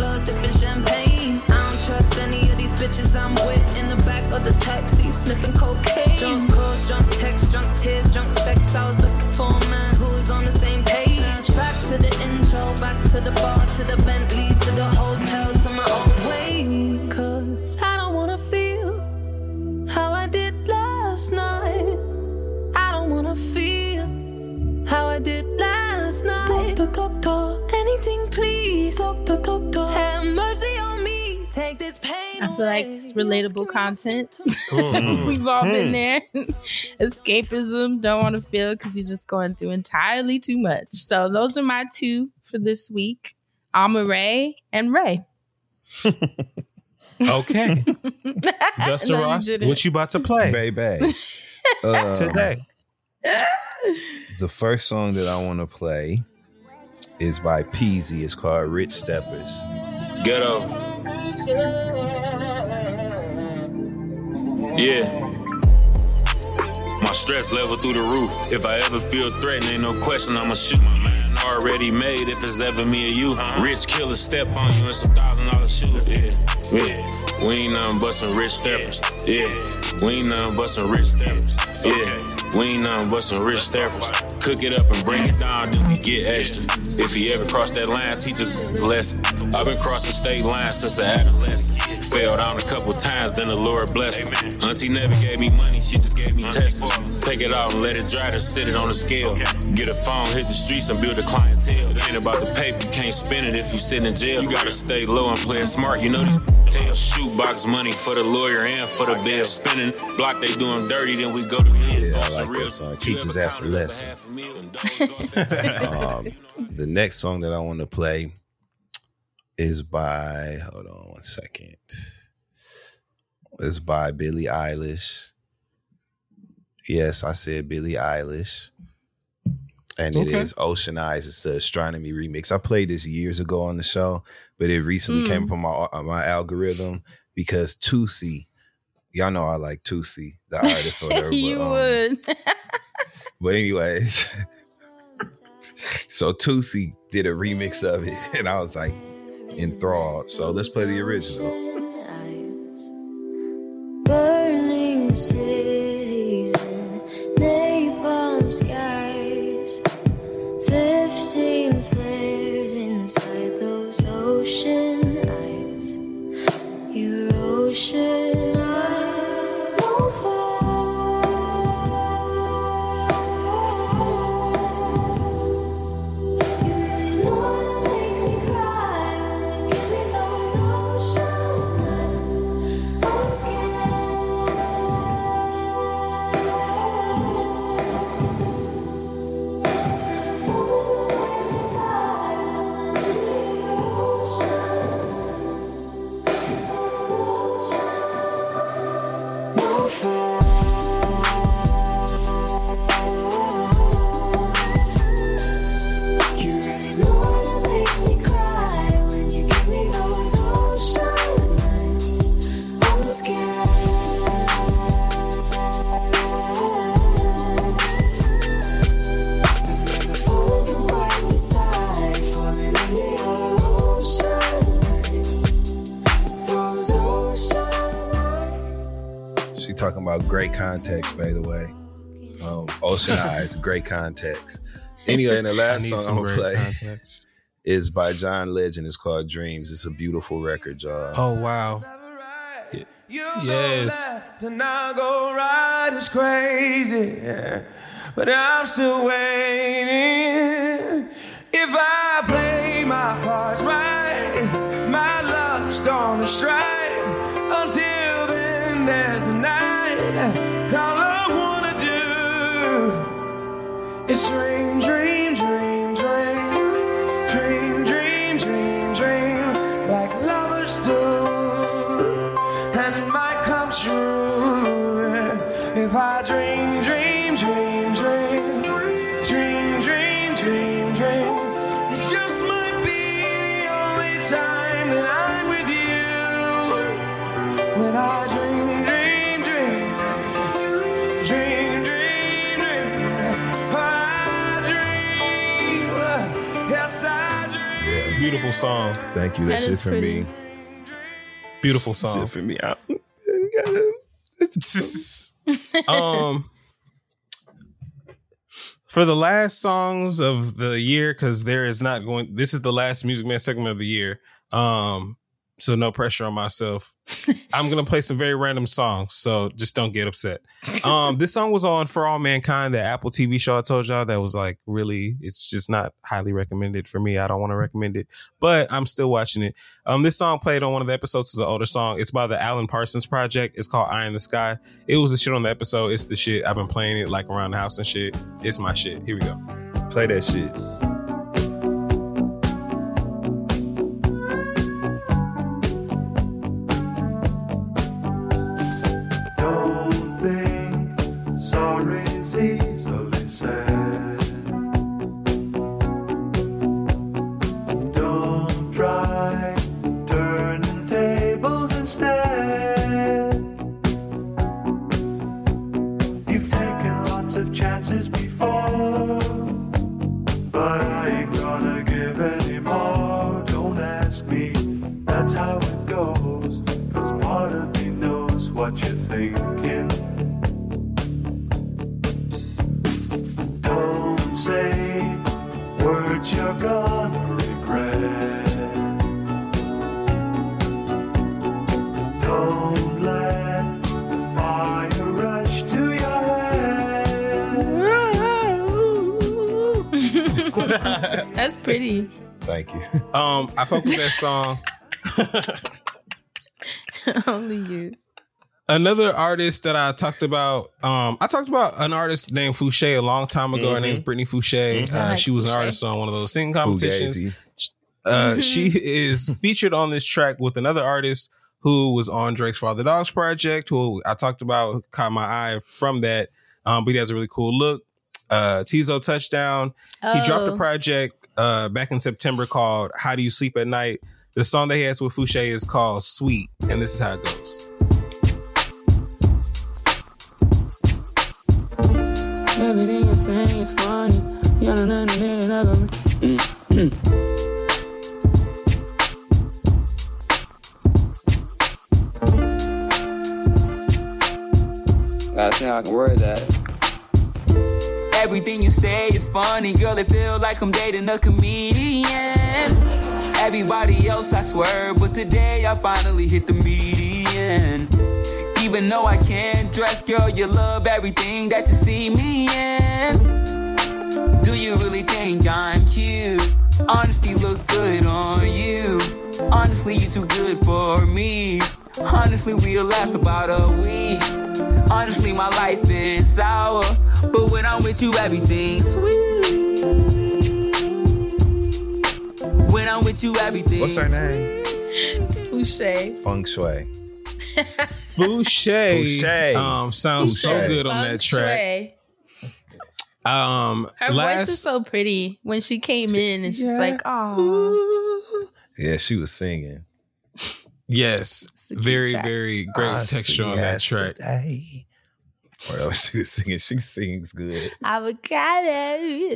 sipping champagne. I don't trust any of these bitches I'm with in the back of the taxi, sniffing cocaine. Drunk calls, drunk texts, drunk tears, drunk sex. I was looking for a man who was on the same page. Back to the intro, back to the bar, to the Bentley, to the hotel, to my own way. Cause I don't wanna feel how I did last night. I don't wanna feel how I did last night. Doctor, doctor, anything please. Doctor, doctor, have mercy on me. Take this pain. I feel like it's relatable content. Mhm. We've all been Hmm. there. Escapism, don't want to feel because you're just going through entirely too much. So those are my two for this week. Amaarae and Raye. Okay. Dustin No, Ross, didn't. what you about to play? Baby. Uh, Today. The first song that I want to play is by Peezy. It's called Rich Steppers. Ghetto. Yeah. My stress level through the roof. If I ever feel threatened, ain't no question I'ma shoot. My mind already made if it's ever me or you. Rich killers step on you in some thousand dollar shoes. Yeah. yeah. We ain't nothing but some rich steppers. Yeah. We ain't nothing but some rich steppers. Yeah. We ain't nothing but some rich steppers. Cook it up and bring it down, then we get extra. If he ever crossed that line, teach us a lesson. I've been crossing state lines since the adolescence. Fell down a couple times, then the Lord blessed me. Auntie never gave me money, she just gave me Teslas. Take it out and let it dry, then sit it on the scale. Get a phone, hit the streets and build a clientele. It ain't about the paper, you can't spend it if you sit in jail. You gotta stay low and play smart, you know these tell. Shoebox money for the lawyer and for the bill. Spinning block, they do 'em dirty, then we go to jail. Yeah, like that song. Teaches us a lesson. um, the next song that I want to play is by, hold on one second. It's by Billie Eilish. Yes, I said Billie Eilish. and it Okay. is Ocean Eyes. It's the Astronomyy remix. I played this years ago on the show, but it recently came Mm. from my uh, my algorithm because Tusi, y'all know I like Tusi, the artist or whatever. you but, um, would. but anyways, so Tusi did a remix of it, and I was like enthralled. So let's play the original. Burning cities and napalm skies. Fifteen flares inside those ocean eyes. Your ocean talking about great context, by the way. Um, Ocean Eyes, great context. Anyway, and the last song I'm gonna play context. is by John Legend. It's called Dreams. It's a beautiful record, y'all. Oh wow. Yes. To now go right is crazy, but I'm still waiting. If I play my cards right, my love's gonna strike. Until then, there's the night. All I wanna do is dream, dream, song. Thank you. That That's it is for pretty. me. Beautiful That's song. it for me. I- um for the last songs of the year because there is not going this is the last music man segment of the year um so no pressure on myself. I'm gonna play some very random songs so just don't get upset. Um this song was on for all mankind that apple tv show i told y'all that was like really it's just not highly recommended for me. I don't want to recommend it but i'm still watching it. Um this song played on one of the episodes is an older song. It's by the alan parsons project. It's called eye in the sky. It was the shit on the episode. It's the shit. I've been playing it like around the house and shit. It's my shit. Here we go. Play that shit. Song Only you. another artist that I talked about, um, I talked about an artist named Fousheé a long time ago. Her Mhm. name's Brittany Fousheé. Mhm. Uh, like she was an artist on one of those singing competitions. Fugazi. Uh, she is featured on this track with another artist who was on Drake's Father Dogs project, who I talked about, caught my eye from that. Um, but he has a really cool look. uh, Teezo Touchdown. He dropped a Oh. project uh, back in September called "How Do You Sleep at Night." The song that he has with Fousheé is called "Sweet," and this is how it goes. Everything you're saying is funny. You don't know anything another. Gotta see how I can word that. Everything you say is funny, girl. It feel like I'm dating a comedian. Everybody else, I swear, but today I finally hit the median. Even though I can't dress, girl, you love everything that you see me in. Do you really think I'm cute? Honesty looks good on you. Honestly, you're too good for me. Honestly, we'll last about a week. Honestly, my life is sour, but when I'm with you, everything's sweet. When I'm with you, everything's What's her name? Fousheé. Feng Shui. Fousheé, Fousheé. um, sounds so good on that track. Fousheé. Um, Her last voice is so pretty when she came in and she's like, oh. Yeah, she was singing. yes, very very great I texture on that track. yesterday. Or else she was singing. She sings good. Avocado.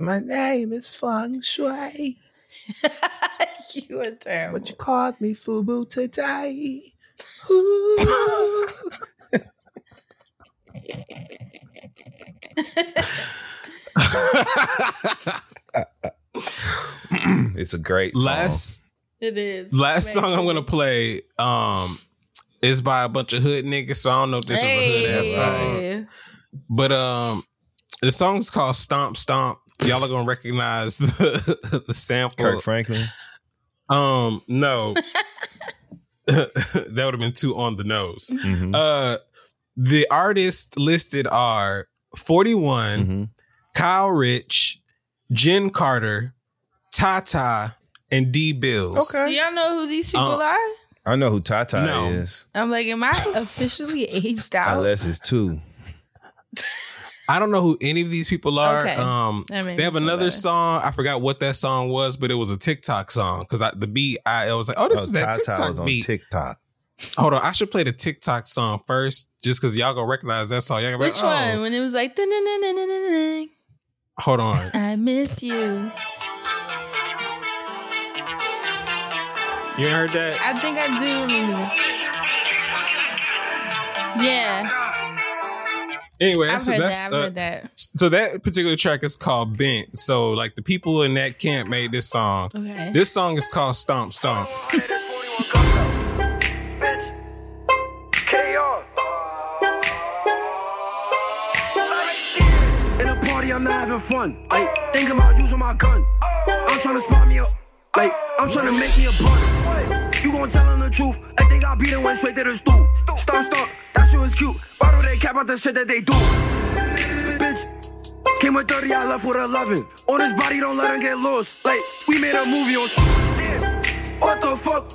My name is Feng Shui. you are terrible. But you called me Fubu today. it's a great song. Last It is. last Very song I'm gonna play um is by a bunch of hood niggas. So I don't know if this is a hood ass song, but um the song's called Stomp Stomp. Y'all are gonna recognize the the sample. Kirk Franklin. Um, no. that would have been too on the nose. Mhm. Uh the artists listed are 41, Mm-hmm. Kyle Richh, Jenn Carter, Tata, and Dee Billz. Okay. Do y'all know who these people Uh, are? I know who Tata No. is. I'm like, am I officially aged out? Unless it's two. I don't know who any of these people are. Okay. Um, That made they me have feel another better. song. I forgot what that song was, but it was a TikTok song because the beat. I, I was like, oh, this Oh, is that Tata TikTok was on beat. TikTok. Hold on, I should play the TikTok song first, just because y'all gonna recognize that song. Y'all gonna be Which like, oh. one? When it was like. Hold on. I miss you. You heard that? I think I do remember. that. Yeah, Anyway, I've that's, heard that's that. I've uh, heard that. So that particular track is called Bent. So like the people in that camp made this song. Okay. This song is called Stomp Stomp. In a party, I'm not having fun. Like, thinking about using my gun. I'm trying to spot me up. Like, I'm trying to make me a bun. You gon' tell them the truth. Like, they got beat and went straight to the stool. Stop, stop. That shit was cute. Why do they cap out the shit that they do? Bitch. Came with 30, I left with 11. On his body, don't let him get lost. Like, we made a movie on. What the fuck?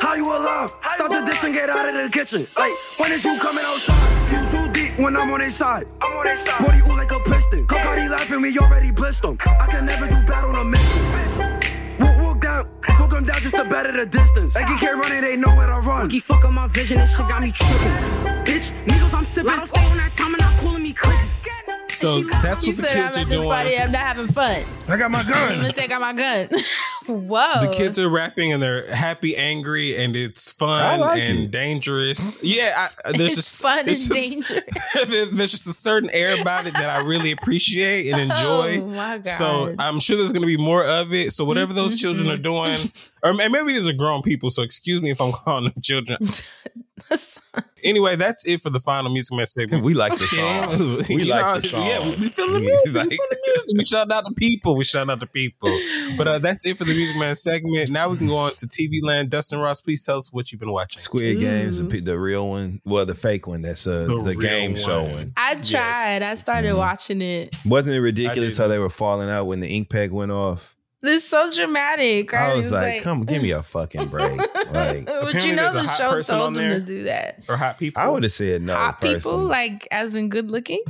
How you alive? Stop the dish and get out of the kitchen. Like, when is you coming outside? You too deep when I'm on their side. I'm on their side. Body ooh like a piston. Cardi laughing, me already blissed them. I can never do bad on a mission. Walk, walk down, them down just to better the distance. Like you can't run it, they know where to run. Keep fucking my vision, this shit got me tripping. Bitch, niggas I'm sipping. I don't stay on that time and not calling me clicking. So that's you what the said I'm kids are this doing. party. I'm not having fun. I got my gun. I'm gonna take out my gun. Whoa. The kids are rapping and they're happy, angry, and it's fun like and it. dangerous. Yeah, I, uh, there's It's just fun and just- dangerous. there's just a certain air about it that I really appreciate and oh enjoy. Oh my god. So I'm sure there's going to be more of it. So whatever those children are doing, or and maybe these are grown people. So excuse me if I'm calling them children. anyway, that's it for the final music man segment. We like the song. We You like know, the song. Yeah, we, we feel the music. Like- we feel the music. We shout out the people. We shout out the people. But uh, that's it for the music man segment. Now we can go on to TV land. Dustin Ross, please tell us what you've been watching. Squid Games, the, the real one. Well, the fake one. That's uh, The the, game one. show one. I tried. I started Mm-hmm. watching it. Wasn't it ridiculous how they were falling out when the ink pack went off? This is so dramatic. Right? I was like, come give me a fucking break. Like, but you know the show told them to do that. Or hot people. I would have said no. Hot person. people, like as in good looking.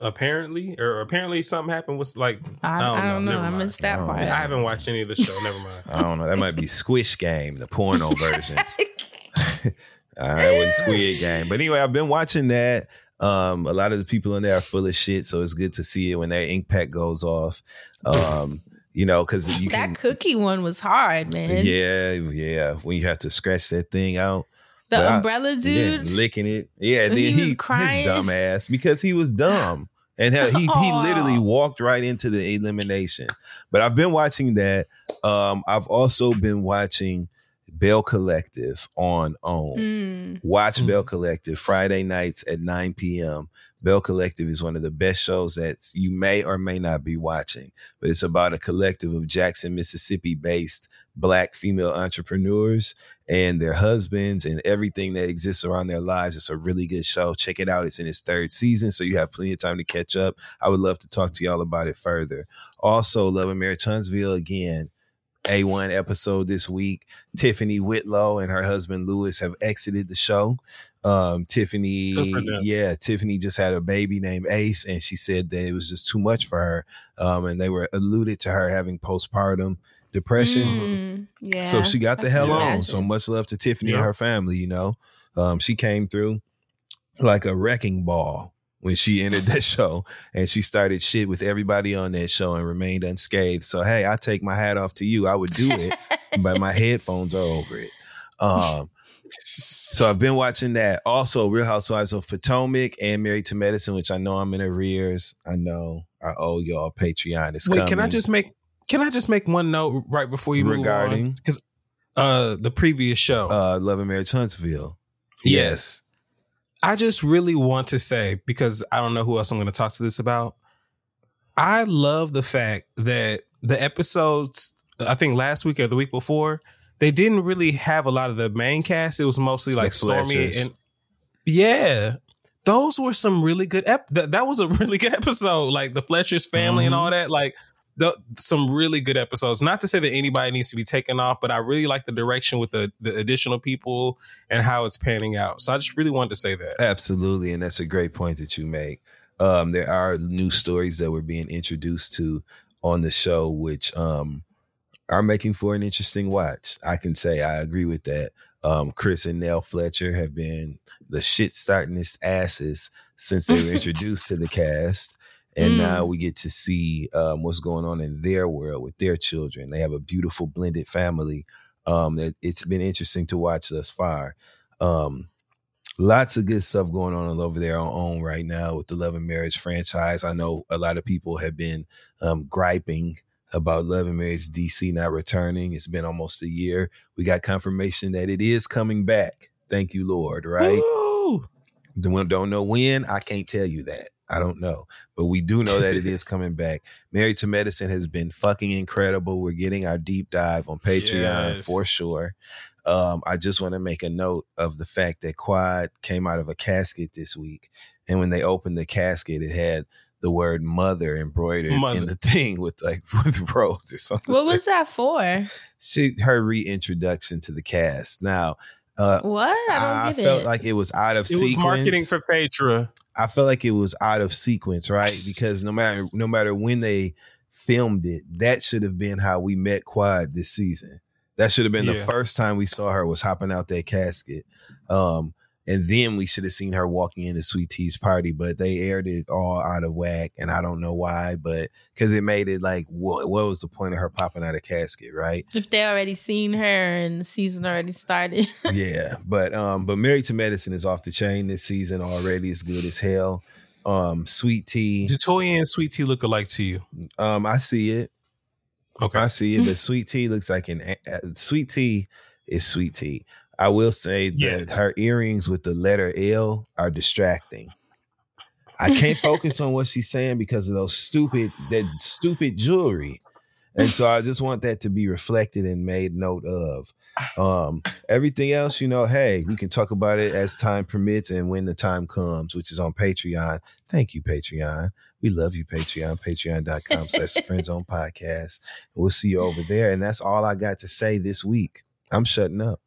Apparently, or apparently something happened. Was like I, I don't, I don't know. know. Never I missed that part. I haven't watched any of the show. Never mind. I don't know. That might be Squish Game, the porno version. All right, with Squid Game. But anyway, I've been watching that. Um, a lot of the people in there are full of shit, so it's good to see it when their ink pack goes off. Um, you know, because you that can, cookie one was hard, man. yeah, yeah. When you have to scratch that thing out. The But I- umbrella yeah, dude. licking it. Yeah, and When then he he, was his dumb ass because he was dumb. And he he, he literally walked right into the elimination. But I've been watching that. Um, I've also been watching Belle Collective on OWN. Mm. Watch Belle Collective Friday nights at 9 p.m. Belle Collective is one of the best shows that you may or may not be watching, but it's about a collective of Jackson, Mississippi based black female entrepreneurs and their husbands and everything that exists around their lives. It's a really good show. Check it out. It's in its third season, so you have plenty of time to catch up. I would love to talk to y'all about it further. Also, Love and Marriage Huntsville again. A1 episode this week. Tiffany Whitlow and her husband Louis have exited the show. Um, Tiffany, Good for them. yeah, Tiffany just had a baby named Ace, and she said that it was just too much for her. Um, and they were alluded to her having postpartum depression. Mm, yeah. So she got the hell on. So much love to Tiffany and her family, you know. Um, she came through like a wrecking ball when she entered that show and she started shit with everybody on that show and remained unscathed. So hey, I take my hat off to you. I would do it, but my headphones are over it. Um so I've been watching that. Also, Real Housewives of Potomac and Married to Medicine, which I know I'm in arrears. I know I owe y'all Patreon. It's Wait, coming. can I just make can I just make one note right before you Regarding? move on? Because uh, the previous show, uh, Love and Marriage Huntsville? Yes. I just really want to say because I don't know who else I'm going to talk to this about. I love the fact that the episodes, I think last week or the week before, they didn't really have a lot of the main cast. It was mostly like Stormy and yeah, those were some really good. Ep- that that was a really good episode. Like the Fletcher's family and Mhm. all that. Like the, some really good episodes. Not to say that anybody needs to be taken off, but I really like the direction with the the additional people and how it's panning out. So I just really wanted to say that. Absolutely, and that's a great point that you make. Um, there are new stories that we're being introduced to on the show, which um, are making for an interesting watch. I can say I agree with that. Um, Chris and Nell Fletcher have been the shit startingest asses since they were introduced to the cast. And Mm. now we get to see um, what's going on in their world with their children. They have a beautiful blended family. Um, it, it's been interesting to watch thus far. Um, lots of good stuff going on over there on OWN right now with the Love and Marriage franchise. I know a lot of people have been um, griping about Love and Marriage DC not returning. It's been almost a year. We got confirmation that it is coming back. Thank you, Lord. Right? Don't don't know when. I can't tell you that. I don't know, but we do know that it is coming back. Married to Medicine has been fucking incredible. We're getting our deep dive on Patreon Yes. for sure. Um, I just want to make a note of the fact that Quad came out of a casket this week, and when they opened the casket, it had the word "mother" embroidered Mother. in the thing with like with roses. on What was that for? she her reintroduction to the cast? Now, uh, What? I don't I get felt it. like it was out of It was sequence. marketing for Petra. I felt like it was out of sequence, right? Because no matter no matter when they filmed it, that should have been how we met Quad this season. That should have been the first time we saw her was hopping out that casket. Um, and then we should have seen her walking into Sweet Tea's party, but they aired it all out of whack, and I don't know why, but because it made it like, what, what was the point of her popping out of casket, right? If they already seen her and the season already started. yeah, but um, but Married to Medicine is off the chain this season already. It's good as hell. Um, Sweet Tea, Do Toya and Sweet Tea look alike to you? um, I see it. Okay, I see it. But Sweet Tea looks like an uh, Sweet Tea is Sweet Tea. I will say that Yes. her earrings with the letter L are distracting. I can't focus on what she's saying because of those stupid that stupid jewelry. And so I just want that to be reflected and made note of. Um, everything else, you know, hey, we can talk about it as time permits and when the time comes, which is on Patreon. Thank you, Patreon. We love you, Patreon, patreon.com slash the friend zone podcast. We'll see you over there. And that's all I got to say this week. I'm shutting up.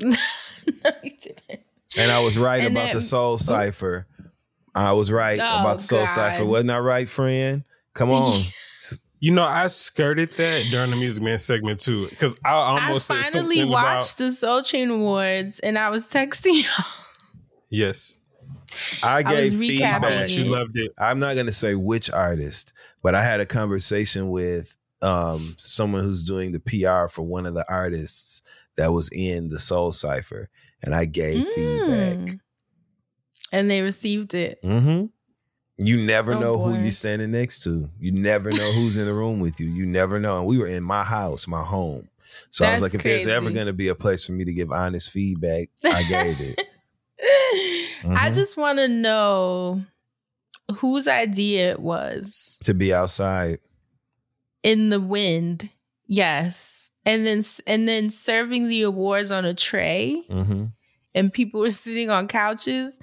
no, you didn't. And I was right And about then- the soul cipher. I was right Oh, about the soul God. cipher. Wasn't I right, friend? Come on. You know, I skirted that during the Music Man segment too, because I I almost said finally something watched about the Soul Train Awards and I was texting y'all. yes. I I gave was feedback. it. You loved it. I'm not going to say which artist, but I had a conversation with um, someone who's doing the PR for one of the artists that was in the Soul Cipher, and I gave feedback. Mm. And they received it. Mm-hmm. You never Oh, know who you're standing next to. You never know who's in the room with you. You never know. And we were in my house, my home. So I was like, if there's ever going to be a place for me to give honest feedback, I gave it. I Mhm. just want to know whose idea it was to be outside. in the wind. Yes. And then and then serving the awards on a tray Mm-hmm. and people were sitting on couches.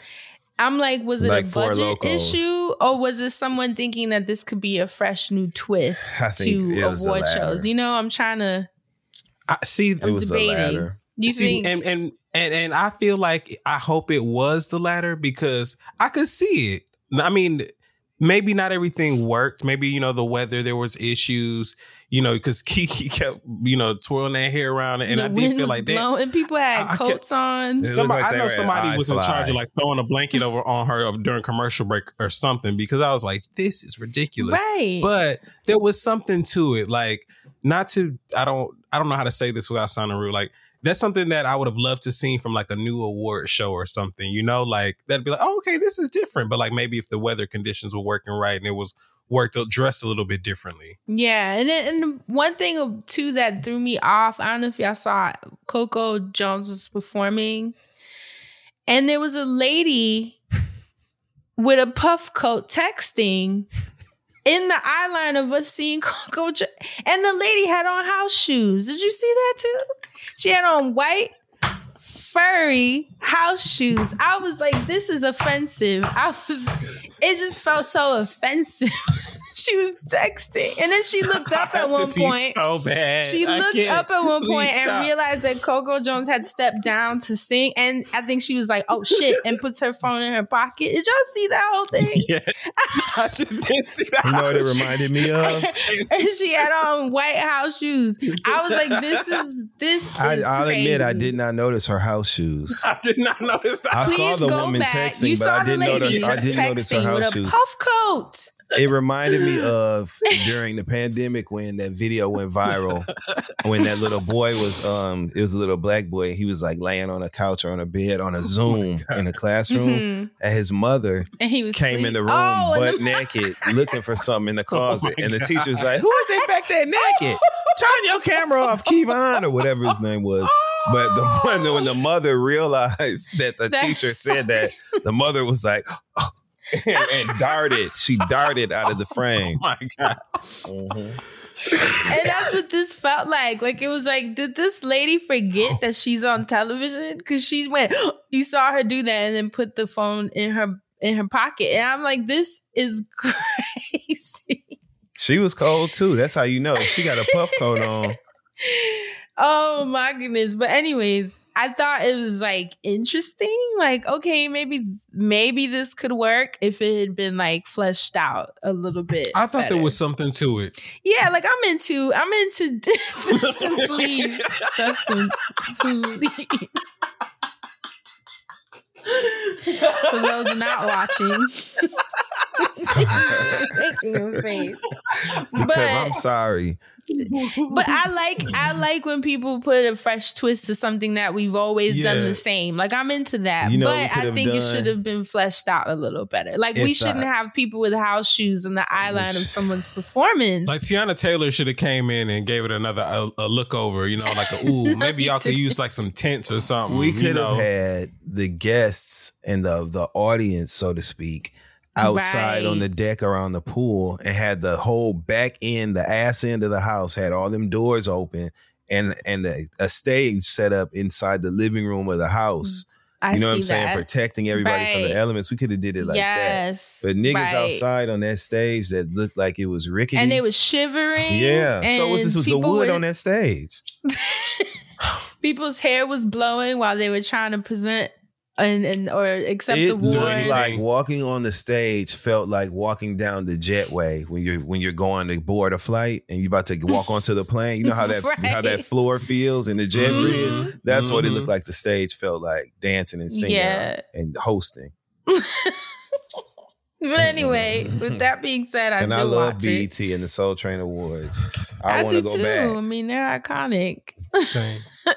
I'm like, was it Like a budget issue or was it someone thinking that this could be a fresh new twist to it award shows? You know, I'm trying to I see. It was the debating. latter. You See, think and and and and I feel like I hope it was the latter because I could see it. I mean, maybe not everything worked. Maybe you know the weather there was issues. You know, because Kiki kept you know twirling that hair around, and the I did wind feel like that. blowing. People had I- I coats on. Somebody, like I know somebody was in charge of like throwing a blanket over on her of- during commercial break or something because I was like, this is ridiculous. Right. But there was something to it. Like, not to I don't I don't know how to say this without sounding rude. Like that's something that I would have loved to see from like a new award show or something, you know, like that'd be like, oh, okay, this is different. But like maybe if the weather conditions were working right and it was worked dressed a little bit differently. Yeah, and and one thing too that threw me off. I don't know if y'all saw Coco Jones was performing, and there was a lady with a puff coat texting in the eye line of us seeing Coco, Jo- and the lady had on house shoes. Did you see that too? She had on white furry house shoes. I was like, this is offensive. I was, it just felt so offensive. she was texting, and then she looked up at To one point. so bad. She I looked can't. up at one point Please and stop. realized that Coco Jones had stepped down to sing, and I think she was like, "Oh shit!" and puts her phone in her pocket. Did y'all see that whole thing? Yeah, I just didn't see that. You know what it reminded me of? and she had on white house shoes. I was like, "This is this I, is I'll admit I did not notice her house shoes. I did not notice that. I saw the woman back. texting, You but I didn't notice. lady I didn't notice her house with a shoes. puff coat. It reminded me of during the pandemic when that video went viral. when that little boy was, um, it was a little black boy. He was like laying on a couch or on a bed on a Zoom in a classroom, Mhm. and his mother And he was came in the room Oh, butt the- naked, looking for something in the closet, my and the God. teacher's like, "Who is that back there naked? Turn your camera off, Kevon, or whatever his name was." But the when, when the mother realized that the That's teacher so said that, the mother was like, "Oh," and, and darted. She darted out of the oh frame. Oh my god. and that's what this felt like. Like it was like, did this lady forget that she's on television? Because she went, you saw her do that, and then put the phone in her in her pocket, and I'm like, this is crazy. She was cold too. That's how you know she got a puff coat on. Oh my goodness. But anyways, I thought it was like interesting. Like, okay, maybe maybe this could work if it had been like fleshed out a little bit. I thought there was something to it. Yeah, like I'm into I'm into Dustin, please. Dustin, please. For those not watching. Making a face. Because But I'm sorry. but I like I like when people put a fresh twist to something that we've always done the same. Like I'm into that. You know but I have think it should have been fleshed out a little better. Like we shouldn't I- have people with house shoes in the eye line of someone's performance. Like Teyana Taylor should have came in and gave it another a, a look over, you know, like a ooh, maybe y'all could use like some tents or something. We could have had the guests and the the audience, so to speak, outside on the deck around the pool and had the whole back end, the ass end of the house had all them doors open and and a, a stage set up inside the living room of the house. Mm, I you know what I'm saying? that. Protecting everybody from the elements. We could have did it like Yes, that. But niggas right. outside on that stage that looked like it was rickety. and they was shivering. yeah. So what's this with the wood were- on that stage? People's hair was blowing while they were trying to present and, and or accept it awards. looked like walking on the stage felt like walking down the jetway when you're when you're going to board a flight and you're about to walk onto the plane. You know how that how that floor feels in the jet Mhm. bridge. That's what it Mhm. looked like. The stage felt like dancing and singing Yeah. and hosting. But anyway, with that being said, I and did I love watch it. BET and the Soul Train Awards. I, I, want to go too. back. I mean, they're iconic. Same.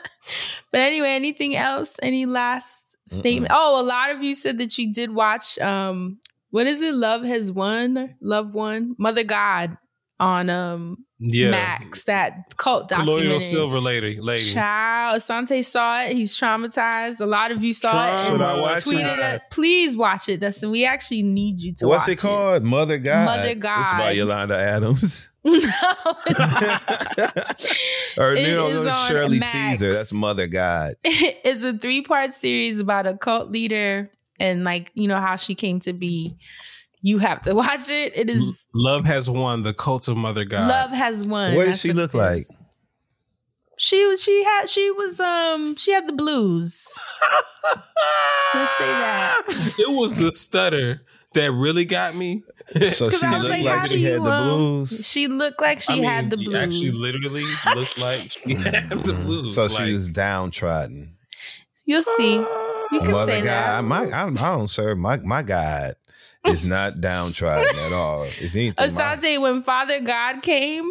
But anyway, anything else? Any last statement? Oh, a lot of you said that you did watch. Um, what is it? Love has won. Love won. Mother God on um Yeah. Max. That cult Colonial documentary. Silver Lady. lady. Child, Asante saw it. He's traumatized. A lot of you saw it. Should and I watch tweeted it? it. Please watch it, Dustin. We actually need you to What's watch it called? Mother God. Mother God. It's by Yolanda Adams. no, or It no, no, on Shirley Max. Caesar. That's Mother God. it's a three part series about a cult leader and like you know how she came to be. You have to watch it. It is Love has won the cult of Mother God. love has won. What That's does she look it like? She was. She had. She was. Um. She had the blues. Let's say that. It was the stutter that really got me. So she looked like, like, how she had the um, blues. She looked like she I mean, had the blues. Actually, literally looked like she had the blues. So like, she was downtrodden. You'll see. You can Mother say God, that. my I, I don't serve my my God is not downtrodden at all. If anything, my, Asante, when Father God came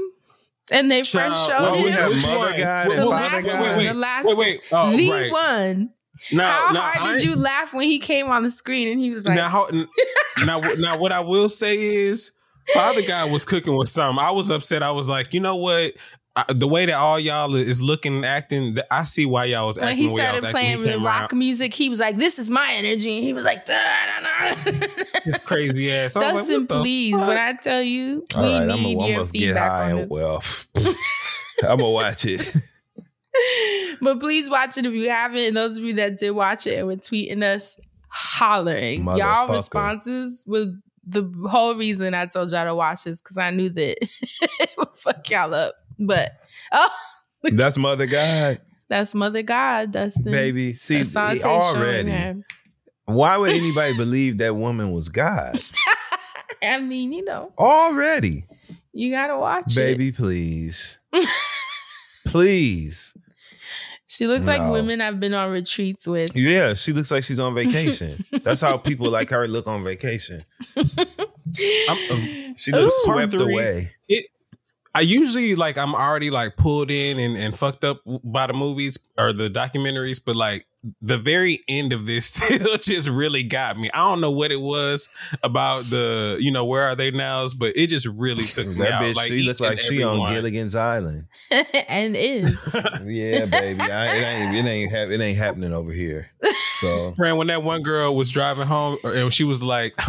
and they first Child, showed well, him, we have Which Mother one? God Wait, and the wait, Father last God. one, wait, the last, wait, wait. Oh, the right. one. Now, How now, hard I did you laugh when he came on the screen and he was like, now, how- now, now, what I will say is, Father God was cooking with something. I was upset. I was like, you know what? I, the way that all y'all is looking and acting, I see why y'all was when acting he the way y'all started was acting. playing when he the rock around. music, he was like, "This is my energy," and he was like, "Da, da, da." His crazy ass. I was like, "Dustin, please." fuck? When I tell you, All we right, I'm need gonna your get feedback high on and this. well. I'm gonna watch it. But please watch it if you haven't. And those of you that did watch it and were tweeting us, hollering. Y'all responses were the whole reason I told y'all to watch this because I knew that it would fuck y'all up. But oh, That's Mother God, that's Mother God, Dustin. baby. See already. Why would anybody believe that woman was God? I mean, you know, Already, you gotta watch it. baby, please, please. She looks like women I've been on retreats with. Yeah, she looks like she's on vacation. That's how people like her look on vacation. I'm, um, She looks Ooh. swept three. away. it, I usually like I'm already like pulled in and, and fucked up by the movies or the documentaries, but like the very end of this still just really got me. I don't know what it was about the you know where are they now, but it just really took me That out. bitch, Like, she looks like she every on. Gilligan's Island. and is. Yeah, baby. I, it ain't it ain't hap- it ain't happening over here. So Friend, when that one girl was driving home, and she was like,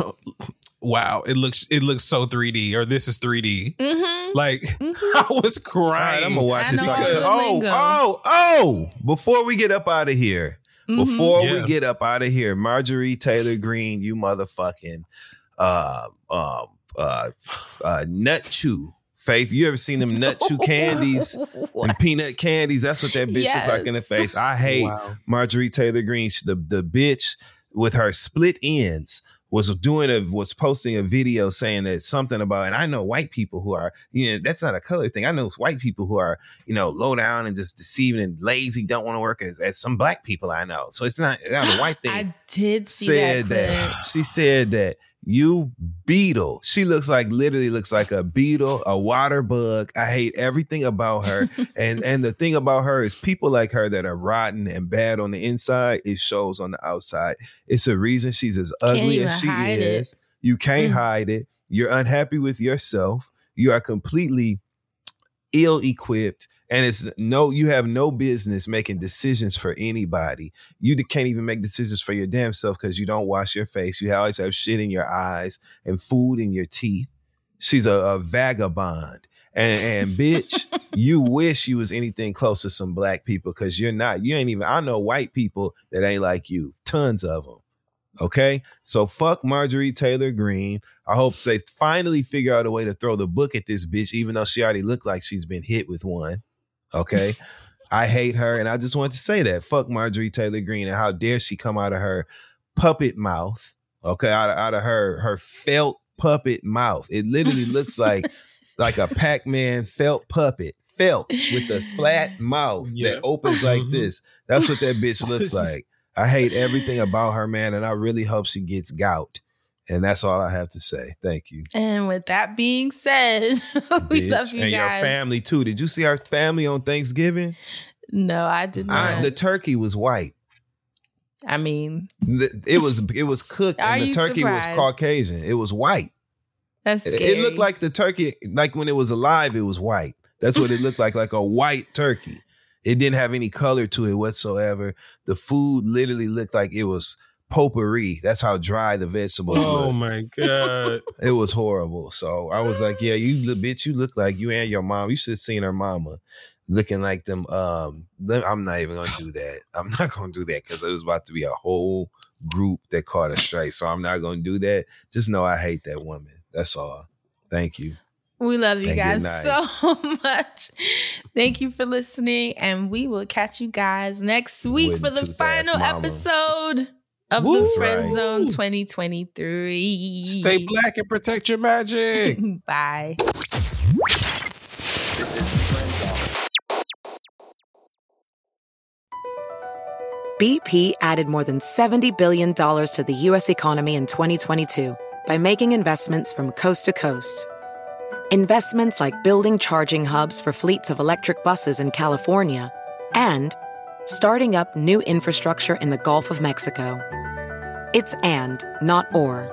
"Wow, it looks it looks so 3D," or "This is 3D." Mm-hmm. Like I was all right, crying. I'm gonna watch I this. know So I all can- the oh, oh, oh! Before we get up out of here, Mhm. before Yeah. we get up out of here, Marjorie Taylor Greene, you motherfucking uh, um, uh, uh, nut chew. Faith, you ever seen them nut chew candies and peanut candies? That's what that bitch look like in the face. I hate Wow. Marjorie Taylor Greene. She- The the bitch with her split ends was doing a was posting a video saying that something about and I know white people who are you know that's not a color thing. I know white people who are you know low down and just deceiving and lazy, don't want to work as, as some black people I know. So it's not, not a white thing I did see said that. that, she said that you beetle. She looks like literally looks like a beetle, a water bug. I hate everything about her. and and the thing about her is people like her that are rotten and bad on the inside, it shows on the outside. It's a reason she's as ugly as she is. it. You can't Mm. hide it. You're unhappy with yourself. You are completely ill equipped and it's no you have no business making decisions for anybody you can't even make decisions for your damn self because you don't wash your face you always have shit in your eyes and food in your teeth she's a, a vagabond And, and bitch, you wish you was anything close to some black people because you're not. You ain't even. I know white people that ain't like you. Tons of them. Okay, so fuck Marjorie Taylor Greene. I hope they finally figure out a way to throw the book at this bitch, even though she already looked like she's been hit with one. Okay. I hate her, and I just want to say that. Fuck Marjorie Taylor Greene, and how dare she come out of her puppet mouth? Okay, out of, out of her her felt puppet mouth. It literally looks like like a Pac Man felt puppet, felt with a flat mouth Yeah. that opens like Mhm. this. That's what that bitch looks like. I hate everything about her, man, and I really hope she gets gout. And that's all I have to say. Thank you. And with that being said, we bitch. love you and guys. your family too. Did you see our family on Thanksgiving? No, I did I, not. the turkey was white. I mean, It was it was cooked, and the turkey surprised? was Caucasian. It was white. that's It, it looked like the turkey, like when it was alive, it was white. That's what it looked like, like a white turkey. It didn't have any color to it whatsoever. The food literally looked like it was potpourri. That's how dry the vegetables Oh look. my god. It was horrible. So I was like, yeah, you li- bitch, you look like you and your mom. You should have seen her mama looking like them. Um, I'm not even gonna do that. I'm not gonna do that because it was about to be a whole group that caught a strike. So I'm not gonna do that. Just know I hate that woman. That's all. Thank you. We love you And guys so much. Thank you for listening, and we will catch you guys next week Wouldn't for the tooth ass final mama. episode of Woo. the Friend Right. Zone 2023. Stay black and protect your magic. Bye. BP added more than $70 billion to the U.S. economy in 2022 by making investments from coast to coast. Investments like building charging hubs for fleets of electric buses in California and starting up new infrastructure in the Gulf of Mexico. It's and, not or.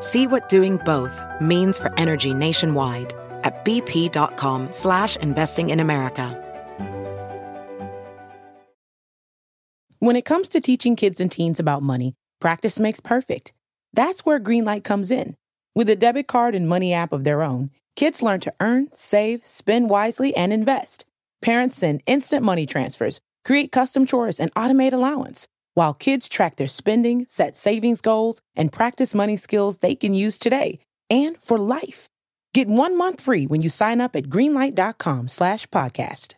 See what doing both means for energy nationwide at bp.com slash investing in America. When it comes to teaching kids and teens about money, practice makes perfect. That's where Greenlight comes in. With a debit card and money app of their own, kids learn to earn, save, spend wisely, and invest. Parents send instant money transfers, create custom chores, and automate allowance, while kids track their spending, set savings goals, and practice money skills they can use today and for life. Get one month free when you sign up at greenlight.com slash podcast.